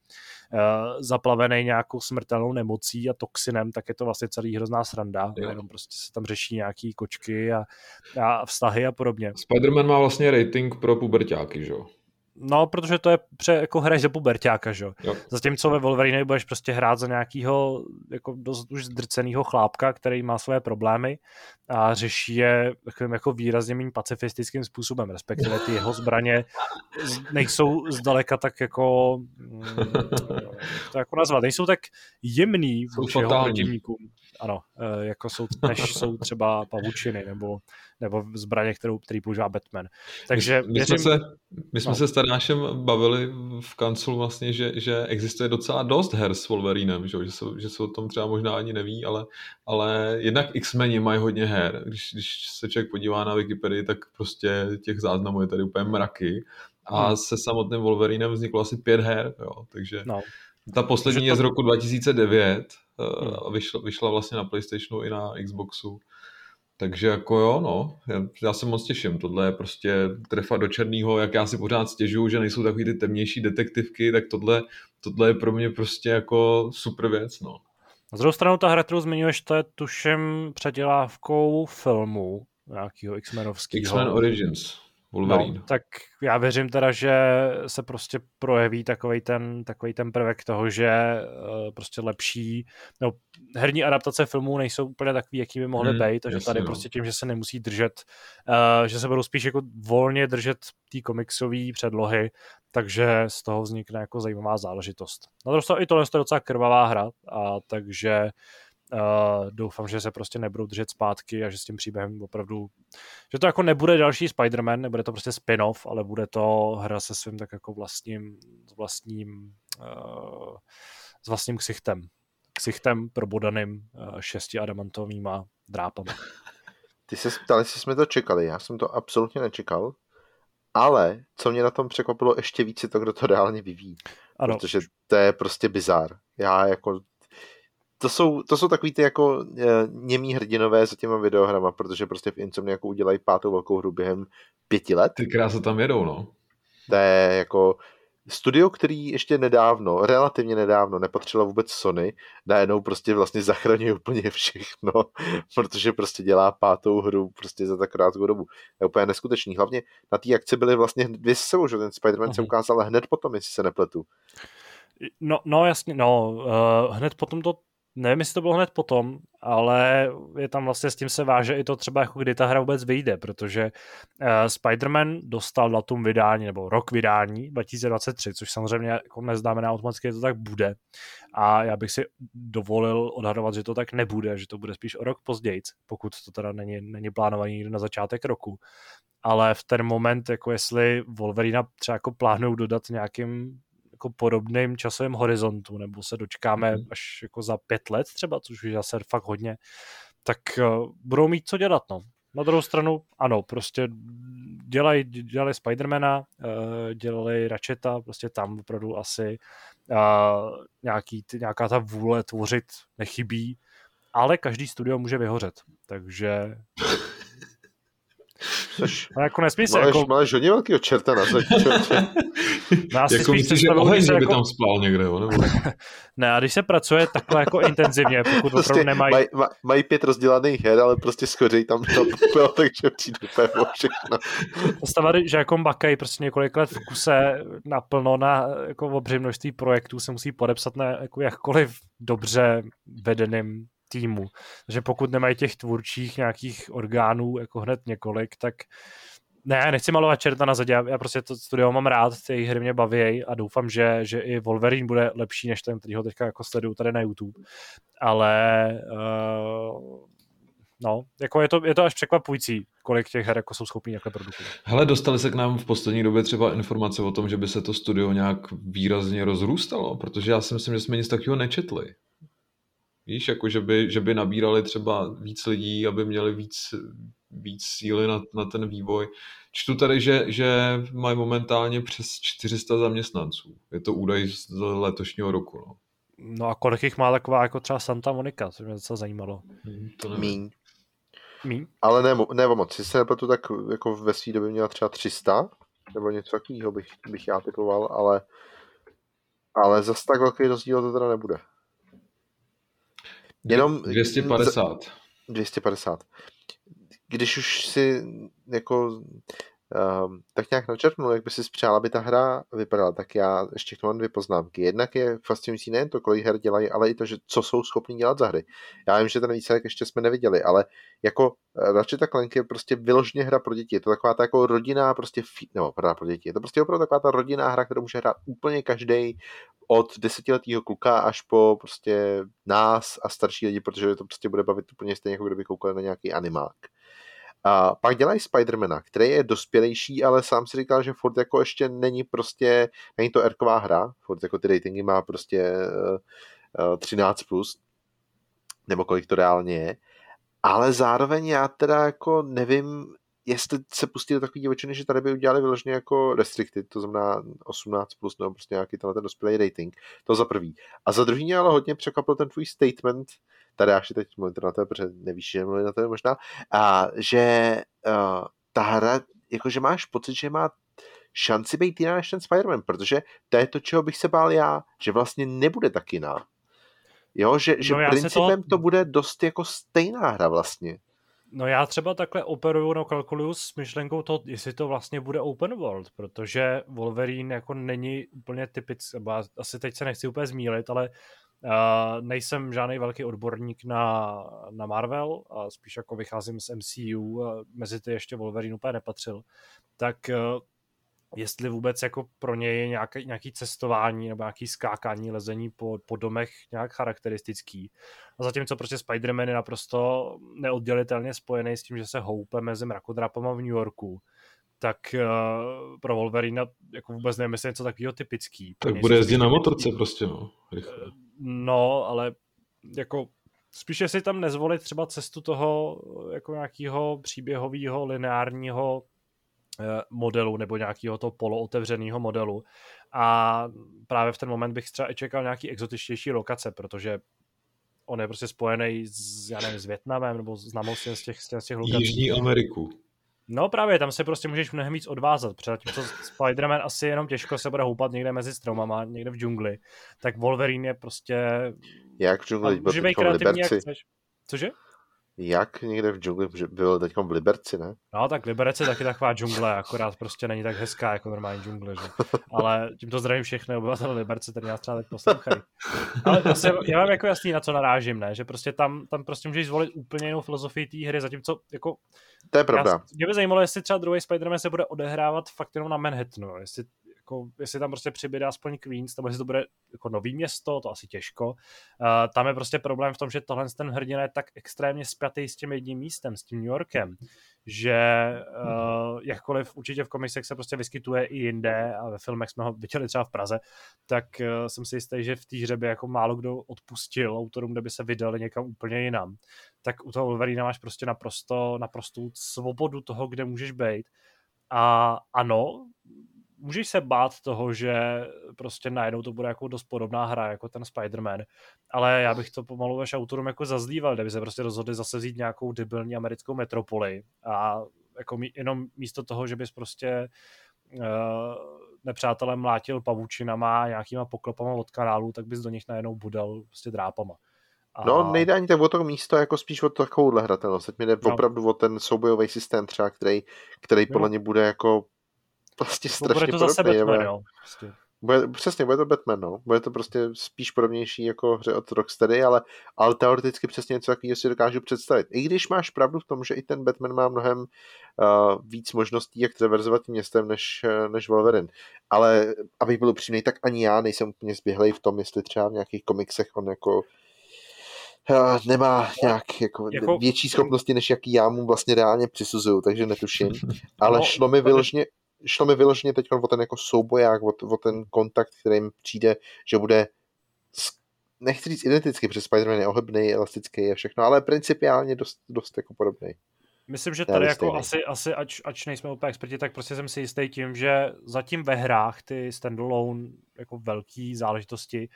zaplavený nějakou smrtelnou nemocí a toxinem, tak je to vlastně celý hrozná sranda. Jo. Jenom prostě se tam řeší nějaký kočky a, a vztahy a podobně. Spider-Man má vlastně rating pro pubertáky, že jo? No, protože to je pře, jako hraješ za puberťáka, že jo. Zatímco ve Wolverine budeš prostě hrát za nějakého jako dost už zdrceného chlápka, který má své problémy a řeší je takovým jako výrazně méně pacifistickým způsobem, respektive ty jeho zbraně nejsou zdaleka tak jako mm, to jako nazvat, nejsou tak jemný vůči jeho protivníkům ano, eh, jako jsou, než jsou třeba pavučiny nebo, nebo zbraně, kterou, který používá Batman. Takže my, věřím, jsme se, my jsme no. se s Tadášem bavili v kanclu vlastně, že, že existuje docela dost her s Wolverinem, že, že, se, že se o tom třeba možná ani neví, ale, ale jednak X-meni mají hodně her. Když, když se člověk podívá na Wikipedii, tak prostě těch záznamů je tady úplně mraky. A hmm. se samotným Wolverinem vzniklo asi pět her, jo, takže no. ta poslední to... je z roku 2009 hmm. vyšla, vyšla vlastně na Playstationu i na Xboxu. Takže jako jo, no, já, se moc těším. Tohle je prostě trefa do černého, jak já si pořád stěžuju, že nejsou takový ty temnější detektivky, tak tohle, tohle je pro mě prostě jako super věc, no. Na druhou stranu ta hra, kterou zmiňuješ, to je tuším předělávkou filmu nějakého X-Menovského. X-Men Origins. Wolverine. No, tak já věřím teda, že se prostě projeví takový ten, takový ten prvek toho, že uh, prostě lepší, no, herní adaptace filmů nejsou úplně takový, jaký by mohly hmm, být, takže tady no. prostě tím, že se nemusí držet, uh, že se budou spíš jako volně držet té komiksové předlohy, takže z toho vznikne jako zajímavá záležitost. Na druhou i tohle je docela krvavá hra, a takže Uh, doufám, že se prostě nebudou držet zpátky a že s tím příběhem opravdu, že to jako nebude další Spider-Man, nebude to prostě spin-off, ale bude to hra se svým tak jako vlastním, s vlastním, uh, s vlastním ksichtem. Ksichtem probodaným uh, šesti adamantovýma drápama. Ty se ptali, jestli jsme to čekali. Já jsem to absolutně nečekal. Ale co mě na tom překvapilo ještě víc je to, kdo to reálně vyvíjí. Ano. Protože to je prostě bizár. Já jako to jsou, to jsou takový ty jako e, němí hrdinové za těma videohrama, protože prostě v Insomniaku udělají pátou velkou hru během pěti let. Ty krásy tam jedou, no. To je jako studio, který ještě nedávno, relativně nedávno nepatřilo vůbec Sony, najednou prostě vlastně zachraňuje úplně všechno, protože prostě dělá pátou hru prostě za tak krátkou dobu. Je úplně neskutečný. Hlavně na té akci byly vlastně dvě se sebou, že ten Spider-Man uh-huh. se mhm. ukázal hned potom, jestli se nepletu. No, no jasně, no, uh, hned potom to nevím, jestli to bylo hned potom, ale je tam vlastně s tím se váže i to třeba, jako kdy ta hra vůbec vyjde, protože uh, Spider-Man dostal datum vydání, nebo rok vydání 2023, což samozřejmě jako neznamená automaticky, že to tak bude. A já bych si dovolil odhadovat, že to tak nebude, že to bude spíš o rok později, pokud to teda není, není plánovaný na začátek roku. Ale v ten moment, jako jestli Wolverina třeba jako plánují dodat nějakým jako podobným časovým horizontu, nebo se dočkáme mm. až jako za pět let třeba, což už zase fakt hodně, tak uh, budou mít co dělat, no. Na druhou stranu, ano, prostě dělají dělaj Spidermana, uh, dělali Ratcheta, prostě tam opravdu asi uh, nějaký, nějaká ta vůle tvořit nechybí, ale každý studio může vyhořet, takže Což, ale jako nesmí se. Máš, jako... máš hodně velkýho čerta na zadní No, jako myslíš, že oheň, že by jako... tam spal někde, jo? Nebo... ne, a když se pracuje takhle jako intenzivně, pokud prostě opravdu nemají... Maj, maj, mají pět rozdělaných her, ale prostě schořej tam to popel, takže přijde úplně všechno. Postava, že jako makají prostě několik let v kuse naplno na jako obří množství projektů se musí podepsat na jako jakkoliv dobře vedeným týmu. Takže pokud nemají těch tvůrčích nějakých orgánů jako hned několik, tak ne, nechci malovat čerta na zadě, já prostě to studio mám rád, ty hry mě baví a doufám, že, že i Wolverine bude lepší než ten, který ho teďka jako sleduju tady na YouTube. Ale uh, no, jako je to, je to až překvapující, kolik těch her jako jsou schopní nějaké produkovat. Hele, dostali se k nám v poslední době třeba informace o tom, že by se to studio nějak výrazně rozrůstalo, protože já si myslím, že jsme nic takového nečetli. Víš, jako že by, že by nabírali třeba víc lidí, aby měli víc, víc síly na, na ten vývoj. Čtu tady, že, že mají momentálně přes 400 zaměstnanců. Je to údaj z letošního roku. No. No a kolik jich má taková jako třeba Santa Monica, co mě docela zajímalo. Hmm, to Míň. Míň? Ale ne, ne moc. Jestli se nepletu, tak jako ve své době měla třeba 300, nebo něco takového bych, bych já typoval, ale, ale zase tak velký rozdíl to teda nebude. Jenom 250. 250. Když už si jako Um, tak nějak načrtnul, jak by si přál, aby ta hra vypadala, tak já ještě k tomu mám dvě poznámky. Jednak je fascinující nejen to, kolik her dělají, ale i to, že co jsou schopni dělat za hry. Já vím, že ten výsledek ještě jsme neviděli, ale jako eh, Ratchet Clank je prostě vyloženě hra pro děti. Je to taková ta jako rodinná prostě, nebo hra pro děti. Je to prostě opravdu taková ta rodinná hra, kterou může hrát úplně každý od desetiletého kluka až po prostě nás a starší lidi, protože to prostě bude bavit úplně stejně, jako kdyby koukali na nějaký animák. A pak dělají Spidermana, který je dospělejší, ale sám si říkal, že Ford jako ještě není prostě, není to erková hra, Ford jako ty ratingy má prostě uh, uh, 13+, plus, nebo kolik to reálně je, ale zároveň já teda jako nevím, jestli se pustí do takové divočiny, že tady by udělali vyloženě jako restricted, to znamená 18 plus nebo prostě nějaký tenhle ten dospělý rating, to za prvý. A za druhý mě ale hodně překvapil ten tvůj statement, tady až teď mluvím na tebe, protože nevíš, že mluvím na tebe možná, a že uh, ta hra, jakože máš pocit, že má šanci být jiná než ten Spider-Man, protože to je to, čeho bych se bál já, že vlastně nebude tak jiná. Jo, že, že no principem to... to bude dost jako stejná hra vlastně. No já třeba takhle operuju, no kalkuluju s myšlenkou to, jestli to vlastně bude open world, protože Wolverine jako není úplně typický, asi teď se nechci úplně zmílit, ale uh, nejsem žádný velký odborník na, na Marvel, a spíš jako vycházím z MCU, a mezi ty ještě Wolverine úplně nepatřil, tak uh, jestli vůbec jako pro něj je nějaký, nějaký cestování nebo nějaký skákání, lezení po, po domech nějak charakteristický. A zatímco prostě Spider-Man je naprosto neoddělitelně spojený s tím, že se houpe mezi mrakodrapama v New Yorku, tak uh, pro Wolverina jako vůbec nevím, jestli něco takového typický. Tak bude jezdit na motorce prostě, no. Rychle. No, ale jako spíše si tam nezvolit třeba cestu toho jako nějakého příběhového lineárního Eh, modelu nebo nějakého toho polootevřeného modelu. A právě v ten moment bych třeba i čekal nějaký exotičtější lokace, protože on je prostě spojený s, já nevím, s Větnamem nebo s z těch, z těch lokací. Jižní Ameriku. No právě, tam se prostě můžeš mnohem víc odvázat, protože to Spider-Man asi jenom těžko se bude houpat někde mezi stromama, někde v džungli, tak Wolverine je prostě... Jak v džungli? Může být kreativní, jak chceš. Cože? Jak někde v džungli, byl teď v Liberci, ne? No tak Liberec je taky taková džungle, akorát prostě není tak hezká jako normální džungle, že? Ale tímto zdravím všechny obyvatele Liberce, který nás třeba teď poslouchají. Ale prostě, já mám jako jasný, na co narážím, ne? Že prostě tam, tam prostě můžeš zvolit úplně jinou filozofii té hry, zatímco jako... To je pravda. Já, mě by zajímalo, jestli třeba druhý Spider-Man se bude odehrávat fakt jenom na Manhattanu, jestli jako, jestli tam prostě přibude aspoň Queens, nebo jestli to bude jako nový město, to asi těžko. Uh, tam je prostě problém v tom, že tohle ten hrdina je tak extrémně spjatý s tím jedním místem, s tím New Yorkem, že uh, jakkoliv určitě v komiksech se prostě vyskytuje i jinde a ve filmech jsme ho viděli třeba v Praze, tak uh, jsem si jistý, že v té by jako málo kdo odpustil autorům, kde by se vydali někam úplně jinam. Tak u toho Wolverina máš prostě naprosto, naprostou svobodu toho, kde můžeš být. A ano, můžeš se bát toho, že prostě najednou to bude jako dost podobná hra jako ten Spider-Man, ale já bych to pomalu vaš autorům jako zazdíval, kdyby se prostě rozhodli zase vzít nějakou debilní americkou metropoli a jako mí, jenom místo toho, že bys prostě uh, nepřátelé mlátil pavučinama a nějakýma poklopama od kanálu, tak bys do nich najednou budal prostě drápama. A... No, nejde ani tak o to místo, jako spíš o takovouhle hratelnost. Teď mi jde no. opravdu o ten soubojový systém třeba, který, který no. podle mě bude jako vlastně strašně bude to zase podobný, Batman, jo. Prostě. Bude, přesně, bude to Batman, no. Bude to prostě spíš podobnější jako hře od Rocksteady, ale, ale teoreticky přesně něco takového si dokážu představit. I když máš pravdu v tom, že i ten Batman má mnohem uh, víc možností, jak traverzovat městem, než, uh, než Wolverine. Ale abych byl upřímný, tak ani já nejsem úplně zběhlej v tom, jestli třeba v nějakých komiksech on jako uh, nemá nějak jako, jako větší schopnosti, než jaký já mu vlastně reálně přisuzuju, takže netuším. Ale no, šlo mi vyložně šlo mi vyloženě teď o ten jako souboják, o, o ten kontakt, který mi přijde, že bude nechci říct identicky, protože Spider-Man je ohebný, elastický a všechno, ale principiálně dost, dost jako podobný. Myslím, že tady jako asi, asi ač, ač nejsme úplně experti, tak prostě jsem si jistý tím, že zatím ve hrách ty standalone jako velký záležitosti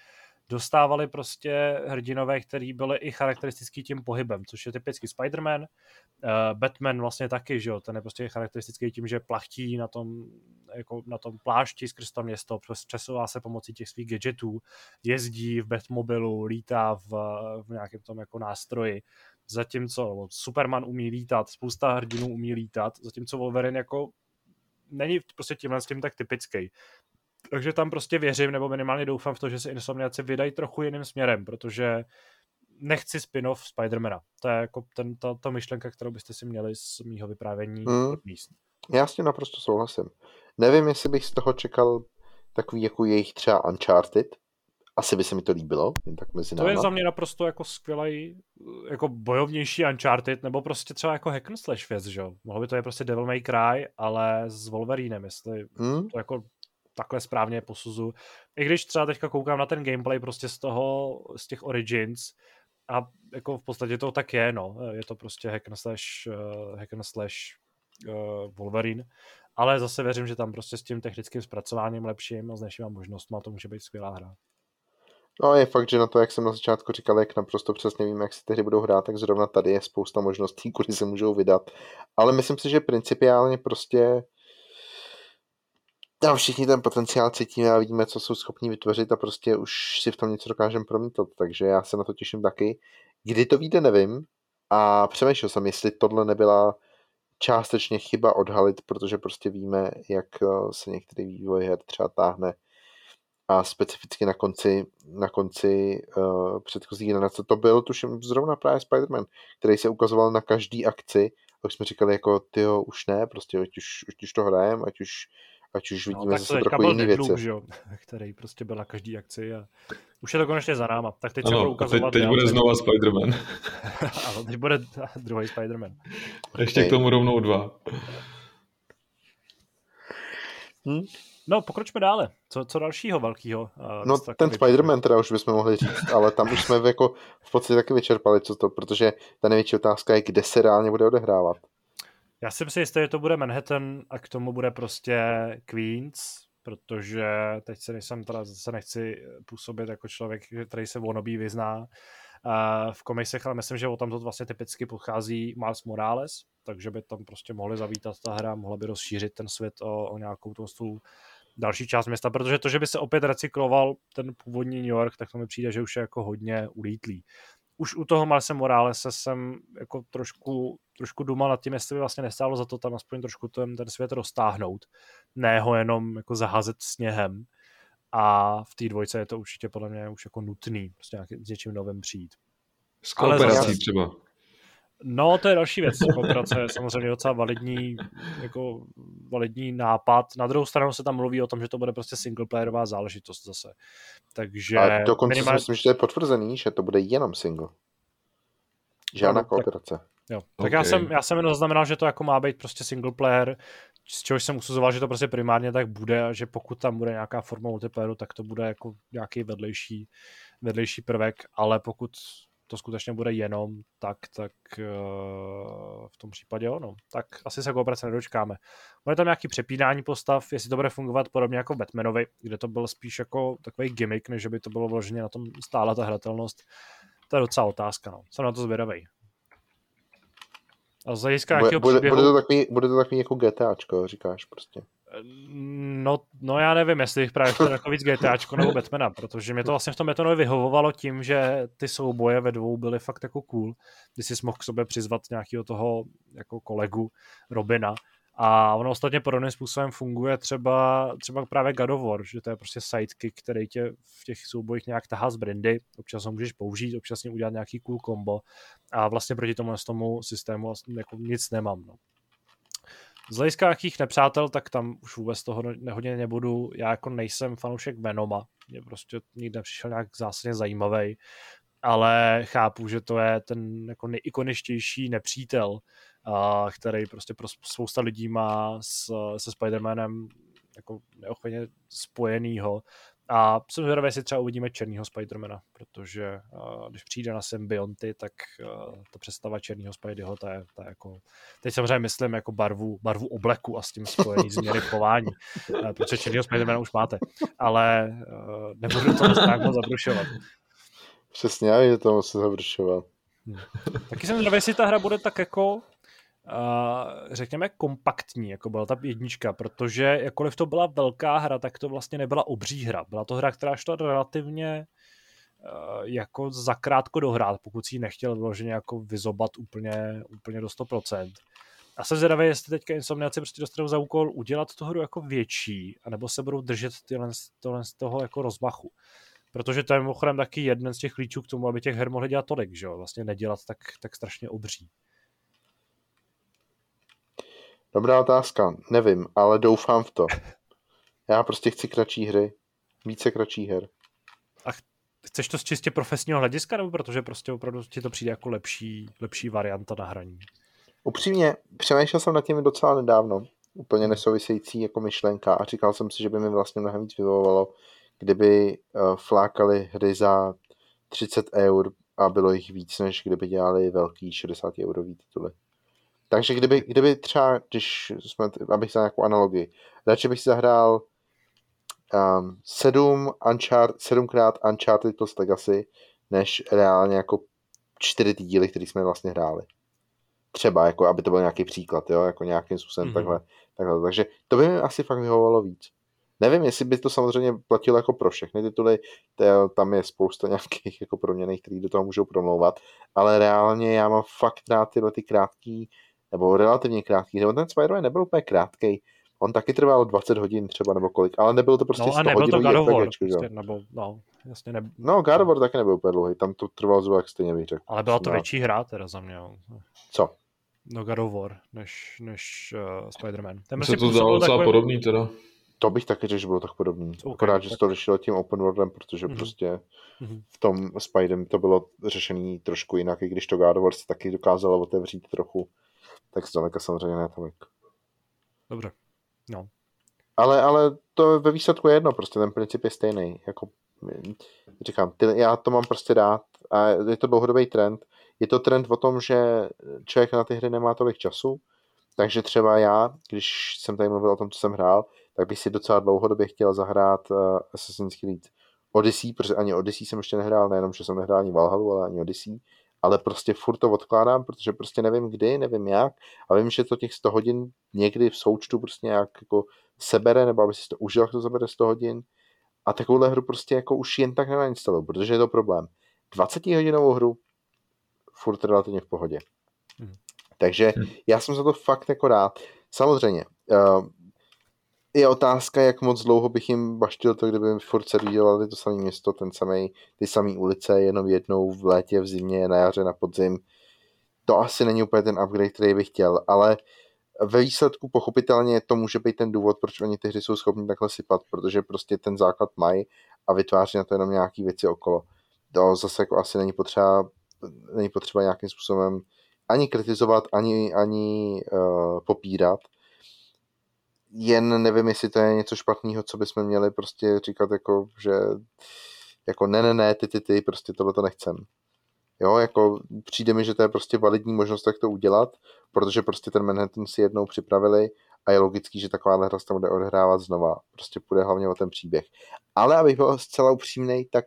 dostávali prostě hrdinové, který byli i charakteristický tím pohybem, což je typicky Spider-Man, uh, Batman vlastně taky, že jo, ten je prostě charakteristický tím, že plachtí na tom, jako na tom plášti skrz to město, přesouvá se pomocí těch svých gadgetů, jezdí v Batmobilu, lítá v, v nějakém tom jako nástroji, zatímco Superman umí lítat, spousta hrdinů umí lítat, zatímco Wolverine jako není prostě tímhle s tím tak typický. Takže tam prostě věřím, nebo minimálně doufám v to, že se Insomniaci vydají trochu jiným směrem, protože nechci spin-off Spidermana. To je jako ten, ta, ta myšlenka, kterou byste si měli z mýho vyprávění hmm. míst. Já s tím naprosto souhlasím. Nevím, jestli bych z toho čekal takový jako jejich třeba Uncharted. Asi by se mi to líbilo, jen tak mezi náma. To je za mě naprosto jako skvělý, jako bojovnější Uncharted, nebo prostě třeba jako hack and slash věc, že jo? Mohlo by to je prostě Devil May Cry, ale s Wolverinem, jestli hmm. to jako takhle správně posuzu. I když třeba teďka koukám na ten gameplay prostě z toho, z těch Origins a jako v podstatě to tak je, no. Je to prostě hack and slash, uh, hack and slash uh, Wolverine, ale zase věřím, že tam prostě s tím technickým zpracováním lepším a s dalšíma možnostmi to může být skvělá hra. No je fakt, že na to, jak jsem na začátku říkal, jak naprosto přesně vím, jak si ty hry budou hrát, tak zrovna tady je spousta možností, kudy se můžou vydat. Ale myslím si, že principiálně prostě a všichni ten potenciál cítíme a vidíme, co jsou schopni vytvořit a prostě už si v tom něco dokážeme promítat, takže já se na to těším taky. Kdy to vyjde, nevím, A přemýšlel jsem, jestli tohle nebyla částečně chyba odhalit, protože prostě víme, jak eh, se některý vývoj her třeba táhne a specificky na konci, na konci uh, předchozí generace to byl, tuším, zrovna právě Spider-Man, který se ukazoval na každý akci, už jsme říkali jako, tyjo, už ne, prostě ať už, ať už to hrajeme, ať už, ať už no, vidíme no, zase trochu jiný věci. Že jo? který prostě byl na každý akci a už je to konečně za náma, tak teď ano, se budou ukazovat. Teď, teď bude znova Spider-Man. ano, teď bude druhý Spider-Man. Ještě okay. k tomu rovnou dva. Hm? No, pokročme dále. Co, co dalšího velkého? Uh, no, ten Spider-Man teda už bychom mohli říct, ale tam už jsme jako v podstatě taky vyčerpali, co to, protože ta největší otázka je, kde se reálně bude odehrávat. Já si jistý, že to bude Manhattan a k tomu bude prostě Queens, protože teď se nejsem, teda zase nechci působit jako člověk, který se vonobí vyzná, v komisech, ale myslím, že o tam to vlastně typicky pochází Miles Morales, takže by tam prostě mohli zavítat ta hra, mohla by rozšířit ten svět o, o nějakou tu další část města, protože to, že by se opět recykloval ten původní New York, tak to mi přijde, že už je jako hodně ulítlý. Už u toho Marse Moralese jsem jako trošku, trošku dumal nad tím, jestli by vlastně nestálo za to tam aspoň trošku ten, ten svět roztáhnout, ne ho jenom jako zaházet sněhem a v té dvojce je to určitě podle mě už jako nutný prostě nějaký, s něčím novým přijít. S kooperací zase, třeba. No, to je další věc. Kooperace je samozřejmě docela validní, jako validní nápad. Na druhou stranu se tam mluví o tom, že to bude prostě singleplayerová záležitost zase. Takže... A dokonce minimál... si myslím, že to je potvrzený, že to bude jenom single. Žádná no, kooperace. Tak, jo. Tak okay. já jsem, já jsem jenom zaznamenal, že to jako má být prostě single player, z čehož jsem usuzoval, že to prostě primárně tak bude a že pokud tam bude nějaká forma multiplayeru, tak to bude jako nějaký vedlejší, vedlejší prvek, ale pokud to skutečně bude jenom tak, tak uh, v tom případě ono. Tak asi se kooperace nedočkáme. Bude tam nějaký přepínání postav, jestli to bude fungovat podobně jako Batmanovi, kde to byl spíš jako takový gimmick, než by to bylo vloženě na tom stála ta hratelnost. To je docela otázka, no. Jsem na to zvědavý. A z hlediska bude, bude, příběhu... bude, to takový, bude to takový jako GTAčko, říkáš prostě. No, no já nevím, jestli bych právě chtěl jako víc GTAčko nebo Batmana, protože mě to vlastně v tom Batmanovi vyhovovalo tím, že ty souboje ve dvou byly fakt jako cool, když jsi mohl k sobě přizvat nějakého toho jako kolegu Robina a ono ostatně podobným způsobem funguje třeba, třeba právě God of War, že to je prostě sidekick, který tě v těch soubojích nějak tahá z brandy, občas ho můžeš použít, občas udělat nějaký cool combo a vlastně proti tomu, tomu systému vlastně jako nic nemám. No. Z hlediska jakých nepřátel, tak tam už vůbec toho nehodně nebudu. Já jako nejsem fanoušek Venoma, mě prostě nikdy nepřišel nějak zásadně zajímavý, ale chápu, že to je ten jako nejikoničtější nepřítel, a který prostě pro spousta lidí má s, se Spider-Manem jako neochvěně spojenýho. A jsem zvědavý, jestli třeba uvidíme černýho Spidermana, protože uh, když přijde na symbionty, tak uh, ta představa černýho Spideyho, ta je, ta je jako, teď samozřejmě myslím jako barvu, barvu obleku a s tím spojený změny chování, uh, protože černýho Spidermana už máte, ale uh, nebudu to tak moc zabrušovat. Přesně, já že to musím zabrušovat. Hmm. Taky jsem zvědavý, jestli ta hra bude tak jako řekněme, kompaktní, jako byla ta jednička, protože jakkoliv to byla velká hra, tak to vlastně nebyla obří hra. Byla to hra, která šla relativně jako zakrátko dohrát, pokud si ji nechtěl vloženě jako vyzobat úplně, úplně do 100%. A jsem zvědavý, jestli teďka Insomniaci prostě dostanou za úkol udělat tu hru jako větší, anebo se budou držet tyhle, tohle z toho jako rozmachu. Protože to je mimochodem taky jeden z těch klíčů k tomu, aby těch her mohli dělat tolik, že jo? Vlastně nedělat tak, tak strašně obří. Dobrá otázka, nevím, ale doufám v to. Já prostě chci kratší hry, více kratší her. A chceš to z čistě profesního hlediska, nebo protože prostě opravdu ti to přijde jako lepší, lepší varianta na hraní? Upřímně, přemýšlel jsem nad tím docela nedávno, úplně nesouvisející jako myšlenka a říkal jsem si, že by mi vlastně mnohem víc vyvolalo, kdyby uh, flákali hry za 30 eur a bylo jich víc, než kdyby dělali velký 60 eurový tituly. Takže kdyby, kdyby třeba, když jsme, abych za nějakou analogii, radši bych si zahrál um, sedm Unchart, sedmkrát Uncharted Lost Legacy, než reálně jako čtyři ty díly, které jsme vlastně hráli. Třeba, jako, aby to byl nějaký příklad, jo, jako nějakým způsobem mm-hmm. takhle, takhle. Takže to by mi asi fakt vyhovovalo víc. Nevím, jestli by to samozřejmě platilo jako pro všechny tituly, to, tam je spousta nějakých jako proměných, který do toho můžou promlouvat, ale reálně já mám fakt rád tyhle ty krátký, nebo relativně krátký, nebo ten Spider-Man nebyl úplně krátký, on taky trval 20 hodin třeba nebo kolik, ale nebylo to prostě no, 100 a nebyl to God of War, prostě, nebo, no, jasně ne... No, God of War taky nebyl úplně dlouhý, tam to trvalo zhruba jak stejně bych řekl. Ale byla to větší hra teda za mě. Co? No God of War, než, než uh, Spider-Man. Ten se to zdalo docela takový... podobný teda. To bych taky řekl, že bylo tak podobný. Okay, Akorát, tak... že se to lišilo tím open worldem, protože mm-hmm. prostě mm-hmm. v tom Spiderem to bylo řešený trošku jinak, i když to God of War se taky dokázalo otevřít trochu, tak zdaleka samozřejmě ne tolik. Dobře, no. Ale, ale to ve výsledku je jedno, prostě ten princip je stejný. Jako, říkám, ty, já to mám prostě rád a je to dlouhodobý trend. Je to trend o tom, že člověk na ty hry nemá tolik času, takže třeba já, když jsem tady mluvil o tom, co jsem hrál, tak bych si docela dlouhodobě chtěl zahrát uh, Assassin's Creed Odyssey, protože ani Odyssey jsem ještě nehrál, nejenom, že jsem nehrál ani Valhalu, ale ani Odyssey, ale prostě furt to odkládám, protože prostě nevím kdy, nevím jak, a vím, že to těch 100 hodin někdy v součtu prostě nějak jako sebere, nebo aby si to užil, jak to zabere 100 hodin. A takovouhle hru prostě jako už jen tak nenainstaluju, protože je to problém. 20 hodinovou hru furt relativně v pohodě. Hmm. Takže hmm. já jsem za to fakt jako rád. Samozřejmě, uh, je otázka, jak moc dlouho bych jim baštil to, kdyby furt servírovali to samé město, ten samý, ty samé ulice, jenom jednou v létě, v zimě, na jaře, na podzim. To asi není úplně ten upgrade, který bych chtěl, ale ve výsledku pochopitelně to může být ten důvod, proč oni ty hry jsou schopni takhle sypat, protože prostě ten základ mají a vytváří na to jenom nějaký věci okolo. To zase jako asi není potřeba, není potřeba nějakým způsobem ani kritizovat, ani, ani uh, popírat, jen nevím, jestli to je něco špatného, co bychom měli prostě říkat jako, že jako ne, ne, ne, ty, ty, ty, prostě tohle to nechcem. Jo, jako přijde mi, že to je prostě validní možnost, jak to udělat, protože prostě ten Manhattan si jednou připravili a je logický, že taková hra se tam bude odhrávat znova. Prostě půjde hlavně o ten příběh. Ale abych byl zcela upřímný, tak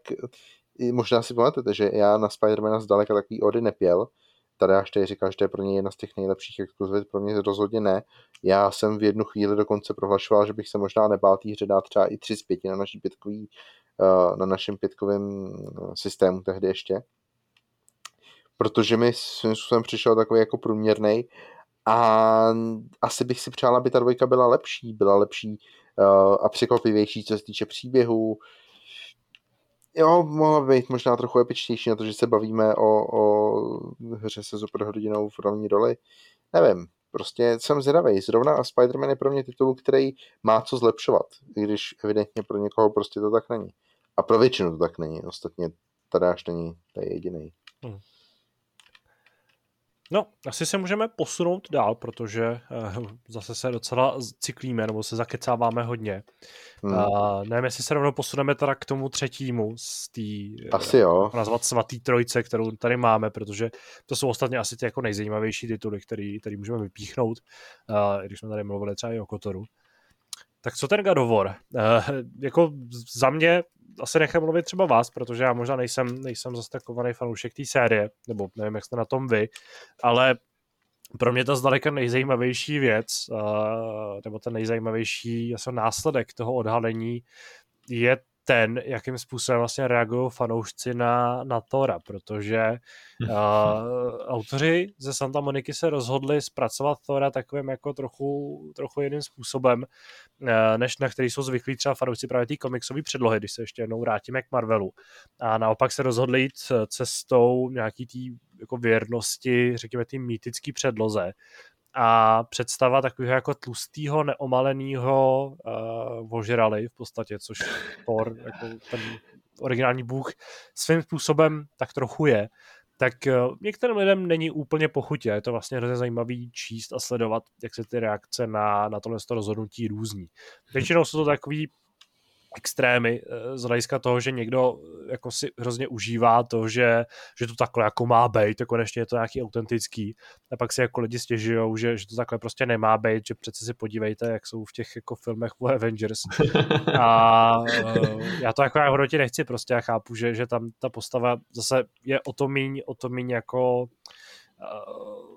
možná si pamatujete, že já na Spidermana zdaleka takový ody nepěl, tady až tady říkal, že to je pro něj jedna z těch nejlepších exkluzivit, pro mě rozhodně ne. Já jsem v jednu chvíli dokonce prohlašoval, že bych se možná nebál té hře dát třeba i 3 z 5 na, naší pětkový, eh, na našem pětkovém eh, systému tehdy ještě. Protože mi svým způsobem přišel takový jako průměrný a asi bych si přál, aby ta dvojka byla lepší, byla lepší uh, a překvapivější, co se týče příběhu, Jo, mohla být možná trochu epičtější na to, že se bavíme o, o hře se superhrdinou v rovní roli. Nevím, prostě jsem zvědavý. Zrovna a Spider-Man je pro mě titul, který má co zlepšovat, i když evidentně pro někoho prostě to tak není. A pro většinu to tak není. Ostatně tady až není, to je jediný. Hmm. No, asi se můžeme posunout dál, protože uh, zase se docela cyklíme, nebo se zakecáváme hodně. Hmm. Uh, nevím, jestli se rovnou posuneme teda k tomu třetímu z té, asi jo. nazvat svatý trojce, kterou tady máme, protože to jsou ostatně asi ty jako nejzajímavější tituly, který, který můžeme vypíchnout, uh, když jsme tady mluvili třeba i o Kotoru. Tak co ten God of War? Uh, jako za mě asi nechám mluvit třeba vás, protože já možná nejsem, nejsem zase takový fanoušek té série, nebo nevím, jak jste na tom vy, ale pro mě to zdaleka nejzajímavější věc, uh, nebo ten nejzajímavější asi následek toho odhalení je ten, jakým způsobem vlastně reagují fanoušci na, na Tora, protože uh, autoři ze Santa Moniky se rozhodli zpracovat Tora takovým jako trochu, trochu jiným způsobem, uh, než na který jsou zvyklí třeba fanoušci právě té komiksové předlohy, když se ještě jednou vrátíme k Marvelu. A naopak se rozhodli jít cestou nějaký té jako věrnosti, řekněme, té mýtické předloze, a představa takového jako tlustého, neomaleného uh, vožrali v podstatě, což Thor, jako ten originální bůh, svým způsobem tak trochu je, tak uh, některým lidem není úplně pochutě. Je to vlastně hrozně zajímavý číst a sledovat, jak se ty reakce na, na tohle rozhodnutí různí. Většinou jsou to takový extrémy eh, z hlediska toho, že někdo eh, jako si hrozně užívá to, že, že to takhle jako má být, to konečně je to nějaký autentický. A pak si jako lidi stěžují, že, že to takhle prostě nemá být, že přece si podívejte, jak jsou v těch jako filmech o Avengers. A uh, já to jako já hodnotě nechci prostě, já chápu, že, že tam ta postava zase je o to míň, o to míň jako uh,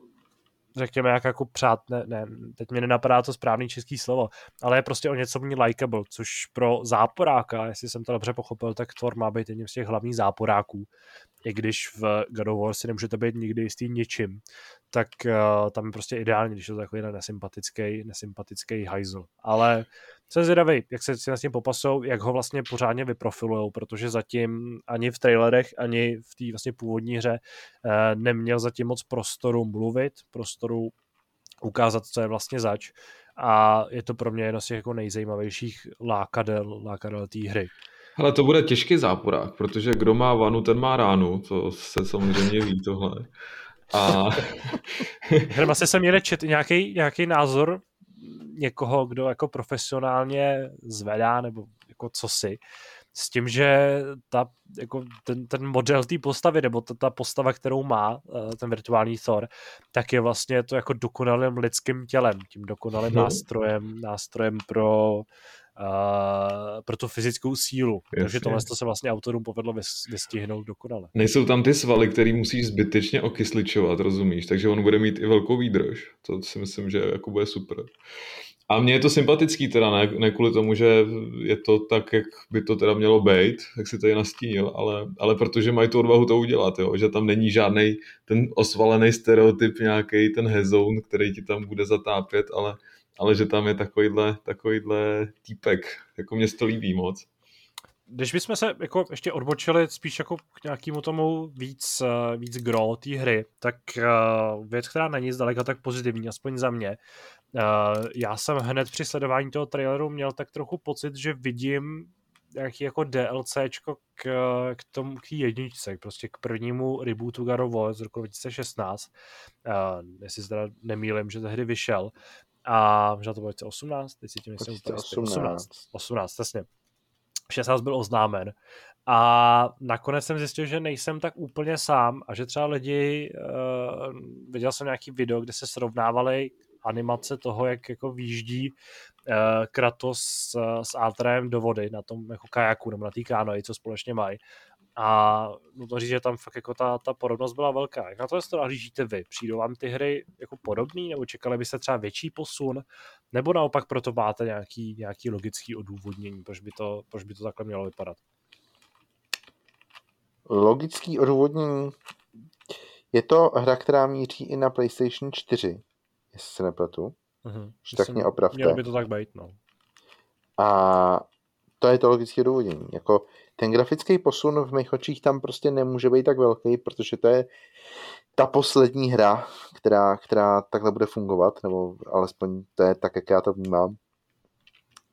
řekněme, jak jako přát, ne, ne, teď mi nenapadá to správný český slovo, ale je prostě o něco méně likeable, což pro záporáka, jestli jsem to dobře pochopil, tak Thor má být jedním z těch hlavních záporáků, i když v God of War si nemůžete být nikdy jistý ničím, tak uh, tam je prostě ideální, když je to takový nesympatický, nesympatický hajzl. Ale jsem zvědavý, jak se si vlastně popasou, jak ho vlastně pořádně vyprofilujou, protože zatím ani v trailerech, ani v té vlastně původní hře uh, neměl zatím moc prostoru mluvit, prostoru ukázat, co je vlastně zač a je to pro mě jedno z těch jako nejzajímavějších lákadel, lákadel té hry. Ale to bude těžký záporák, protože kdo má vanu, ten má ránu, to se samozřejmě ví tohle. A... Hrba se sem měli čet nějaký, nějaký názor někoho, kdo jako profesionálně zvedá, nebo jako co si, s tím, že ta, jako ten, ten model té postavy, nebo ta, ta postava, kterou má eh, ten virtuální Thor, tak je vlastně to jako dokonalým lidským tělem, tím dokonalým no. nástrojem, nástrojem pro uh, pro tu fyzickou sílu. Jasně. Takže tohle to se vlastně autorům povedlo vystihnout dokonale. Nejsou tam ty svaly, který musíš zbytečně okysličovat, rozumíš? Takže on bude mít i velkou výdrž. To si myslím, že jako bude super. A mně je to sympatický teda, ne, ne kvůli tomu, že je to tak, jak by to teda mělo být, jak si tady nastínil, ale, ale protože mají tu odvahu to udělat, jo? že tam není žádný ten osvalený stereotyp, nějaký ten hezoun, který ti tam bude zatápět, ale ale že tam je takovýhle, takovýhle týpek, jako mě to líbí moc. Když bychom se jako ještě odbočili spíš jako k nějakému tomu víc, eh, víc gro té hry, tak uh, věc, která není zdaleka tak pozitivní, aspoň za mě. Uh, já jsem hned při sledování toho traileru měl tak trochu pocit, že vidím nějaký jako DLCčko k, k tomu, k jedničce, prostě k prvnímu rebootu God of War z roku 2016. Uh, jestli se teda nemýlim, že tehdy vyšel. A možná to bylo 2018, teď si tím myslím 2018. 18. 18, přesně. 16 byl oznámen. A nakonec jsem zjistil, že nejsem tak úplně sám a že třeba lidi, uh, viděl jsem nějaký video, kde se srovnávali animace toho, jak jako výjíždí uh, Kratos uh, s Atrem do vody na tom jako kajaku nebo na té kánoji, co společně mají. A no to říct, že tam fakt jako ta, ta podobnost byla velká. Jak na to to nahlížíte vy? Přijdou vám ty hry jako podobný, nebo čekali byste třeba větší posun, nebo naopak proto máte nějaký, nějaký logický odůvodnění, proč by, to, proč by to takhle mělo vypadat? Logický odůvodnění je to hra, která míří i na PlayStation 4, jestli se nepletu. Uh-huh. Tak mě opravte. Mělo by to tak být, no. A to je to logické odůvodnění. Jako ten grafický posun v mých očích tam prostě nemůže být tak velký, protože to je ta poslední hra, která, která takhle bude fungovat, nebo alespoň to je tak, jak já to vnímám.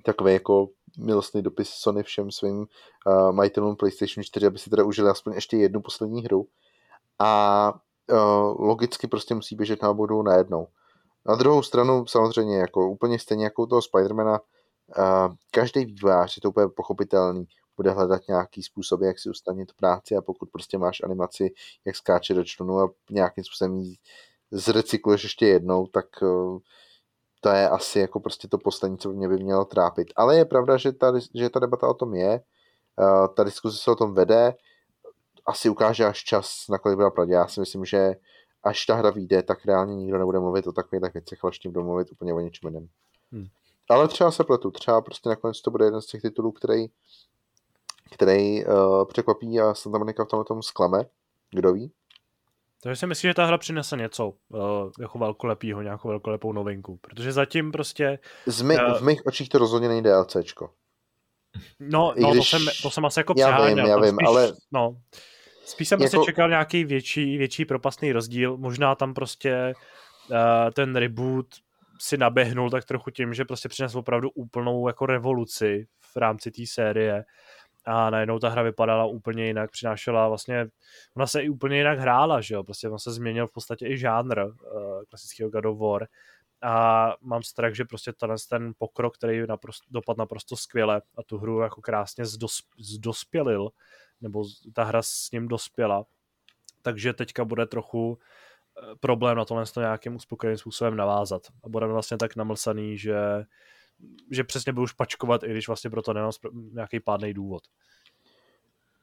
Takový jako milostný dopis Sony všem svým uh, majitelům PlayStation 4, aby si teda užili aspoň ještě jednu poslední hru. A uh, logicky prostě musí běžet na obodu najednou. Na druhou stranu samozřejmě jako úplně stejně jako u toho Spidermana, každý vývojář je to úplně pochopitelný bude hledat nějaký způsob, jak si ustanit práci a pokud prostě máš animaci, jak skáče do člunu a nějakým způsobem ji zrecykluješ ještě jednou, tak eh, to je asi jako prostě to poslední, co mě by mělo trápit. Ale je pravda, že ta, že ta debata o tom je, eh, ta diskuse se o tom vede, asi ukáže až čas, na kolik byla pravdě. Já si myslím, že až ta hra vyjde, tak reálně nikdo nebude mluvit o takových věcech, ale ještě budou mluvit úplně o něčem jiném. Hmm. Ale třeba se pletu, třeba prostě nakonec to bude jeden z těch titulů, který který uh, překvapí a Santa Monica v tomhle tom zklame. Kdo ví? Takže si myslím, že ta hra přinese něco uh, jako velkolepýho, nějakou velkolepou novinku, protože zatím prostě... Z my, uh, v mých očích to rozhodně není DLCčko. No, no když... to, jsem, to jsem asi jako Já vím, já vím, spíš, ale... No, spíš jsem jako... prostě čekal nějaký větší, větší propastný rozdíl, možná tam prostě uh, ten reboot si naběhnul tak trochu tím, že prostě přinesl opravdu úplnou jako revoluci v rámci té série a najednou ta hra vypadala úplně jinak, přinášela vlastně, ona se i úplně jinak hrála, že jo, prostě on se změnil v podstatě i žánr uh, klasického God of War a mám strach, že prostě tenhle ten pokrok, který naprosto, dopad naprosto skvěle a tu hru jako krásně zdos, zdospělil, nebo ta hra s ním dospěla, takže teďka bude trochu problém na tohle nějakým uspokojivým způsobem navázat. A budeme vlastně tak namlsaný, že že přesně budu špačkovat, i když vlastně proto nemám nějaký pádný důvod.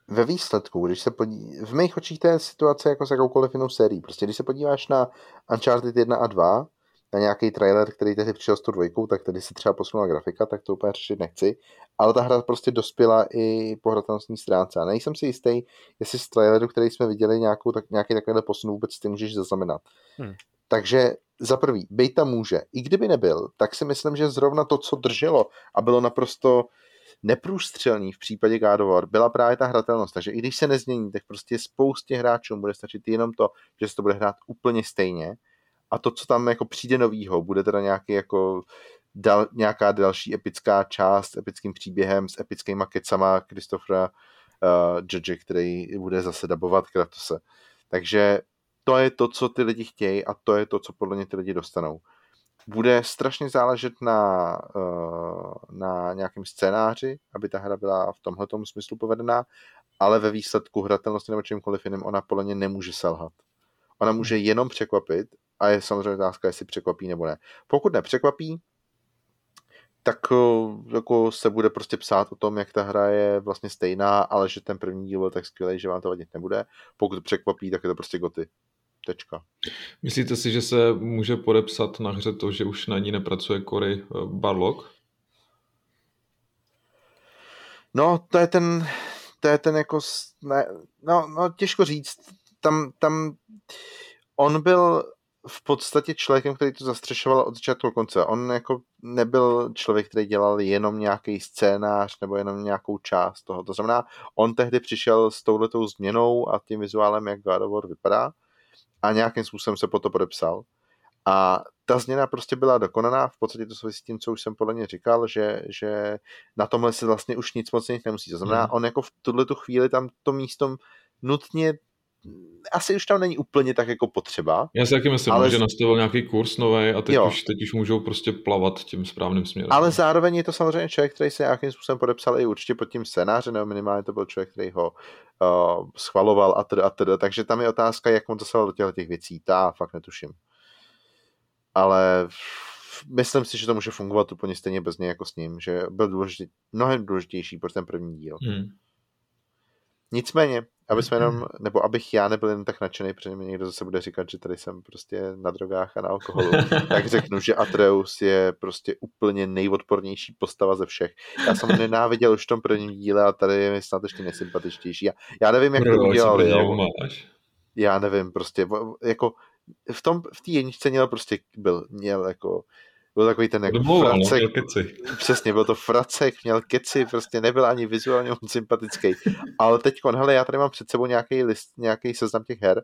ve výsledku, když se podí... v mých očích to je situace jako s jakoukoliv jinou sérií. Prostě když se podíváš na Uncharted 1 a 2, na nějaký trailer, který tehdy přišel s tou dvojkou, tak tady se třeba posunula grafika, tak to úplně řešit nechci. Ale ta hra prostě dospěla i po hratelnostní stránce. A nejsem si jistý, jestli z traileru, který jsme viděli, nějakou, tak, nějaký takovýhle posun vůbec ty můžeš zaznamenat. Hmm. Takže za prvý, tam může. I kdyby nebyl, tak si myslím, že zrovna to, co drželo a bylo naprosto neprůstřelný v případě God of War, byla právě ta hratelnost. Takže i když se nezmění, tak prostě spoustě hráčům bude stačit jenom to, že se to bude hrát úplně stejně a to, co tam jako přijde novýho, bude teda nějaký jako dal, nějaká další epická část s epickým příběhem, s epickýma kecama Kristofra uh, Judge, který bude zase dabovat Kratose. Takže to je to, co ty lidi chtějí a to je to, co podle mě ty lidi dostanou. Bude strašně záležet na, uh, na nějakém scénáři, aby ta hra byla v tomhle smyslu povedená, ale ve výsledku hratelnosti nebo čímkoliv jiným ona podle mě nemůže selhat. Ona může jenom překvapit a je samozřejmě otázka, jestli překvapí nebo ne. Pokud nepřekvapí, tak eh, jako se bude prostě psát o tom, jak ta hra je vlastně stejná, ale že ten první díl byl tak skvělý, že vám to vadit nebude. Pokud překvapí, tak je to prostě goty. Tečka. Myslíte si, že se může podepsat na hře to, že už na ní nepracuje Cory eh, Barlock? No, to je ten, to je ten jako, ne, no, no, těžko říct. Tam, tam, on byl v podstatě člověkem, který to zastřešoval od začátku do konce. On jako nebyl člověk, který dělal jenom nějaký scénář nebo jenom nějakou část toho. To znamená, on tehdy přišel s touhletou změnou a tím vizuálem, jak God of War vypadá a nějakým způsobem se po to podepsal. A ta změna prostě byla dokonaná, v podstatě to souvisí s tím, co už jsem podle mě říkal, že, že na tomhle se vlastně už nic moc nemusí. To znamená, mm. on jako v tuhle chvíli tam to místo nutně asi už tam není úplně tak jako potřeba. Já si taky myslím, ale... že nastavil nějaký kurz nový a teď už, teď už můžou prostě plavat tím správným směrem. Ale zároveň je to samozřejmě člověk, který se nějakým způsobem podepsal i určitě pod tím scénářem, nebo minimálně to byl člověk, který ho uh, schvaloval a teda, a teda. Takže tam je otázka, jak on zasahoval do těch věcí. Ta fakt netuším. Ale myslím si, že to může fungovat úplně stejně bez něj jako s ním, že byl důležitý, mnohem důležitější pro ten první díl. Hmm. Nicméně, aby jsme jenom, nebo abych já nebyl jen tak nadšený, protože mi někdo zase bude říkat, že tady jsem prostě na drogách a na alkoholu, tak řeknu, že Atreus je prostě úplně nejodpornější postava ze všech. Já jsem ho nenáviděl už v tom prvním díle a tady je mi snad ještě nesympatičtější. Já, já nevím, jak to udělali. Já nevím, prostě, jako v tom, v té jedničce měl prostě, byl, měl jako byl takový ten jako Domluval, fracek. No, keci. Přesně, byl to fracek, měl keci, prostě nebyl ani vizuálně moc sympatický. Ale teď, hele, já tady mám před sebou nějaký list, nějaký seznam těch her,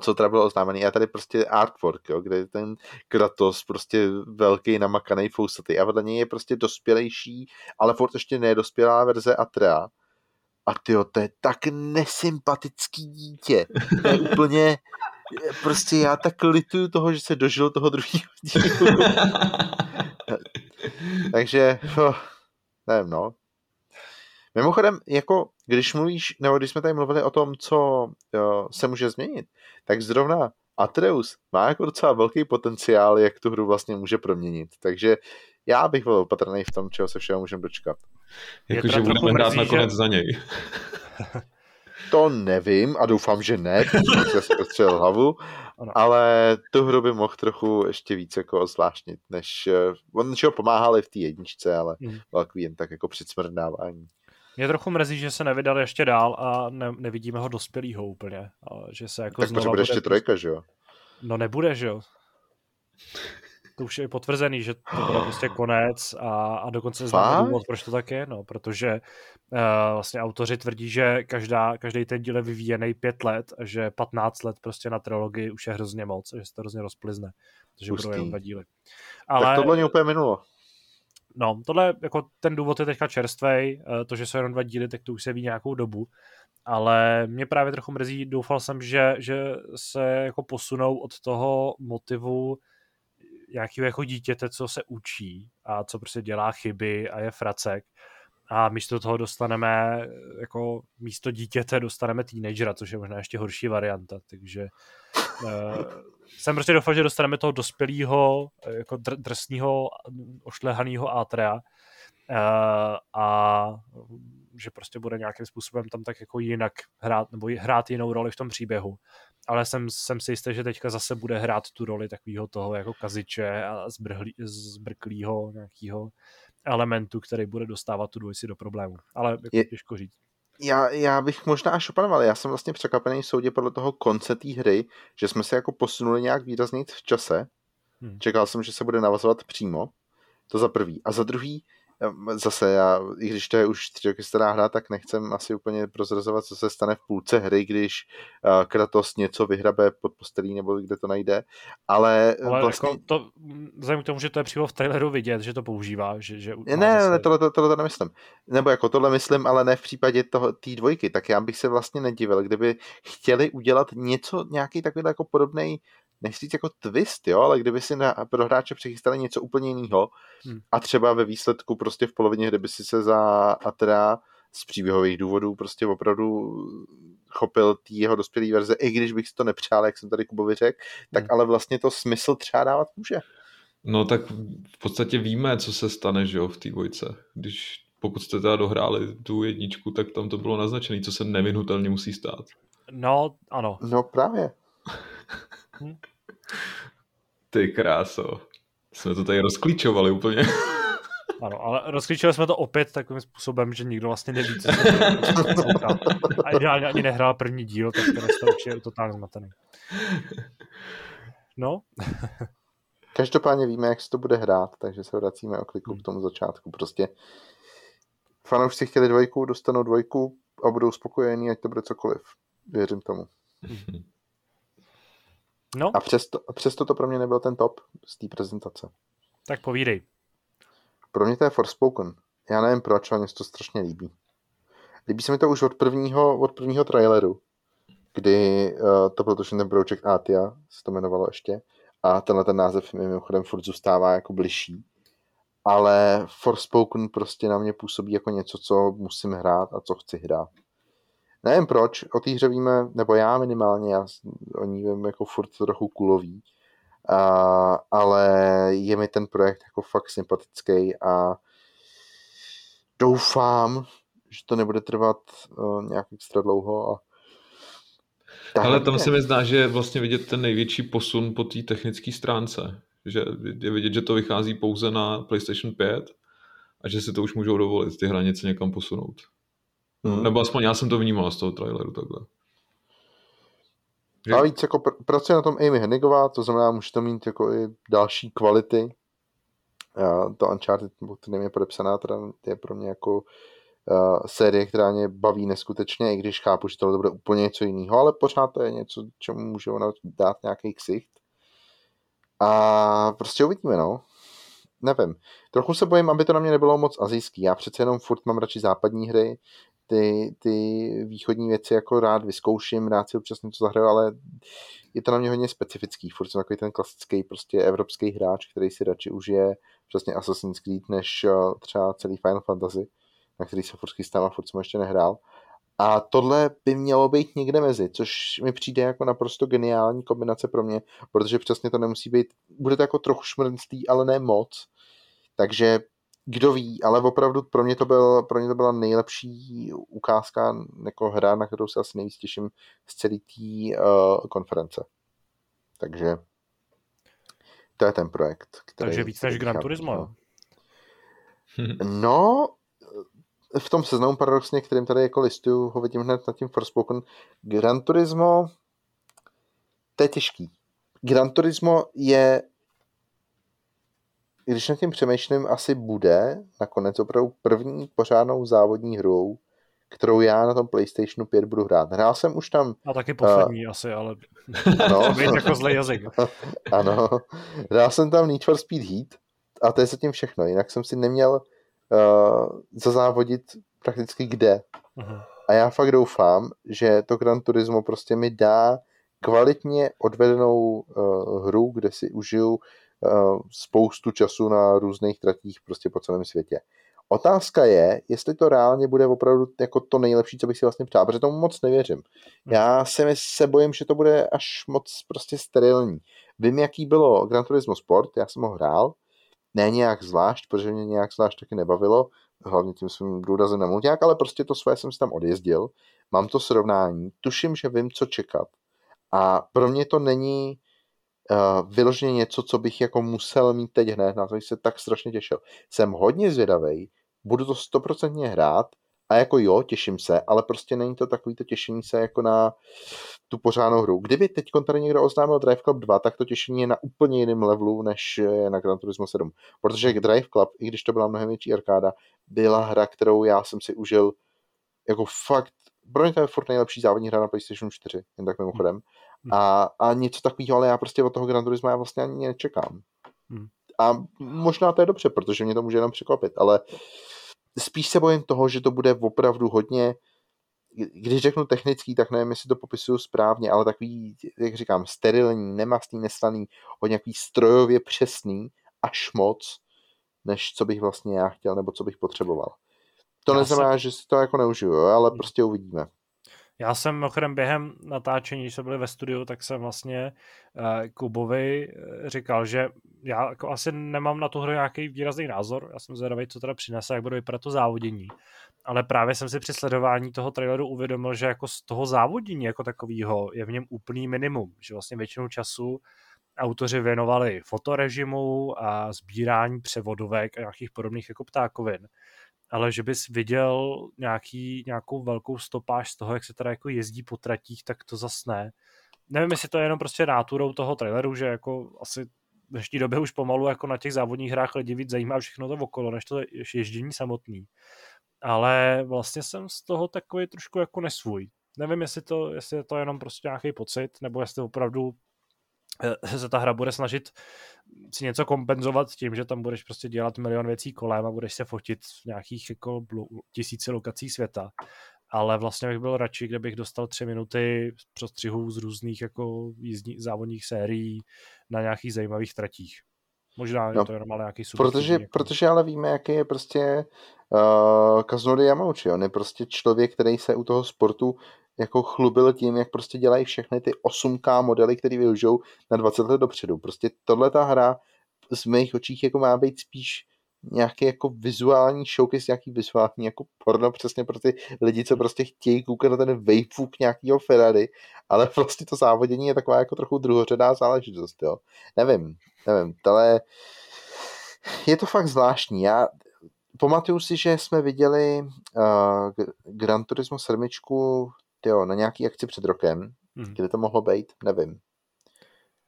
co teda bylo oznámený. A tady prostě artwork, jo, kde je ten Kratos prostě velký namakaný fousatý a vedle něj je prostě dospělejší, ale furt ještě nedospělá verze Atrea. A ty to je tak nesympatický dítě. To je úplně, prostě já tak lituju toho, že se dožil toho druhého dílu. Takže, oh, nevím, no. Mimochodem, jako když mluvíš, nebo když jsme tady mluvili o tom, co jo, se může změnit, tak zrovna Atreus má jako docela velký potenciál, jak tu hru vlastně může proměnit. Takže já bych byl opatrný v tom, čeho se všeho můžeme dočkat. Jakože budeme hrát nakonec že... za něj. To nevím a doufám, že ne, protože si prostřelil hlavu, ano. ale tu hru by mohl trochu ještě víc jako zvláštnit, než eh, on ho pomáhal i v té jedničce, ale mm. jen tak jako předsmrdávání. Mě trochu mrzí, že se nevydal ještě dál a ne, nevidíme ho dospělýho úplně. A že se jako tak to bude ještě trojka, že jo? No nebude, že jo? To už je potvrzený, že to bude prostě konec a, a dokonce znám důvod, proč to tak je, no, protože uh, vlastně autoři tvrdí, že každá, každý ten díl je vyvíjený pět let a že 15 let prostě na trilogii už je hrozně moc a že se to hrozně rozplizne, takže Pustý. budou jenom dva díly. Ale, tak tohle mě úplně minulo. No, tohle, jako ten důvod je teďka čerstvej, eh, to, že jsou jenom dva díly, tak to už se ví nějakou dobu, ale mě právě trochu mrzí, doufal jsem, že, že se jako posunou od toho motivu nějakého jako dítěte, co se učí a co prostě dělá chyby a je fracek a místo toho dostaneme jako místo dítěte dostaneme teenagera, což je možná ještě horší varianta, takže uh, jsem prostě doufal, že dostaneme toho dospělého, jako dr- drsného, ošlehaného Atrea uh, a že prostě bude nějakým způsobem tam tak jako jinak hrát, nebo hrát jinou roli v tom příběhu. Ale jsem, jsem si jistý, že teďka zase bude hrát tu roli takového toho jako kaziče a zbrhlí, zbrklýho nějakého elementu, který bude dostávat tu dvojici do problému. Ale jako je, těžko říct. Já, já bych možná až opanoval. Já jsem vlastně překvapený soudě podle toho konce té hry, že jsme se jako posunuli nějak výrazně v čase. Hmm. Čekal jsem, že se bude navazovat přímo. To za prvý. A za druhý, zase já, i když to je už tři roky stará hra, tak nechcem asi úplně prozrazovat, co se stane v půlce hry, když uh, Kratos něco vyhrabe pod postelí nebo kde to najde, ale, ale vlastně... Jako to, vzhledem k tomu, že to je přímo v traileru vidět, že to používá, že, že ne, ne, zase... ne, tohle, tohle, tohle nemyslím. Nebo jako tohle myslím, ale ne v případě té dvojky, tak já bych se vlastně nedivil, kdyby chtěli udělat něco, nějaký takový jako podobný nechci říct jako twist, jo, ale kdyby si na, pro hráče přichystali něco úplně jiného hmm. a třeba ve výsledku prostě v polovině hry by si se za Atra z příběhových důvodů prostě opravdu chopil tý jeho dospělý verze, i když bych si to nepřál, jak jsem tady Kubovi řekl, tak hmm. ale vlastně to smysl třeba dávat může. No tak v podstatě víme, co se stane, že jo, v té dvojce. Když pokud jste teda dohráli tu jedničku, tak tam to bylo naznačené, co se nevyhnutelně musí stát. No, ano. No právě. Ty kráso. Jsme to tady rozklíčovali úplně. Ano, ale rozklíčovali jsme to opět takovým způsobem, že nikdo vlastně neví, co se A ideálně ani nehrál první díl, tak ten toho je totálně zmatený. No. Každopádně víme, jak se to bude hrát, takže se vracíme o kliku k tomu začátku. Prostě fanoušci chtěli dvojku, dostanou dvojku a budou spokojení, ať to bude cokoliv. Věřím tomu. No. A přesto, přesto to pro mě nebyl ten top z té prezentace. Tak povídej. Pro mě to je Forspoken. Já nevím proč, ale mě se to strašně líbí. Líbí se mi to už od prvního, od prvního traileru, kdy uh, to byl tuším Project Atia, se to jmenovalo ještě, a tenhle ten název mi mimochodem furt zůstává jako bližší. Ale Forspoken prostě na mě působí jako něco, co musím hrát a co chci hrát. Nevím proč, o té hře víme, nebo já minimálně, já o ní vím jako furt trochu kulový, a, ale je mi ten projekt jako fakt sympatický a doufám, že to nebude trvat uh, nějak extra dlouho a ale tam se mi zdá, že je vlastně vidět ten největší posun po té technické stránce. Že je vidět, že to vychází pouze na PlayStation 5 a že si to už můžou dovolit ty hranice někam posunout. Hmm. Nebo aspoň já jsem to vnímal z toho traileru takhle. Že... A víc jako pr- pracuje na tom Amy Hennigová, to znamená, může to mít jako i další kvality. Já, to Uncharted, který je podepsaná, teda je pro mě jako uh, série, která mě baví neskutečně, i když chápu, že tohle bude úplně něco jiného, ale pořád to je něco, čemu může ona dát nějaký ksicht. A prostě uvidíme, no. Nevím. Trochu se bojím, aby to na mě nebylo moc azijský. Já přece jenom furt mám radši západní hry, ty, ty východní věci jako rád vyzkouším, rád si občas něco zahraju, ale je to na mě hodně specifický. Furt jsem takový ten klasický prostě evropský hráč, který si radši užije přesně Assassin's Creed, než eh, třeba celý Final Fantasy, na který se furt chystám a furt jsem ještě nehrál. A tohle by mělo být někde mezi, což mi přijde jako naprosto geniální kombinace pro mě, protože přesně to nemusí být, bude to jako trochu šmrnstý, ale ne moc. Takže kdo ví, ale opravdu pro mě to, byl, pro mě to byla nejlepší ukázka jako hra, na kterou se asi nejvíc těším z celé té uh, konference. Takže to je ten projekt. Který, Takže víc než Gran Turismo, jo? No, v tom seznamu paradoxně, kterým tady jako listuju, ho vidím hned nad tím Forspoken. Gran Turismo, to je těžký. Gran Turismo je když nad tím přemýšlím, asi bude nakonec opravdu první pořádnou závodní hrou, kterou já na tom PlayStationu 5 budu hrát. Hrál jsem už tam... A taky poslední uh, asi, ale... Ano. Jako zlej jazyk. ano. Hrál jsem tam Need for Speed Heat a to je zatím všechno. Jinak jsem si neměl uh, zazávodit prakticky kde. Uh-huh. A já fakt doufám, že to Gran Turismo prostě mi dá kvalitně odvedenou uh, hru, kde si užiju Eh, spoustu času na různých tratích prostě po celém světě. Otázka je, jestli to reálně bude opravdu jako to nejlepší, co bych si vlastně přál, protože tomu moc nevěřím. Hmm. Já se, mi, se bojím, že to bude až moc prostě sterilní. Vím, jaký bylo Gran Turismo Sport, já jsem ho hrál, ne nějak zvlášť, protože mě nějak zvlášť taky nebavilo. hlavně tím svým důrazem na mulťák, ale prostě to své jsem si tam odjezdil, mám to srovnání, tuším, že vím, co čekat. A pro mě to není uh, vyloženě něco, co bych jako musel mít teď hned, na to jsem se tak strašně těšil. Jsem hodně zvědavý, budu to stoprocentně hrát a jako jo, těším se, ale prostě není to takový to těšení se jako na tu pořádnou hru. Kdyby teď tady někdo oznámil Drive Club 2, tak to těšení je na úplně jiném levelu, než je na Gran Turismo 7. Protože Drive Club, i když to byla mnohem větší arkáda, byla hra, kterou já jsem si užil jako fakt, pro mě to je furt nejlepší závodní hra na PlayStation 4, jen tak mimochodem. Hmm. A, a něco takového, ale já prostě od toho Gran Turismo já vlastně ani nečekám. Hmm. A možná to je dobře, protože mě to může jenom překvapit, ale spíš se bojím toho, že to bude opravdu hodně když řeknu technický, tak nevím, jestli to popisuju správně, ale takový, jak říkám, sterilní, nemastný, neslaný, hodně nějaký strojově přesný, až moc, než co bych vlastně já chtěl, nebo co bych potřeboval. To já neznamená, jsem... že si to jako neužiju, ale prostě uvidíme. Já jsem mimochodem během natáčení, když jsme byli ve studiu, tak jsem vlastně uh, Kubovi eh, říkal, že já jako asi nemám na tu hru nějaký výrazný názor, já jsem zvědavý, co teda přinese, jak bude vypadat to závodění. Ale právě jsem si při sledování toho traileru uvědomil, že jako z toho závodění jako takového je v něm úplný minimum, že vlastně většinu času autoři věnovali fotorežimu a sbírání převodovek a nějakých podobných jako ptákovin ale že bys viděl nějaký, nějakou velkou stopáž z toho, jak se teda jako jezdí po tratích, tak to zas ne. Nevím, jestli to je jenom prostě náturou toho traileru, že jako asi v dnešní době už pomalu jako na těch závodních hrách lidi víc zajímá všechno to okolo, než to ježdění samotný. Ale vlastně jsem z toho takový trošku jako nesvůj. Nevím, jestli to, jestli je to jenom prostě nějaký pocit, nebo jestli opravdu se ta hra bude snažit si něco kompenzovat tím, že tam budeš prostě dělat milion věcí kolem a budeš se fotit v nějakých jako tisíce lokací světa. Ale vlastně bych byl radši, kde bych dostal tři minuty prostřihů z různých jako jízdní, závodních sérií na nějakých zajímavých tratích. Možná no, je to jenom ale nějaký protože, jako... protože ale víme, jaký je prostě uh, Kazunori Yamauchi. On je prostě člověk, který se u toho sportu jako chlubil tím, jak prostě dělají všechny ty 8K modely, které využijou na 20 let dopředu. Prostě tohle ta hra z mých očích jako má být spíš nějaký jako vizuální showcase, nějaký vizuální jako porno přesně pro ty lidi, co prostě chtějí koukat na ten vejfuk nějakého Ferrari, ale prostě to závodění je taková jako trochu druhořadá záležitost, jo. Nevím, nevím, ale je to fakt zvláštní. Já pamatuju si, že jsme viděli uh, Gran Turismo 7 tyjo, na nějaký akci před rokem, hmm. kde to mohlo být, nevím.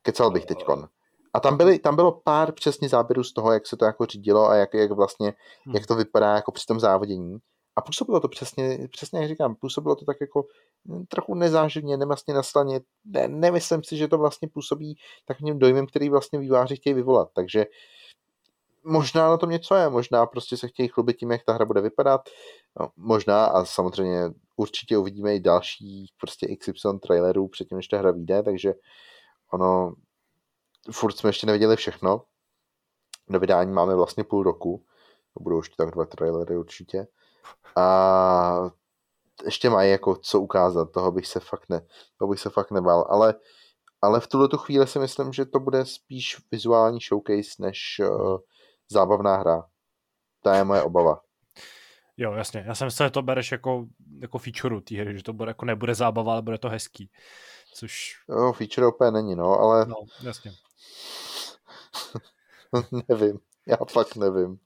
Kecal bych teďkon. A tam, byly, tam bylo pár přesně záběrů z toho, jak se to jako řídilo a jak, jak vlastně, hmm. jak to vypadá jako při tom závodění. A působilo to přesně, přesně jak říkám, působilo to tak jako hm, trochu nezáživně, nemastně naslaně. Ne, nemyslím si, že to vlastně působí takovým dojmem, který vlastně výváři chtějí vyvolat. Takže možná na tom něco je, možná prostě se chtějí chlubit tím, jak ta hra bude vypadat. No, možná a samozřejmě určitě uvidíme i další prostě XY trailerů předtím, než ta hra vyjde, takže ono, furt jsme ještě neviděli všechno. Do vydání máme vlastně půl roku, to budou ještě tak dva trailery určitě. A ještě mají jako co ukázat, toho bych se fakt, ne, toho bych se fakt nebál, ale, ale v tuhle chvíli si myslím, že to bude spíš vizuální showcase, než uh, zábavná hra. To je moje obava. Jo, jasně. Já jsem myslel, že to bereš jako, jako feature té hry, že to bude, jako nebude zábava, ale bude to hezký. Což... Jo, feature úplně není, no, ale... No, jasně. nevím. Já fakt nevím.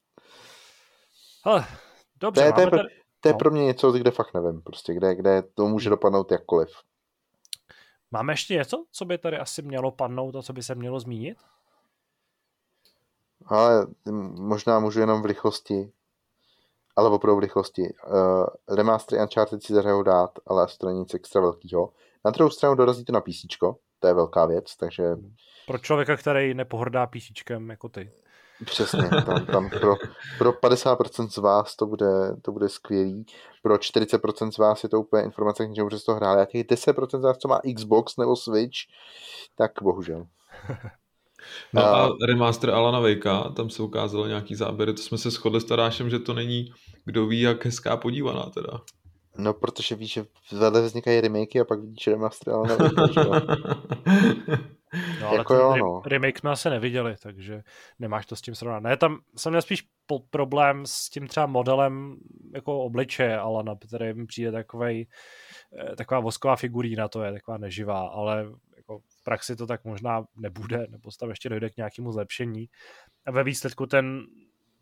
Hele, dobře, to je, to je, tady... to je no. pro mě něco, kde fakt nevím, prostě, kde, kde to může dopadnout jakkoliv. Máme ještě něco, co by tady asi mělo padnout a co by se mělo zmínit? Ale možná můžu jenom v rychlosti ale opravdu v rychlosti. Uh, remastery Uncharted si zahrajou dát, ale to není nic extra velkýho. Na druhou stranu dorazí to na PC, to je velká věc, takže... Pro člověka, který nepohrdá PC jako ty. Přesně, tam, tam pro, pro 50% z vás to bude, to bude skvělý, pro 40% z vás je to úplně informace, k čemu přes to hráli, a těch 10% z vás, co má Xbox nebo Switch, tak bohužel. No a, remaster Alana Vejka, tam se ukázalo nějaký záběry, to jsme se shodli s Tadášem, že to není kdo ví, jak hezká podívaná teda. No, protože víš, že vedle vznikají remakey a pak vidíš remaster Alana Vejka, No, ale Jako jo, no. remake jsme asi neviděli, takže nemáš to s tím srovnat. Ne, tam jsem měl spíš po- problém s tím třeba modelem jako obličeje Alana, který mi přijde takovej, eh, taková vosková figurína, to je taková neživá, ale jako v praxi to tak možná nebude, nebo tam ještě dojde k nějakému zlepšení. A ve výsledku ten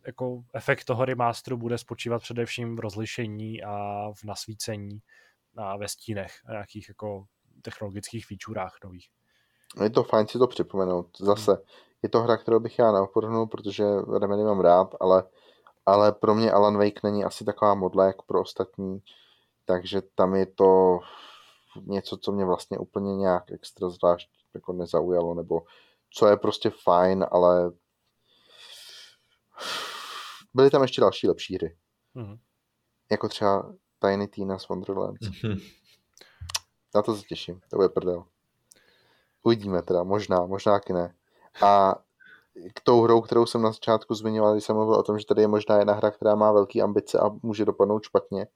jako efekt toho remasteru bude spočívat především v rozlišení a v nasvícení a ve stínech a nějakých jako technologických featurách nových. Je to fajn si to připomenout. Zase, je to hra, kterou bych já neoporhnul, protože Remedy mám rád, ale, ale pro mě Alan Wake není asi taková modla, jako pro ostatní, takže tam je to něco, co mě vlastně úplně nějak extra zvlášť jako nezaujalo, nebo co je prostě fajn, ale byly tam ještě další lepší hry, Mhm. jako třeba Tiny Tina's Wonderlands. Mhm. Na to se těším, to bude prdel. Uvidíme teda, možná, možná taky ne. A k tou hrou, kterou jsem na začátku zmiňoval, když jsem mluvil o tom, že tady je možná jedna hra, která má velké ambice a může dopadnout špatně,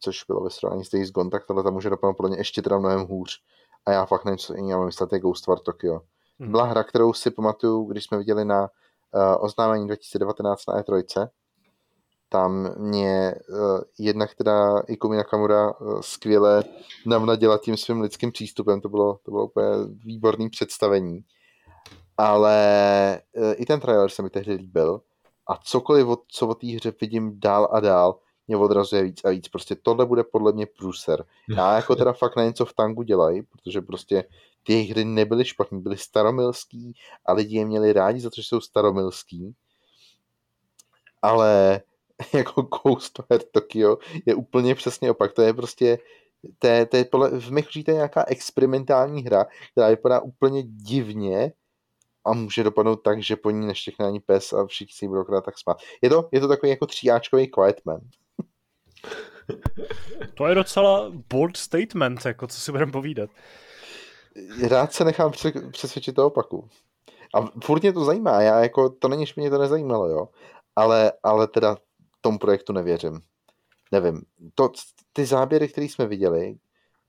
což bylo ve srovnání s Days Gone, tak tohle tam může dopadnout podle mě ještě teda mnohem hůř. A já fakt nevím, co jiného mám myslet, je Ghost War Tokyo. Mhm. Byla hra, kterou si pamatuju, když jsme viděli na uh, oznámení 2019 na E3. Tam mě uh, jednak teda Ikumi Nakamura uh, skvěle navnadila tím svým lidským přístupem, to bylo, to bylo úplně výborný představení. Ale uh, i ten trailer se mi tehdy líbil a cokoliv, od, co o té hře vidím dál a dál, mě odrazuje víc a víc. Prostě tohle bude podle mě průser. Já jako teda fakt nevím, co v tangu dělají, protože prostě ty hry nebyly špatný, byly staromilský a lidi je měli rádi za to, že jsou staromilský. Ale jako Ghost War Tokyo je úplně přesně opak. To je prostě to je, to je podle, v mých to je nějaká experimentální hra, která vypadá úplně divně a může dopadnout tak, že po ní neštěkne ani pes a všichni si budou tak smát. Je to, je to takový jako tříáčkový Quiet Man. To je docela bold statement, jako co si budeme povídat. rád se nechám pře- přesvědčit to opaku. A furt mě to zajímá, já jako, to není, že mě to nezajímalo, jo, ale, ale teda tomu projektu nevěřím. Nevím, to, ty záběry, které jsme viděli,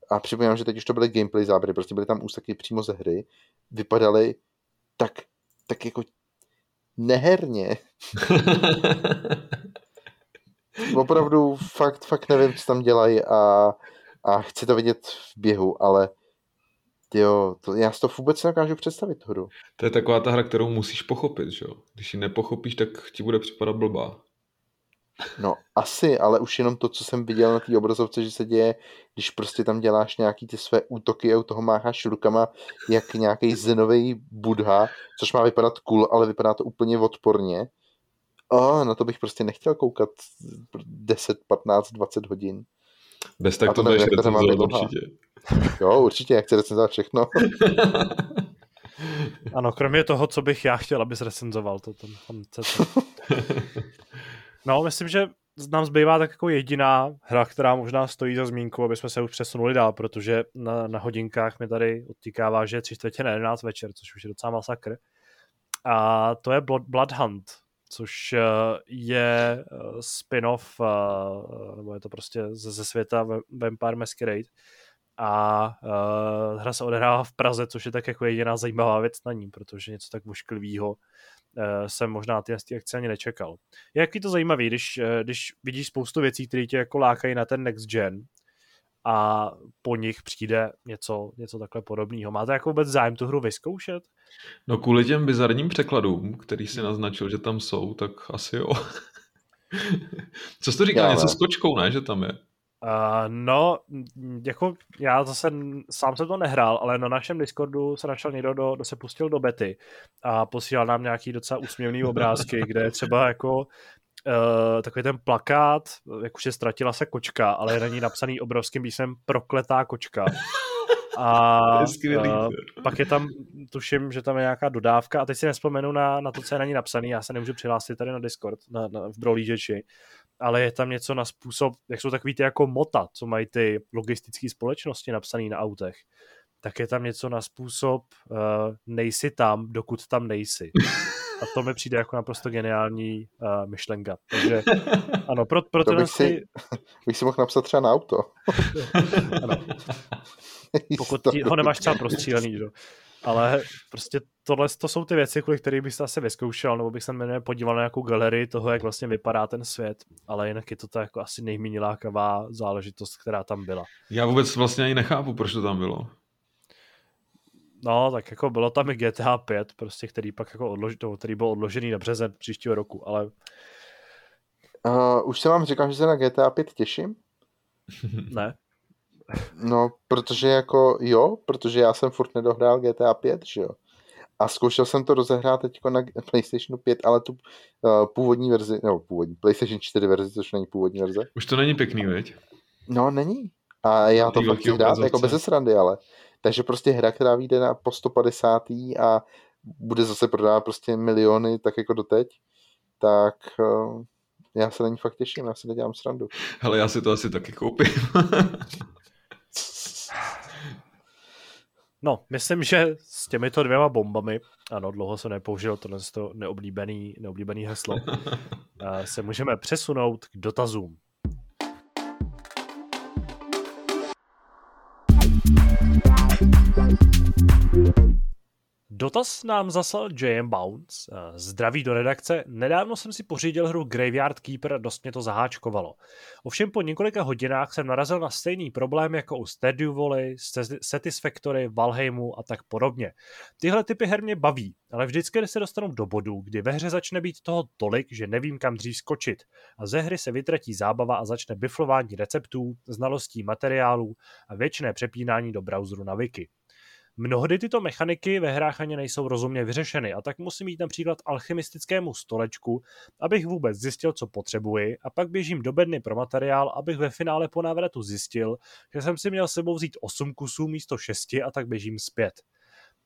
a připomínám, že teď už to byly gameplay záběry, prostě byly tam úseky přímo ze hry, vypadaly tak, tak jako neherně. Opravdu fakt, fakt nevím, co tam dělají a, a chci to vidět v běhu, ale jo, to, já si to vůbec nedokážu představit tu hru. To je taková ta hra, kterou musíš pochopit, že jo? Když ji nepochopíš, tak ti bude připadat blbá. No asi, ale už jenom to, co jsem viděl na té obrazovce, že se děje, když prostě tam děláš nějaký ty své útoky a u toho mácháš rukama jak nějaký zenový budha, což má vypadat cool, ale vypadá to úplně odporně. A na to bych prostě nechtěl koukat 10, 15, 20 hodin. Bez A tak to to budeš recenzovat dlouhá. určitě. Jo, určitě, jak chci recenzovat všechno. Ano, kromě toho, co bych já chtěl, abys recenzoval to tam, tam CC. No, myslím, že nám zbývá tak jako jediná hra, která možná stojí za zmínku, aby jsme se už přesunuli dál, protože na, na hodinkách mi tady odtykává, že je tři čtvrtě na 11 večer, což už je docela masakr. A to je Blood, Blood Hunt, což eh, je eh, spin-off, eh, nebo je to prostě ze, světa Va- Vampire Masquerade. A hra se odehrává v Praze, což je tak jako jediná zajímavá věc na ní, protože něco tak vošklivého uh, jsem možná ty, ty akce ani nečekal. Je jaký to zajímavý, když, když vidíš spoustu věcí, které tě jako lákají na ten next gen a po nich přijde něco, něco takhle podobného. Máte jako vůbec zájem tu hru vyzkoušet? No kvůli těm bizarním překladům, který si naznačil, že tam jsou, tak asi jo. Co jsi to říkal? Já Něco ne. s kočkou, ne? Že tam je. Uh, no, jako já zase sám jsem to nehrál, ale na našem Discordu se našel někdo, kdo, kdo se pustil do bety a posílal nám nějaký docela úsměvný obrázky, kde je třeba jako uh, takový ten plakát, jakože ztratila se kočka, ale je na ní napsaný obrovským písmem prokletá kočka. A je uh, pak je tam, tuším, že tam je nějaká dodávka. A teď si nespomenu na, na to, co je na ní napsaný, já se nemůžu přihlásit tady na Discord, na, na, v brolížeči, ale je tam něco na způsob, jak jsou takový ty jako mota, co mají ty logistické společnosti napsané na autech, tak je tam něco na způsob uh, nejsi tam, dokud tam nejsi. A to mi přijde jako naprosto geniální uh, myšlenka. Takže ano, pro, pro To bych si, bych si mohl napsat třeba na auto. ano, pokud ti, ho nemáš třeba prostřílený, že? Ale prostě tohle to jsou ty věci, kvůli kterých bych se asi vyzkoušel, nebo bych se jmenuje podíval na nějakou galerii toho, jak vlastně vypadá ten svět, ale jinak je to tak jako asi nejméně lákavá záležitost, která tam byla. Já vůbec vlastně ani nechápu, proč to tam bylo. No, tak jako bylo tam i GTA 5, prostě, který pak jako odlož, který byl odložený na březen příštího roku, ale... Uh, už jsem vám říkal, že se na GTA 5 těším? ne. No, protože jako jo, protože já jsem furt nedohrál GTA 5, že jo. A zkoušel jsem to rozehrát teď na PlayStation 5, ale tu uh, původní verzi, nebo původní, PlayStation 4 verzi, což není původní verze. Už to není pěkný, veď? No, není. A já to fakt chci hrát jako bez srandy, ale. Takže prostě hra, která vyjde na po 150. a bude zase prodávat prostě miliony, tak jako doteď, tak uh, já se na ní fakt těším, já si nedělám srandu. Hele, já si to asi taky koupím. No, myslím, že s těmito dvěma bombami, ano, dlouho se nepoužil tohle to neoblíbený, neoblíbený heslo, se můžeme přesunout k dotazům. Dotaz nám zaslal J.M. Bounce. Eh, zdraví do redakce. Nedávno jsem si pořídil hru Graveyard Keeper a dost mě to zaháčkovalo. Ovšem po několika hodinách jsem narazil na stejný problém jako u Stardew Valley, Satisfactory, Valheimu a tak podobně. Tyhle typy her mě baví, ale vždycky se dostanu do bodu, kdy ve hře začne být toho tolik, že nevím kam dřív skočit. A ze hry se vytratí zábava a začne biflování receptů, znalostí materiálů a věčné přepínání do browseru na wiki. Mnohdy tyto mechaniky ve hrách ani nejsou rozumně vyřešeny a tak musím jít například alchymistickému stolečku, abych vůbec zjistil, co potřebuji a pak běžím do bedny pro materiál, abych ve finále po návratu zjistil, že jsem si měl sebou vzít 8 kusů místo 6 a tak běžím zpět.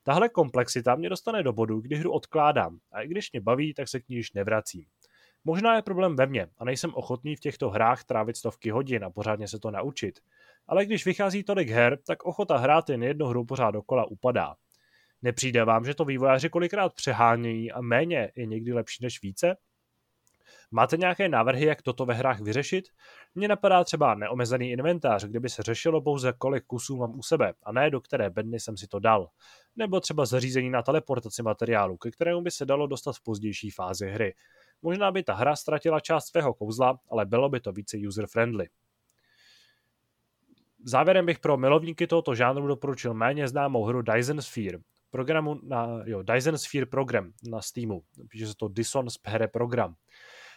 Tahle komplexita mě dostane do bodu, kdy hru odkládám a i když mě baví, tak se k ní již nevracím. Možná je problém ve mně a nejsem ochotný v těchto hrách trávit stovky hodin a pořádně se to naučit ale když vychází tolik her, tak ochota hrát jen jednu hru pořád dokola upadá. Nepřijde vám, že to vývojáři kolikrát přehánějí a méně je někdy lepší než více? Máte nějaké návrhy, jak toto ve hrách vyřešit? Mně napadá třeba neomezený inventář, kdyby se řešilo pouze kolik kusů mám u sebe a ne do které bedny jsem si to dal. Nebo třeba zařízení na teleportaci materiálu, ke kterému by se dalo dostat v pozdější fázi hry. Možná by ta hra ztratila část svého kouzla, ale bylo by to více user-friendly. Závěrem bych pro milovníky tohoto žánru doporučil méně známou hru Dyson Sphere, programu na, jo, Dyson Sphere program na Steamu, píše se to Dyson Sphere program.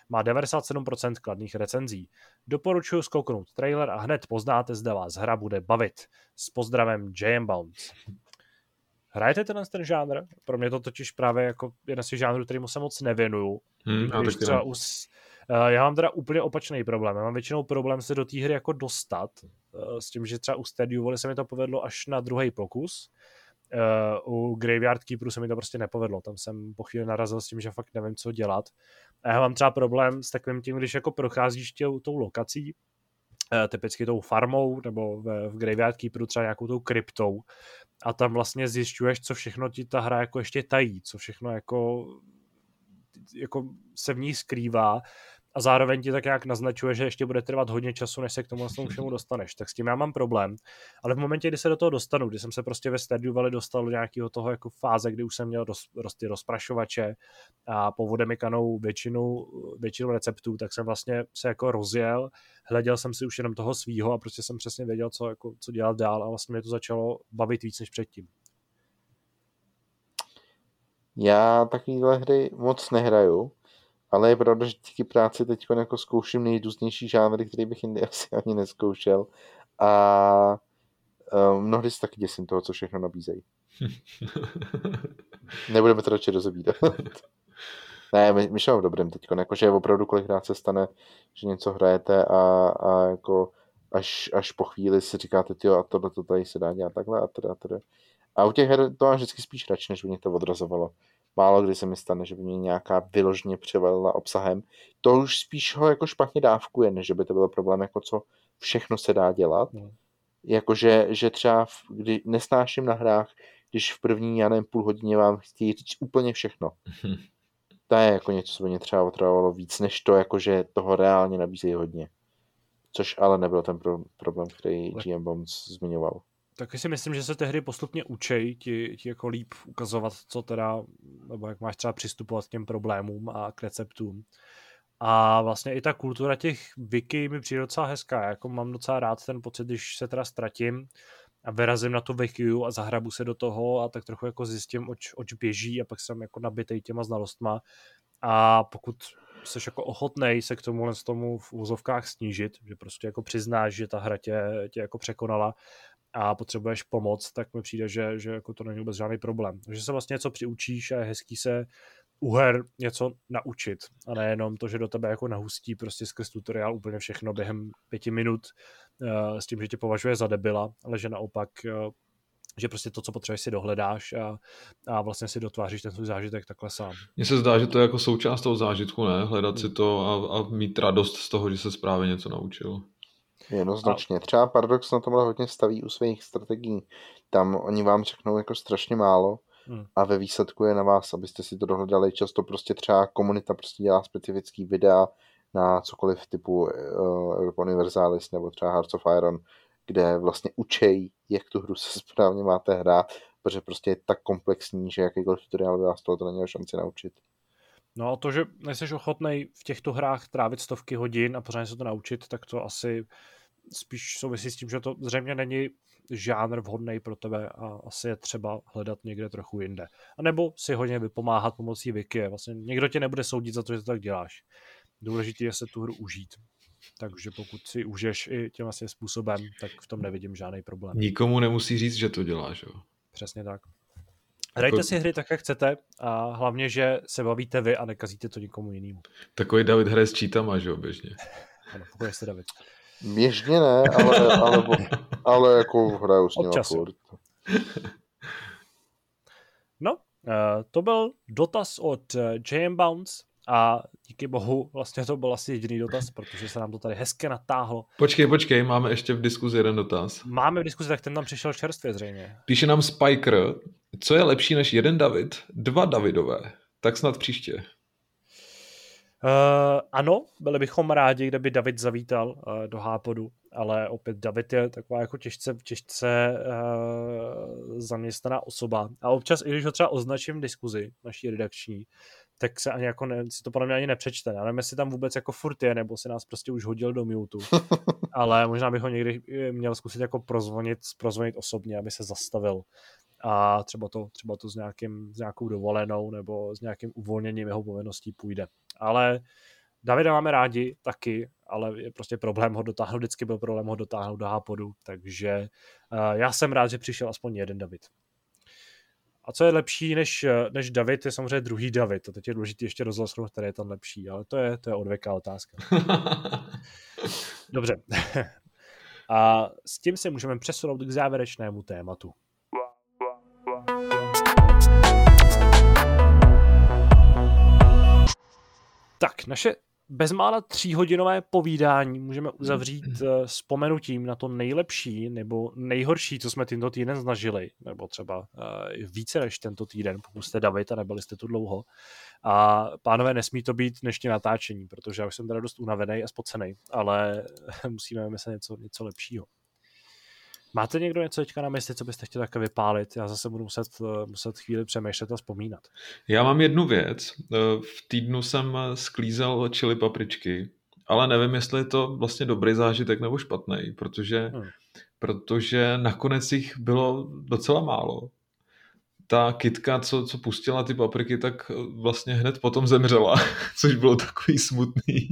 Má 97% kladných recenzí. Doporučuji zkouknout trailer a hned poznáte, zda vás hra bude bavit. S pozdravem J.M. Bounce. Hrajete ten, ten žánr? Pro mě to totiž právě jako jeden z těch žánrů, kterýmu se moc nevěnuju. Hmm, když třeba us, Eh, já mám teda úplně opačný problém. Já mám většinou problém se do té hry jako dostat, eh, s tím, že třeba u Stadia Valley se mi to povedlo až na druhý pokus. Uh, u Graveyard Keeperu se mi to prostě nepovedlo. Tam jsem po chvíli narazil s tím, že fakt nevím, co dělat. A já mám třeba problém s takovým tím, když jako procházíš tě, tou lokací, typicky tou farmou, nebo v, v Graveyard Keeperu třeba nějakou tou kryptou, a tam vlastně zjišťuješ, co všechno ti ta hra jako ještě tají, co všechno jako jako se v ní skrývá a zároveň ti tak nějak naznačuje, že ještě bude trvat hodně času, než se k tomu všemu dostaneš. Tak s tím já mám problém. Ale v momentě, kdy se do toho dostanu, kdy jsem se prostě ve Stardew Valley dostal do nějakého toho jako fáze, kdy už jsem měl roz, roz, ty rozprašovače a povodem mi kanou většinu, většinu receptů, tak jsem vlastně se jako rozjel, hleděl jsem si už jenom toho svýho a prostě jsem přesně věděl, co, jako, co dělat dál a vlastně mě to začalo bavit víc než předtím. Já takovýhle hry moc nehraju, ale je pravda, že díky práci teď jako zkouším nejrůznější žánry, který bych jindy asi ani neskoušel. A um, mnohdy se taky děsím toho, co všechno nabízejí. Nebudeme to radši rozebídat. ne, my, my jsme v dobrém teď, jakože opravdu kolikrát se stane, že něco hrajete a, a jako až, až po chvíli si říkáte, jo, a tohle to tady se dá dělat takhle a teda, a teda. A u těch her to mám vždycky spíš radši, než by mě to odrazovalo. Málo kdy se mi stane, že by mě nějaká vyložně převalila obsahem. To už spíš ho jako špatně dávkuje, než by to byl problém, jako co všechno se dá dělat. Hmm. Jakože že třeba, v, kdy nesnáším na hrách, když v první, já nevím, půl hodině vám chtějí říct úplně všechno. To je jako něco, co by mě třeba otravovalo víc, než to, jakože toho reálně nabízejí hodně. Což ale nebyl ten pro- problém, který GM Bombs zmiňoval. Taky si myslím, že se tehdy postupně učej ti, ti jako líp ukazovat, co teda, nebo jak máš třeba přistupovat k těm problémům a k receptům. A vlastně i ta kultura těch wiki mi přijde docela hezká. Já jako mám docela rád ten pocit, když se teda ztratím a vyrazím na to wiki a zahrabu se do toho a tak trochu jako zjistím, oč, oč běží a pak jsem jako nabitej těma znalostma. A pokud jsi jako ochotnej se k tomu z tomu v úzovkách snížit, že prostě jako přiznáš, že ta hra tě, tě jako překonala a potřebuješ pomoc, tak mi přijde, že, že jako to není vůbec žádný problém. že se vlastně něco přiučíš a je hezký se u her něco naučit a nejenom to, že do tebe jako nahustí prostě skrz tutoriál úplně všechno během pěti minut uh, s tím, že tě považuje za debila, ale že naopak uh, že prostě to, co potřebuješ, si dohledáš a, a vlastně si dotváříš ten svůj zážitek takhle sám. Mně se zdá, že to je jako součást toho zážitku, ne? Hledat si to a, a mít radost z toho, že se správně něco naučil. Jednoznačně. Třeba Paradox na tomhle hodně staví u svých strategií. Tam oni vám řeknou jako strašně málo hmm. a ve výsledku je na vás, abyste si to dohledali. Často prostě třeba komunita prostě dělá specifický videa na cokoliv typu uh, Universalis nebo třeba Hearts of Iron, kde vlastně učej, jak tu hru se správně máte hrát, protože prostě je tak komplexní, že jakýkoliv tutoriál by vás toho to neměl šanci naučit. No a to, že nejsi ochotný v těchto hrách trávit stovky hodin a pořádně se to naučit, tak to asi spíš souvisí s tím, že to zřejmě není žánr vhodný pro tebe a asi je třeba hledat někde trochu jinde. A nebo si hodně vypomáhat pomocí wiki. Vlastně někdo tě nebude soudit za to, že to tak děláš. Důležité je se tu hru užít. Takže pokud si užiješ i tím vlastně způsobem, tak v tom nevidím žádný problém. Nikomu nemusí říct, že to děláš. Jo? Přesně tak. Hrajte jako... si hry tak, jak chcete a hlavně, že se bavíte vy a nekazíte to nikomu jinému. Takový David hraje s čítama, že jo, běžně. Ano, pokud jste David. Běžně ne, ale, ale, ale jako hraju s ním furt. No, eh, to byl dotaz od eh, JM Bounce a díky bohu vlastně to byl asi jediný dotaz, protože se nám to tady hezky natáhlo. Počkej, počkej, máme ještě v diskuzi jeden dotaz. Máme v diskuzi, tak ten tam přišel čerstvě zřejmě. Píše nám Spiker, co je lepší než jeden David, dva Davidové. Tak snad příště. Uh, ano, byli bychom rádi, kdyby David zavítal uh, do Hápodu, ale opět David je taková jako těžce, těžce uh, zaměstnaná osoba. A občas, i když ho třeba označím v diskuzi naší redakční, tak se ani jako ne, si to podle mě ani nepřečte. Já nevím, jestli tam vůbec jako furt je, nebo si nás prostě už hodil do mute. ale možná bych ho někdy měl zkusit jako prozvonit, prozvonit osobně, aby se zastavil a třeba to, třeba to s, nějakým, s nějakou dovolenou nebo s nějakým uvolněním jeho povinností půjde. Ale Davida máme rádi taky, ale je prostě problém ho dotáhnout, vždycky byl problém ho dotáhnout do Hápodu, takže uh, já jsem rád, že přišel aspoň jeden David. A co je lepší než, než David, je samozřejmě druhý David. A teď je důležité ještě rozhlasnout, který je ten lepší, ale to je, to je odvěká otázka. Dobře. A s tím se můžeme přesunout k závěrečnému tématu. Tak, naše bezmála tříhodinové povídání můžeme uzavřít uh, vzpomenutím na to nejlepší nebo nejhorší, co jsme tento týden znažili, nebo třeba uh, více než tento týden, pokud jste David a nebyli jste tu dlouho. A pánové, nesmí to být dnešní natáčení, protože já už jsem teda dost unavený a spocený, ale musíme myslet něco, něco lepšího. Máte někdo něco teďka na mysli, co byste chtěli také vypálit? Já zase budu muset, eh, muset chvíli přemýšlet a vzpomínat. Já mám jednu věc. Eh, v týdnu jsem sklízel čili papričky, ale nevím, jestli je to vlastně dobrý zážitek nebo špatný, protože, hmm. protože nakonec jich bylo docela málo ta kitka, co, co pustila ty papriky, tak vlastně hned potom zemřela, což bylo takový smutný.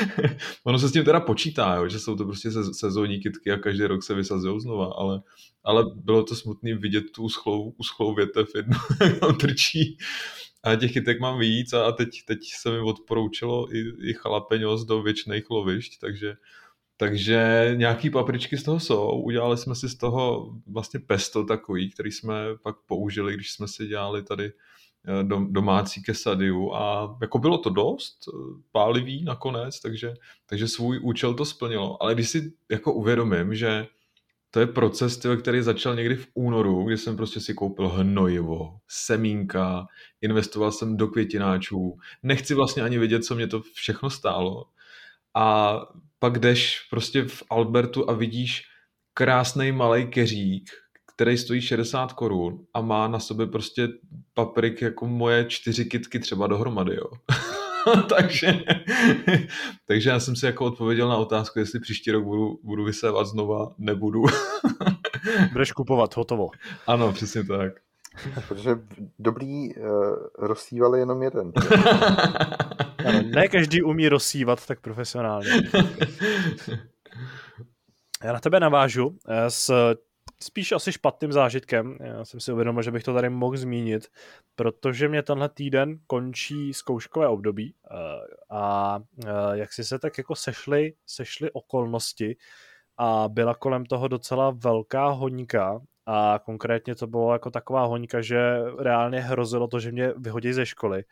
ono se s tím teda počítá, jo, že jsou to prostě sezónní kitky a každý rok se vysazují znova, ale, ale bylo to smutný vidět tu uschlou, uschlou větev jednu, tam trčí. A těch kytek mám víc a teď, teď se mi odporoučilo i, i chalapeňos do věčných lovišť, takže takže nějaký papričky z toho jsou. Udělali jsme si z toho vlastně pesto takový, který jsme pak použili, když jsme si dělali tady eh, domácí kesadiu a jako bylo to dost eh, pálivý nakonec, takže, takže svůj účel to splnilo. Ale když si jako uvědomím, že to je proces, který začal někdy v únoru, kdy jsem prostě si koupil hnojivo, semínka, investoval jsem do květináčů, nechci vlastně ani vědět, co mě to všechno stálo. A pak jdeš prostě v Albertu a vidíš krásný malý keřík, který stojí 60 korun a má na sobě prostě paprik jako moje čtyři kitky třeba dohromady, jo. takže, takže já jsem si jako odpověděl na otázku, jestli příští rok budu, budu vysévat znova, nebudu. Budeš kupovat, hotovo. Ano, přesně tak. Protože dobrý uh, rozsíval jenom jeden. ano, ne každý umí rozsívat tak profesionálně. Já na tebe navážu eh, s spíš asi špatným zážitkem. Já jsem si uvědomil, že bych to tady mohl zmínit, protože mě tenhle týden končí zkouškové období eh, a jak si se tak jako sešly, sešly okolnosti a byla kolem toho docela velká honíka a konkrétně to bylo jako taková hoňka, že reálně hrozilo to, že mě vyhodí ze školy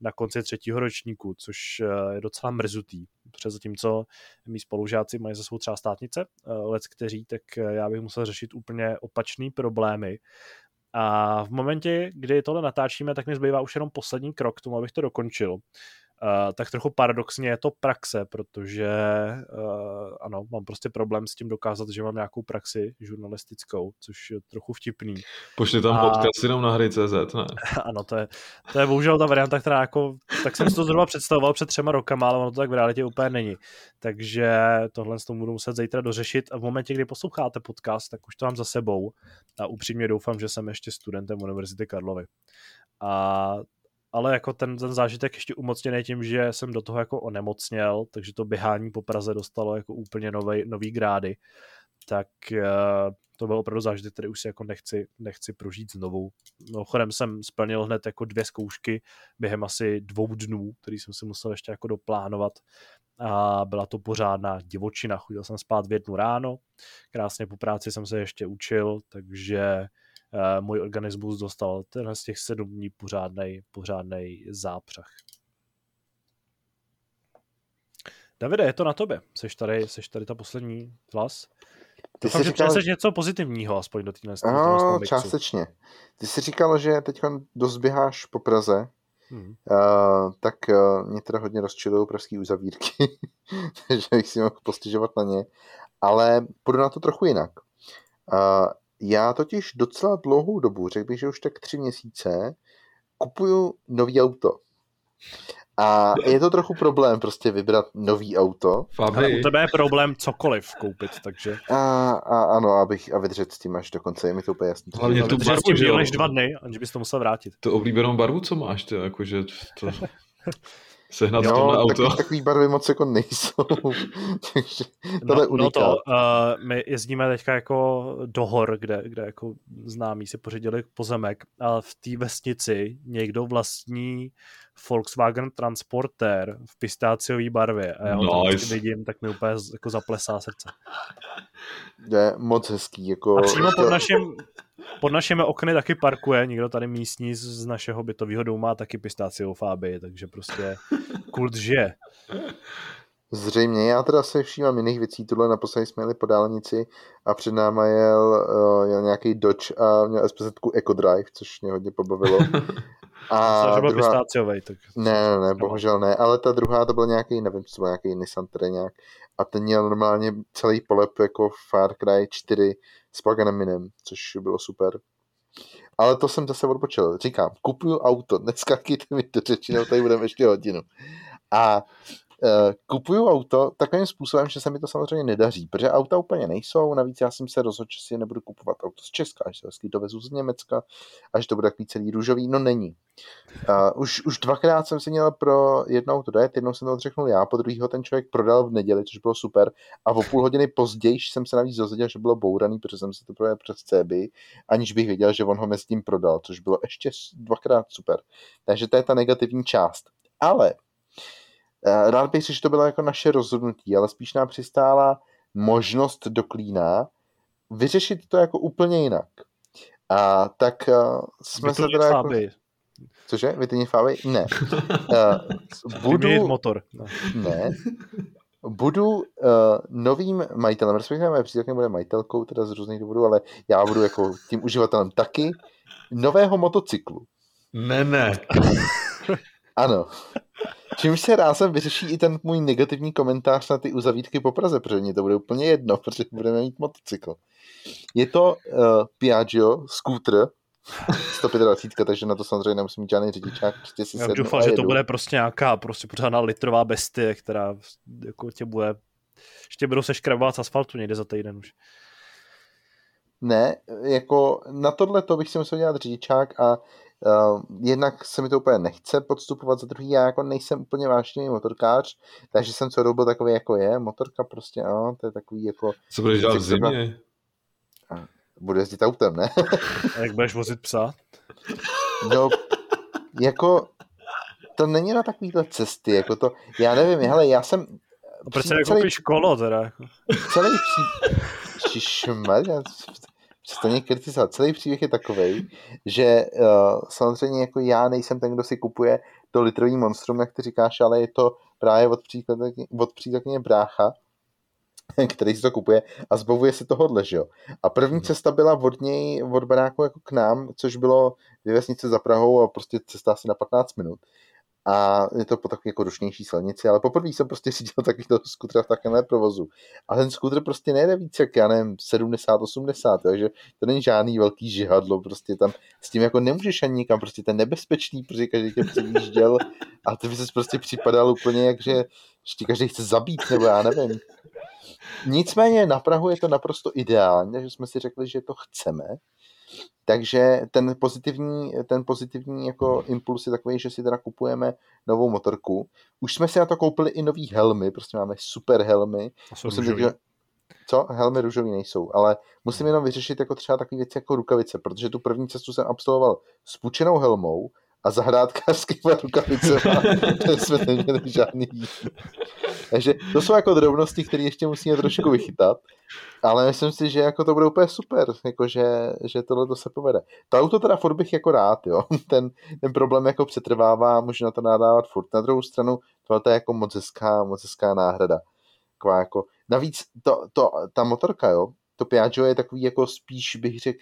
na konci třetího ročníku, což eh, je docela mrzutý. Protože zatímco mý spolužáci mají za svou třeba státnice, eh, let kteří, tak eh, já bych musel řešit úplně opačný problémy. A v momentě, kdy tohle natáčíme, tak mi zbývá už jenom poslední krok k tomu, abych to dokončil. Uh, tak trochu paradoxně je to praxe, protože uh, ano, mám prostě problém s tím dokázat, že mám nějakou praxi žurnalistickou, což je trochu vtipný. Pošli tam a... podcast jenom na hry CZ, ne? ano, to je, to je bohužel ta varianta, která jako, tak jsem si to zhruba představoval před třema rokama, ale ono to tak v realitě úplně není. Takže tohle s tomu budu muset zítra dořešit a v momentě, kdy posloucháte podcast, tak už to mám za sebou a upřímně doufám, že jsem ještě studentem Univerzity Karlovy. A ale jako ten, ten zážitek ještě umocněný tím, že jsem do toho jako onemocněl, takže to běhání po Praze dostalo jako úplně nový, nový grády, tak uh, to byl opravdu zážitek, který už si jako nechci, nechci prožít znovu. Mimochodem jsem splnil hned jako dvě zkoušky během asi dvou dnů, který jsem si musel ještě jako doplánovat a byla to pořádná divočina. Chodil jsem spát v jednu ráno, krásně po práci jsem se ještě učil, takže můj organismus dostal tenhle z těch sedm dní pořádnej, pořádnej zápřah. Davide, je to na tobě. Seš tady, seš tady ta poslední hlas. Ty Doufám, jsi že říkal... něco pozitivního aspoň do téhle No, částečně. Ty jsi říkal, že teď dost běháš po Praze, hmm. uh, tak uh, mě teda hodně rozčilují pražský uzavírky, takže bych si mohl postižovat na ně, ale půjdu na to trochu jinak. Uh, já totiž docela dlouhou dobu, řekl bych, že už tak tři měsíce, kupuju nový auto. A je to trochu problém prostě vybrat nový auto. Fabi. U tebe je problém cokoliv koupit, takže... A, a ano, abych a vydržet s tím až do konce, je mi to úplně jasný. Hlavně tu barvu, že než dva dny, aniž bys to musel vrátit. Tu oblíbenou barvu, co máš, ty, jakože to... sehnat jo, tohle auto. Takový, takový barvy moc jako nejsou. Takže no, no to, uh, my jezdíme teďka jako do hor, kde, kde jako známí si pořídili pozemek a v té vesnici někdo vlastní Volkswagen Transporter v pistáciové barvě a já ho nice. vidím, tak mi úplně jako zaplesá srdce. Je moc hezký. Jako... A přímo pod naším, pod našimi okny taky parkuje, někdo tady místní z našeho bytového domu má taky pistáciovou fábii, takže prostě kult žije. Zřejmě, já teda se všímám jiných věcí, tohle naposledy jsme jeli po dálnici a před náma jel, uh, jel nějaký Dodge a měl SPZ EcoDrive, což mě hodně pobavilo. A druhá... pistáciovej, tak... Ne, ne, ne, bohužel ne, ale ta druhá to byl nějaký, nevím, co byl nějaký Nissan nějak a ten měl normálně celý polep jako Far Cry 4 s Paganaminem, což bylo super. Ale to jsem zase odpočil. Říkám, kupuju auto, neskakejte mi to řeči, tady budeme ještě hodinu. A kupuju auto takovým způsobem, že se mi to samozřejmě nedaří, protože auta úplně nejsou, navíc já jsem se rozhodl, že si nebudu kupovat auto z Česka, že se hezky dovezu z Německa a že to bude takový celý růžový, no není. Uh, už, už dvakrát jsem si měl pro jedno auto dojet, jednou jsem to odřeknul já, po druhého ten člověk prodal v neděli, což bylo super a o půl hodiny později jsem se navíc dozvěděl, že bylo bouraný, protože jsem se to projel přes CB, aniž bych věděl, že on ho mezi tím prodal, což bylo ještě dvakrát super. Takže to je ta negativní část. Ale rád bych si, že to bylo jako naše rozhodnutí, ale spíš nám přistála možnost do klína vyřešit to jako úplně jinak. A tak uh, jsme se teda jako... Cože? Vytunit fáby? Ne. Uh, budu... motor. No. Ne. Budu uh, novým majitelem, respektive moje přítelkyně bude majitelkou, teda z různých důvodů, ale já budu jako tím uživatelem taky nového motocyklu. Ne, ne. Ano. Čímž se rázem vyřeší i ten můj negativní komentář na ty uzavítky po Praze, protože mě to bude úplně jedno, protože budeme mít motocykl. Je to uh, Piaggio scooter 125, takže na to samozřejmě nemusím mít žádný řidičák. Prostě si Já doufám, že to bude prostě nějaká prostě pořádná litrová bestie, která jako tě bude ještě budou se škrabovat z asfaltu někde za týden už. Ne, jako na tohle to bych si musel dělat řidičák a uh, jednak se mi to úplně nechce podstupovat, za druhý já jako nejsem úplně vážný motorkář, takže jsem co byl takový jako je, motorka prostě, ano, to je takový jako... Co budeš dělat v zimě? Budu jezdit autem, ne? A jak budeš vozit psa? No, jako to není na takovýhle cesty, jako to, já nevím, hele, já jsem... A proč se nekoupíš kolo teda? Jako? Celý pří... Šišmarja, přestaně kritizovat. Celý příběh je takový, že uh, samozřejmě jako já nejsem ten, kdo si kupuje to litrový monstrum, jak ty říkáš, ale je to právě od, od přítelkyně brácha, který si to kupuje a zbavuje se tohohle, že jo. A první mhm. cesta byla od něj, od baráku jako k nám, což bylo dvě vesnice za Prahou a prostě cesta asi na 15 minut a je to po takové jako rušnější silnici, ale poprvé jsem prostě řídil takovýto skuter v takovémhle provozu. A ten skuter prostě nejde víc jak, já nevím, 70-80, takže to není žádný velký žihadlo, prostě tam s tím jako nemůžeš ani nikam, prostě ten nebezpečný, protože každý tě předjížděl a ty by se prostě připadal úplně jak, že ještě každý chce zabít, nebo já nevím. Nicméně na Prahu je to naprosto ideální, takže jsme si řekli, že to chceme takže ten pozitivní, ten pozitivní jako impuls je takový, že si teda kupujeme novou motorku. Už jsme si na to koupili i nový helmy, prostě máme super helmy. Musím říct, že... Co? Helmy růžový nejsou, ale musím jenom vyřešit jako třeba takové věci jako rukavice, protože tu první cestu jsem absolvoval s pučenou helmou a zahrádkářskýma rukavicema, jsme neměli žádný Takže to jsou jako drobnosti, které ještě musíme trošku vychytat, ale myslím si, že jako to bude úplně super, jako že, že tohle to se povede. To auto teda furt bych jako rád, jo. Ten, ten problém jako přetrvává, můžu na to nadávat furt. Na druhou stranu, tohle je jako moc hezká, moc hezká náhrada. Jako, navíc to, to, ta motorka, jo, to Piaggio je takový jako spíš bych řekl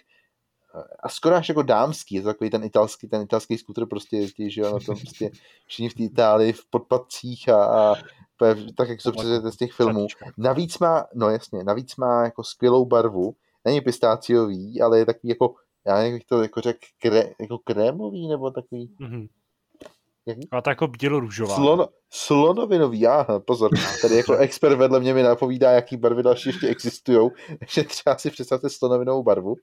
a skoro až jako dámský, je to takový ten italský, ten italský skuter prostě jezdí, že jo, na tom prostě všichni v té Itálii v podpadcích a, a tak, jak se z těch filmů. Navíc má, no jasně, navíc má jako skvělou barvu, není pistáciový, ale je takový jako, já nevím, jak to jako řek, kré, jako krémový, nebo takový, mm-hmm. A to jako bílo-růžová. Slon, slonovinový, já, pozor, tady jako expert vedle mě mi napovídá, jaký barvy další ještě existují, takže třeba si představte slonovinovou barvu.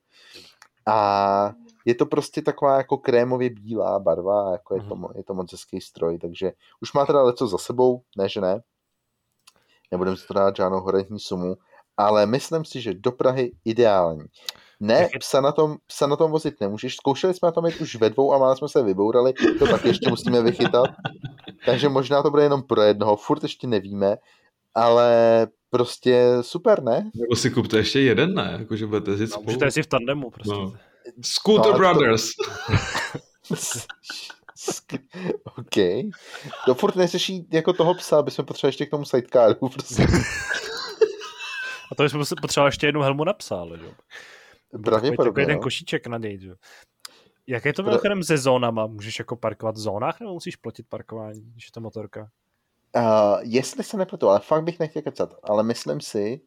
A je to prostě taková jako krémově bílá barva, jako je to, mhm. je to moc hezký stroj, takže už má teda leco za sebou, ne že ne, nebudeme si to dát žádnou horentní sumu, ale myslím si, že do Prahy ideální. Ne, psa na, tom, psa na tom vozit nemůžeš. Zkoušeli jsme na tom jít už ve dvou a málo jsme se vybourali, to tak ještě musíme vychytat. Takže možná to bude jenom pro jednoho, furt ještě nevíme, ale prostě super, ne? Nebo si kupte ještě jeden, ne? Jakože budete jezdit no, spolu. Můžete si v tandemu prostě. No. Scooter no, Brothers. To... OK. To furt neřeší jako toho psa, aby jsme potřebovali ještě k tomu sidecaru. Prostě. A to bychom potřebovali ještě jednu helmu na psa, ale jo. Pravděpodobně, Takový ten no. košíček na něj, jo. Jak je to mimochodem se zónama? Můžeš jako parkovat v zónách nebo musíš platit parkování, když je to motorka? Uh, jestli se nepletu, ale fakt bych nechtěl kecat, ale myslím si,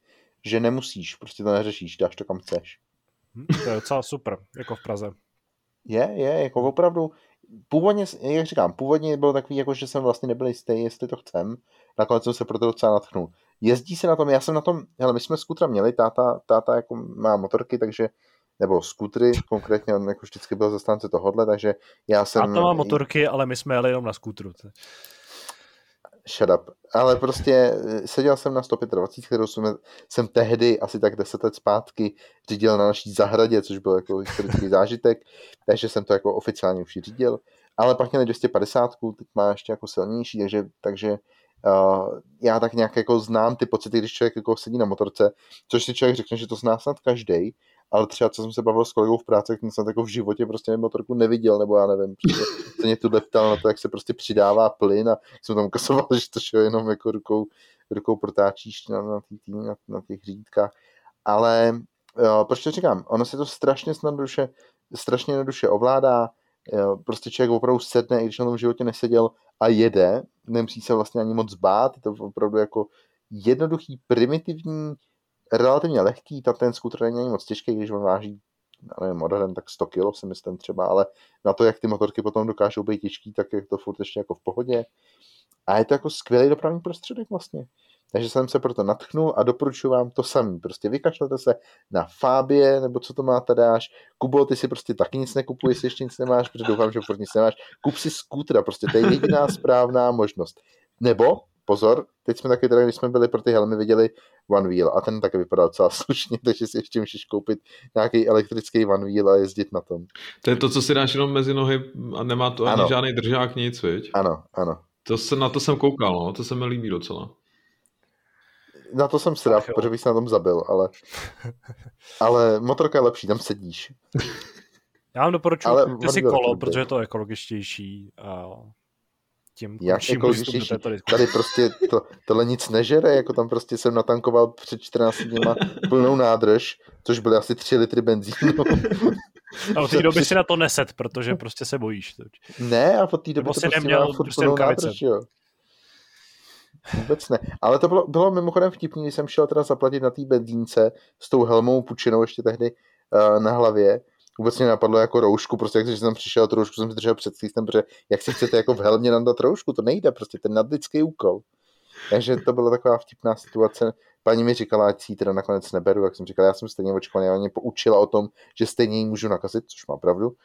že nemusíš, prostě to neřešíš, dáš to kam chceš. Hm, to je docela super, jako v Praze. Je, je, jako opravdu, původně, jak říkám, původně bylo takový, jako že jsem vlastně nebyl jistý, jestli to chcem, nakonec jsem se proto docela natchnul. Jezdí se na tom, já jsem na tom, hele, my jsme skutra měli, táta, táta jako má motorky, takže nebo skutry, konkrétně on jako vždycky byl zastánce tohohle, takže já jsem... Táta má motorky, ale my jsme jeli jenom na skutru shut up. Ale prostě eh, seděl jsem na 125, kterou jsem, jsem tehdy asi tak 10 let zpátky řídil na naší zahradě, což byl jako historický zážitek, takže jsem to jako oficiálně už řídil. Ale pak měli 250, teď má ještě jako silnější, takže, takže uh, já tak nějak jako znám ty pocity, když člověk jako sedí na motorce, což si člověk řekne, že to zná snad každý, ale třeba co jsem se bavil s kolegou v práci, tak jsem jako v životě prostě motorku neviděl, nebo já nevím, prostě se mě tu ptal na to, jak se prostě přidává plyn a jsem tam kasoval, že to šlo jenom jako rukou, rukou protáčíš na, na, tý, na, na těch řídkách. Ale jo, proč to říkám? Ono se to strašně snadduše, strašně jednoduše ovládá, Jo, prostě člověk opravdu sedne, i když na tom životě neseděl a jede, nemusí se vlastně ani moc bát, je to opravdu jako jednoduchý, primitivní, relativně lehký, ta ten skuter není moc těžký, když on váží nevím, odhadem tak 100 kg si myslím třeba, ale na to, jak ty motorky potom dokážou být těžký, tak je to furt ještě jako v pohodě. A je to jako skvělý dopravní prostředek vlastně. Takže jsem se proto natchnul a doporučuji vám to samý. Prostě vykašlete se na Fábie, nebo co to máte dáš. Kubo, ty si prostě taky nic nekupuješ, jestli ještě nic nemáš, protože doufám, že furt nic nemáš. Kup si skútra, prostě to je jediná správná možnost. Nebo, pozor, teď jsme taky teda, když jsme byli pro ty helmy, viděli One Wheel a ten taky vypadal docela slušně, takže si ještě můžeš koupit nějaký elektrický One Wheel a jezdit na tom. To je to, co si dáš jenom mezi nohy a nemá to ani ano. žádný držák, nic, viď? Ano, ano. To se, na to jsem koukal, no, to se mi líbí docela na to jsem srav, protože bych se na tom zabil, ale, ale motorka je lepší, tam sedíš. Já vám doporučuji, ty si kolo, protože je to ekologičtější a tím Jak ekologičtější? Tady prostě to, tohle nic nežere, jako tam prostě jsem natankoval před 14 dněma plnou nádrž, což byly asi 3 litry benzínu. A od té doby si na to neset, protože prostě se bojíš. Ne, a od té doby to prostě neměl furt plnou nádrž, jo. Vůbec ne. Ale to bylo, bylo mimochodem vtipný, když jsem šel teda zaplatit na té benzínce s tou helmou pučinou ještě tehdy uh, na hlavě. Vůbec mě napadlo jako roušku, prostě jak jsem přišel, tu roušku jsem si držel před systém, protože jak si chcete jako v helmě nandat roušku, to nejde, prostě ten nadlidský úkol. Takže to byla taková vtipná situace. Paní mi říkala, ať si ji teda nakonec neberu, jak jsem říkal, já jsem stejně očkovaný, já mě poučila o tom, že stejně ji můžu nakazit, což má pravdu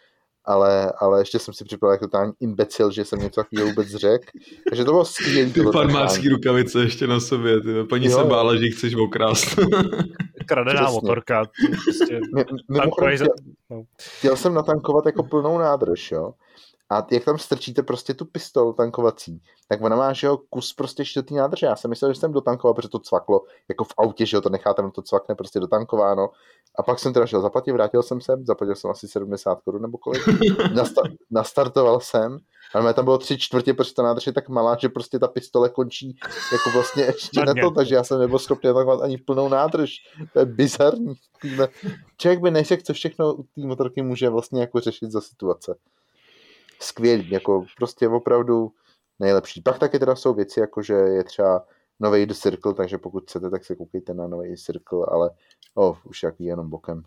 ale, ale ještě jsem si připadal jako totální imbecil, že jsem něco takového vůbec řekl. Takže to bylo skvělé. Ty farmářský rukavice ještě na sobě, ty. paní jo. se bála, že chceš okrást. Kradená Přesně. motorka. Prostě, chtěl, no. chtěl jsem natankovat jako plnou nádrž, jo. A jak tam strčíte prostě tu pistol tankovací, tak ona má, že jo, kus prostě čtvrtý nádrže. Já jsem myslel, že jsem dotankoval, protože to cvaklo, jako v autě, že jo, to necháte, no to cvakne prostě dotankováno. A pak jsem teda šel zaplatit, vrátil jsem se, zaplatil jsem asi 70 korun nebo kolik. Nastar- nastartoval jsem, ale tam bylo tři čtvrtě, protože ta nádrž je tak malá, že prostě ta pistole končí jako vlastně ještě na to, takže já jsem nebyl schopný tankovat ani v plnou nádrž. To je bizarní. Člověk by neřekl, co všechno u té motorky může vlastně jako řešit za situace skvělý, jako prostě opravdu nejlepší. Pak taky teda jsou věci, jako že je třeba nový The Circle, takže pokud chcete, tak se koukejte na nový Circle, ale oh, už jaký jenom bokem.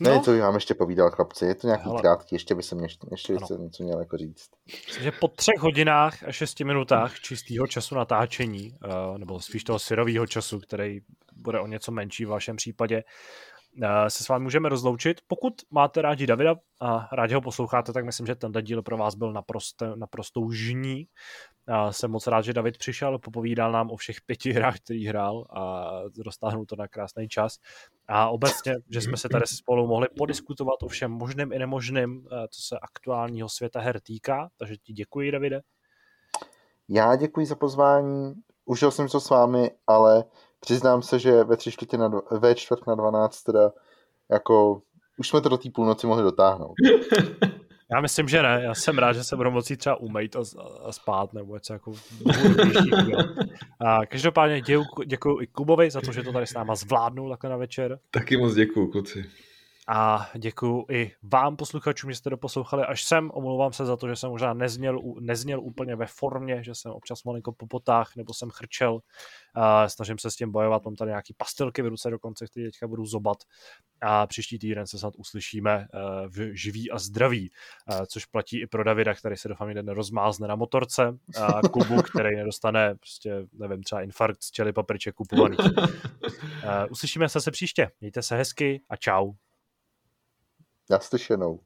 No. Ne, co bych vám ještě povídal, chlapci, je to nějaký Hele. krátký, ještě by se mě ještě, ještě něco měl jako říct. Myslím, že po třech hodinách a šesti minutách čistého času natáčení, uh, nebo spíš toho syrového času, který bude o něco menší v vašem případě, Eh, se s vámi můžeme rozloučit. Pokud máte rádi Davida a rádi ho posloucháte, tak myslím, že tenhle díl pro vás byl naprosto, naprostou žní. A jsem moc rád, že David přišel, popovídal nám o všech pěti hrách, který hrál a roztáhnul to na krásný čas. A obecně, že jsme se tady spolu mohli podiskutovat o všem možném i nemožném, eh, co se aktuálního světa her týká. Takže ti děkuji, Davide. Já děkuji za pozvání. Užil jsem to s vámi, ale přiznám se, že ve tři čtvrtě na, dva, ve čtvrt na 12 teda jako už jsme to do té půlnoci mohli dotáhnout. Já myslím, že ne. Já jsem rád, že se budu moci třeba umýt a, a spát, nebo něco jako a Každopádně děkuji, děkuji i Kubovi za to, že to tady s náma zvládnul takhle na večer. Taky moc děkuji, kluci. A děkuji i vám, posluchačům, že jste doposlouchali až sem. Omlouvám se za to, že jsem možná nezněl, nezněl úplně ve formě, že jsem občas malinko po potách nebo jsem chrčel. Snažím se s tím bojovat, mám tady nějaký pastilky v ruce dokonce, které teďka budu zobat. A příští týden se snad uslyšíme uh, v živí a zdraví, uh, což platí i pro Davida, který se doufám jeden rozmázne na motorce, a Kubu, který nedostane prostě, nevím, třeba infarkt z čeli papriček kupovaných. Uh, uslyšíme se se příště. Mějte se hezky a čau. Naslyšenou.